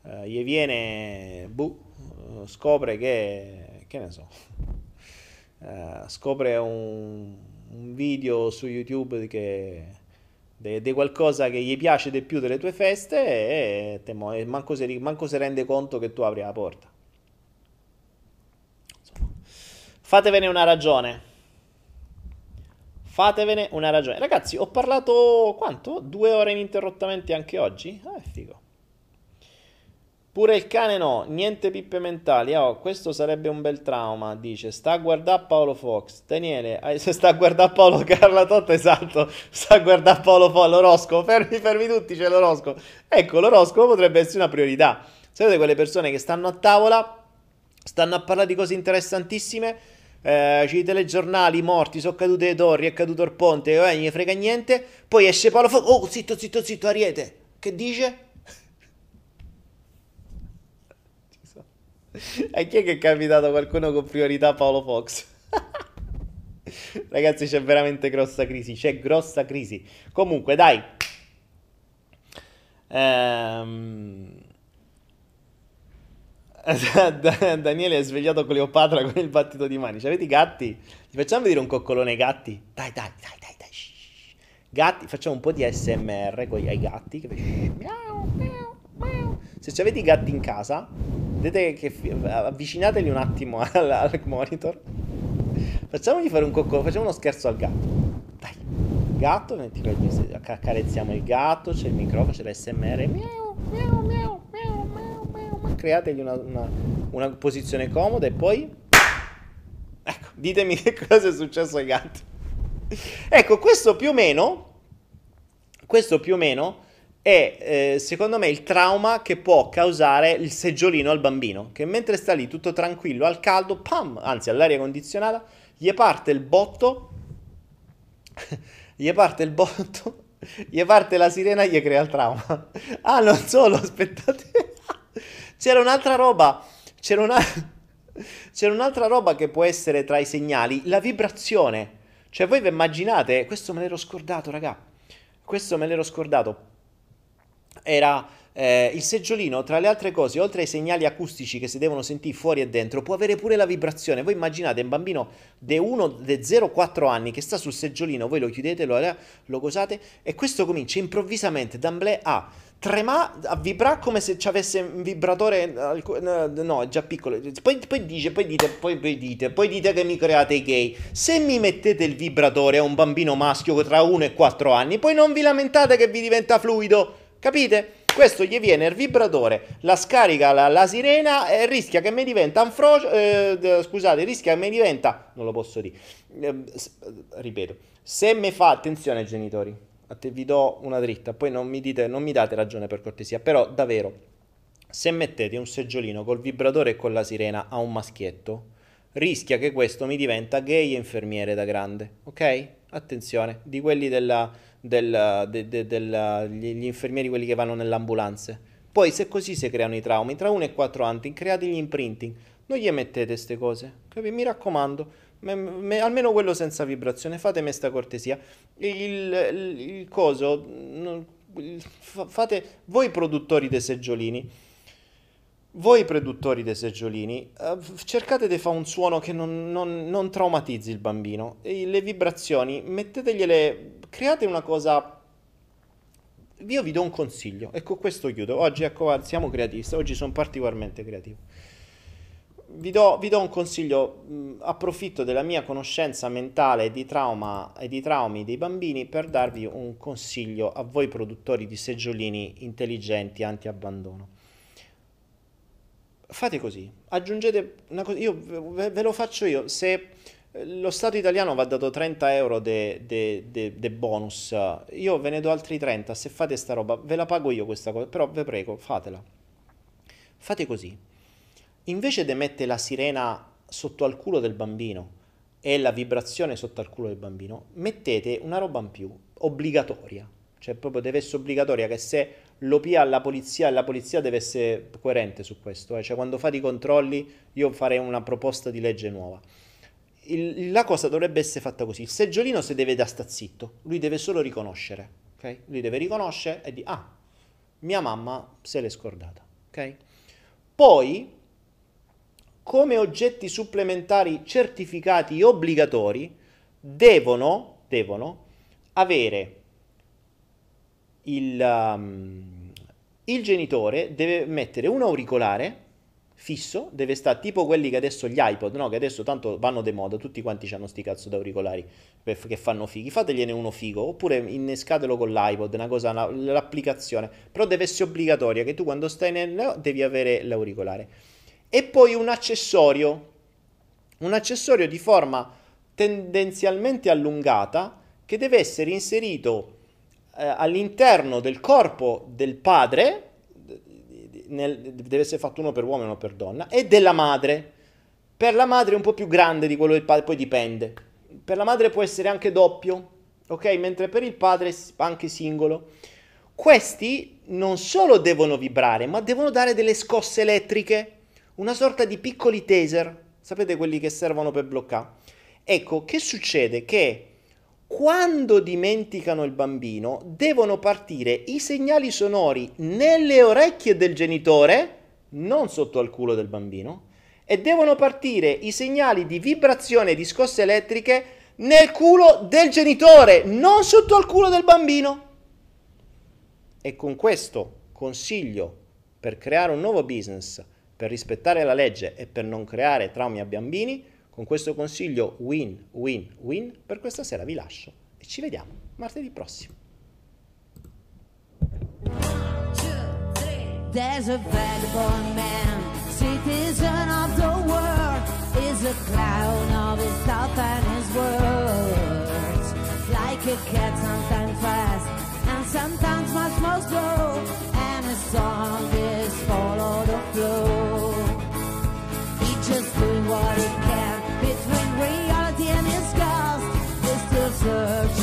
[SPEAKER 2] uh, gli viene, buh, scopre che, che ne so, uh, scopre un, un video su YouTube che di qualcosa che gli piace di più delle tue feste e, e, e manco, si, manco si rende conto che tu apri la porta. Insomma, fatevene una ragione. Fatevene una ragione. Ragazzi, ho parlato quanto? Due ore ininterrottamente anche oggi? Ah, è figo. Pure il cane no, niente pippe mentali. Oh, questo sarebbe un bel trauma. Dice, sta a guardare Paolo Fox. Daniele, sta a guardare Paolo Carla Totta, esatto. Sta a guardare Paolo Fox, l'oroscopo. Fermi, fermi tutti, c'è l'oroscopo. Ecco, l'oroscopo potrebbe essere una priorità. Sapete quelle persone che stanno a tavola, stanno a parlare di cose interessantissime. Eh, i telegiornali morti, sono cadute le torri, è caduto il ponte, eh, non gli frega niente. Poi esce Paolo Fox. Oh, zitto, zitto, zitto, Ariete. Che dice? A chi è che è capitato qualcuno con priorità Paolo Fox? Ragazzi, c'è veramente grossa crisi. C'è grossa crisi. Comunque, dai. Ehm... Daniele è svegliato Cleopatra con il battito di mani. Avete i gatti? Ti facciamo vedere un coccolone ai gatti? Dai, dai, dai, dai, dai. Gatti, facciamo un po' di SMR con i gatti. Miau. Se avete i gatti in casa, vedete che avvicinateli un attimo al, al monitor. Facciamogli fare un coccolo, facciamo uno scherzo al gatto. Dai, gatto, accarezziamo il gatto, c'è il microfono, c'è l'SMR. Miau, miau, miau, miau, miau, miau. Creategli una, una, una posizione comoda e poi... Ecco, ditemi che cosa è successo ai gatti. Ecco, questo più o meno... Questo più o meno è eh, secondo me il trauma che può causare il seggiolino al bambino, che mentre sta lì tutto tranquillo al caldo, pam, anzi all'aria condizionata, gli parte il botto, gli parte il botto, gli parte la sirena e gli crea il trauma. Ah, non solo, aspettate, c'era un'altra roba, c'era, una... c'era un'altra roba che può essere tra i segnali, la vibrazione. Cioè voi vi immaginate, questo me l'ero scordato, raga, questo me l'ero scordato era eh, il seggiolino, tra le altre cose, oltre ai segnali acustici che si devono sentire fuori e dentro, può avere pure la vibrazione. Voi immaginate un bambino di 1, di 0-4 anni che sta sul seggiolino, voi lo chiudete, lo, lo cosate e questo comincia improvvisamente, d'amblè a trema, a vibrare come se ci avesse un vibratore, no, è già piccolo. Poi, poi, dice, poi dite, poi, poi, dite, poi dite che mi create i gay. Se mi mettete il vibratore a un bambino maschio tra 1 e 4 anni, poi non vi lamentate che vi diventa fluido. Capite? Questo gli viene il vibratore, la scarica la, la sirena e rischia che mi diventa un frocio. Eh, scusate, rischia che mi diventa. Non lo posso dire. Eh, ripeto, se mi fa attenzione, genitori, a te vi do una dritta, poi non mi, dite, non mi date ragione per cortesia, però davvero, se mettete un seggiolino col vibratore e con la sirena a un maschietto, rischia che questo mi diventa gay e infermiere da grande, ok? Attenzione, di quelli della del, de, de, del, gli infermieri, quelli che vanno nelle ambulanze. Poi se così si creano i traumi, tra 1 e 4 anni, create gli imprinting, non gli mettete queste cose, capite? Mi raccomando, me, me, almeno quello senza vibrazione, fatemi questa cortesia. Il, il, il coso, fate voi produttori dei seggiolini, Voi produttori dei seggiolini, eh, cercate di fare un suono che non, non- non traumatizzi il bambino. Le vibrazioni, mettetegliele, create una cosa... Io vi do un consiglio e con questo chiudo. Oggi, ecco, siamo creativi, oggi sono particolarmente creativo. Vi do, vi do un consiglio, mh, approfitto della mia conoscenza mentale di trauma e di traumi dei bambini per darvi un consiglio a voi produttori di seggiolini intelligenti anti-abbandono. Fate così, aggiungete una cosa, io ve, ve lo faccio io, se eh, lo Stato italiano va dato 30 euro di bonus, io ve ne do altri 30, se fate sta roba, ve la pago io questa cosa, però vi prego, fatela. Fate così, invece di mettere la sirena sotto al culo del bambino e la vibrazione sotto al culo del bambino, mettete una roba in più, obbligatoria, cioè proprio deve essere obbligatoria che se lo pia alla polizia e la polizia deve essere coerente su questo, eh. cioè quando fate i controlli io farei una proposta di legge nuova. Il- la cosa dovrebbe essere fatta così, il seggiolino se deve da sta zitto, lui deve solo riconoscere, ok? Lui deve riconoscere e dire, ah, mia mamma se l'è scordata, ok? Poi, come oggetti supplementari certificati obbligatori, devono, devono avere il, um, il genitore deve mettere un auricolare fisso, deve stare tipo quelli che adesso gli iPod, no? Che adesso tanto vanno de moda, tutti quanti hanno sti cazzo di auricolari per- che fanno fighi. Fategliene uno figo, oppure innescatelo con l'iPod, una cosa, una- l'applicazione. Però deve essere obbligatoria che tu quando stai nel devi avere l'auricolare. E poi un accessorio, un accessorio di forma tendenzialmente allungata che deve essere inserito eh, all'interno del corpo del padre, nel- deve essere fatto uno per uomo e uno per donna, e della madre. Per la madre è un po' più grande di quello del padre, poi dipende. Per la madre può essere anche doppio, ok? Mentre per il padre anche singolo. Questi non solo devono vibrare, ma devono dare delle scosse elettriche, una sorta di piccoli taser, sapete quelli che servono per bloccare? Ecco, che succede? Che quando dimenticano il bambino, devono partire i segnali sonori nelle orecchie del genitore, non sotto al culo del bambino, e devono partire i segnali di vibrazione e di scosse elettriche nel culo del genitore, non sotto al culo del bambino. E con questo consiglio per creare un nuovo business, per rispettare la legge e per non creare traumi a bambini, con questo consiglio win, win, win, per questa sera vi lascio e ci vediamo martedì prossimo.
[SPEAKER 1] There's a vagabond man, citizen of the world, is a clown of his thought and his words. Like a cat, sometimes fast and sometimes much more slow, and his song is follow the flow. such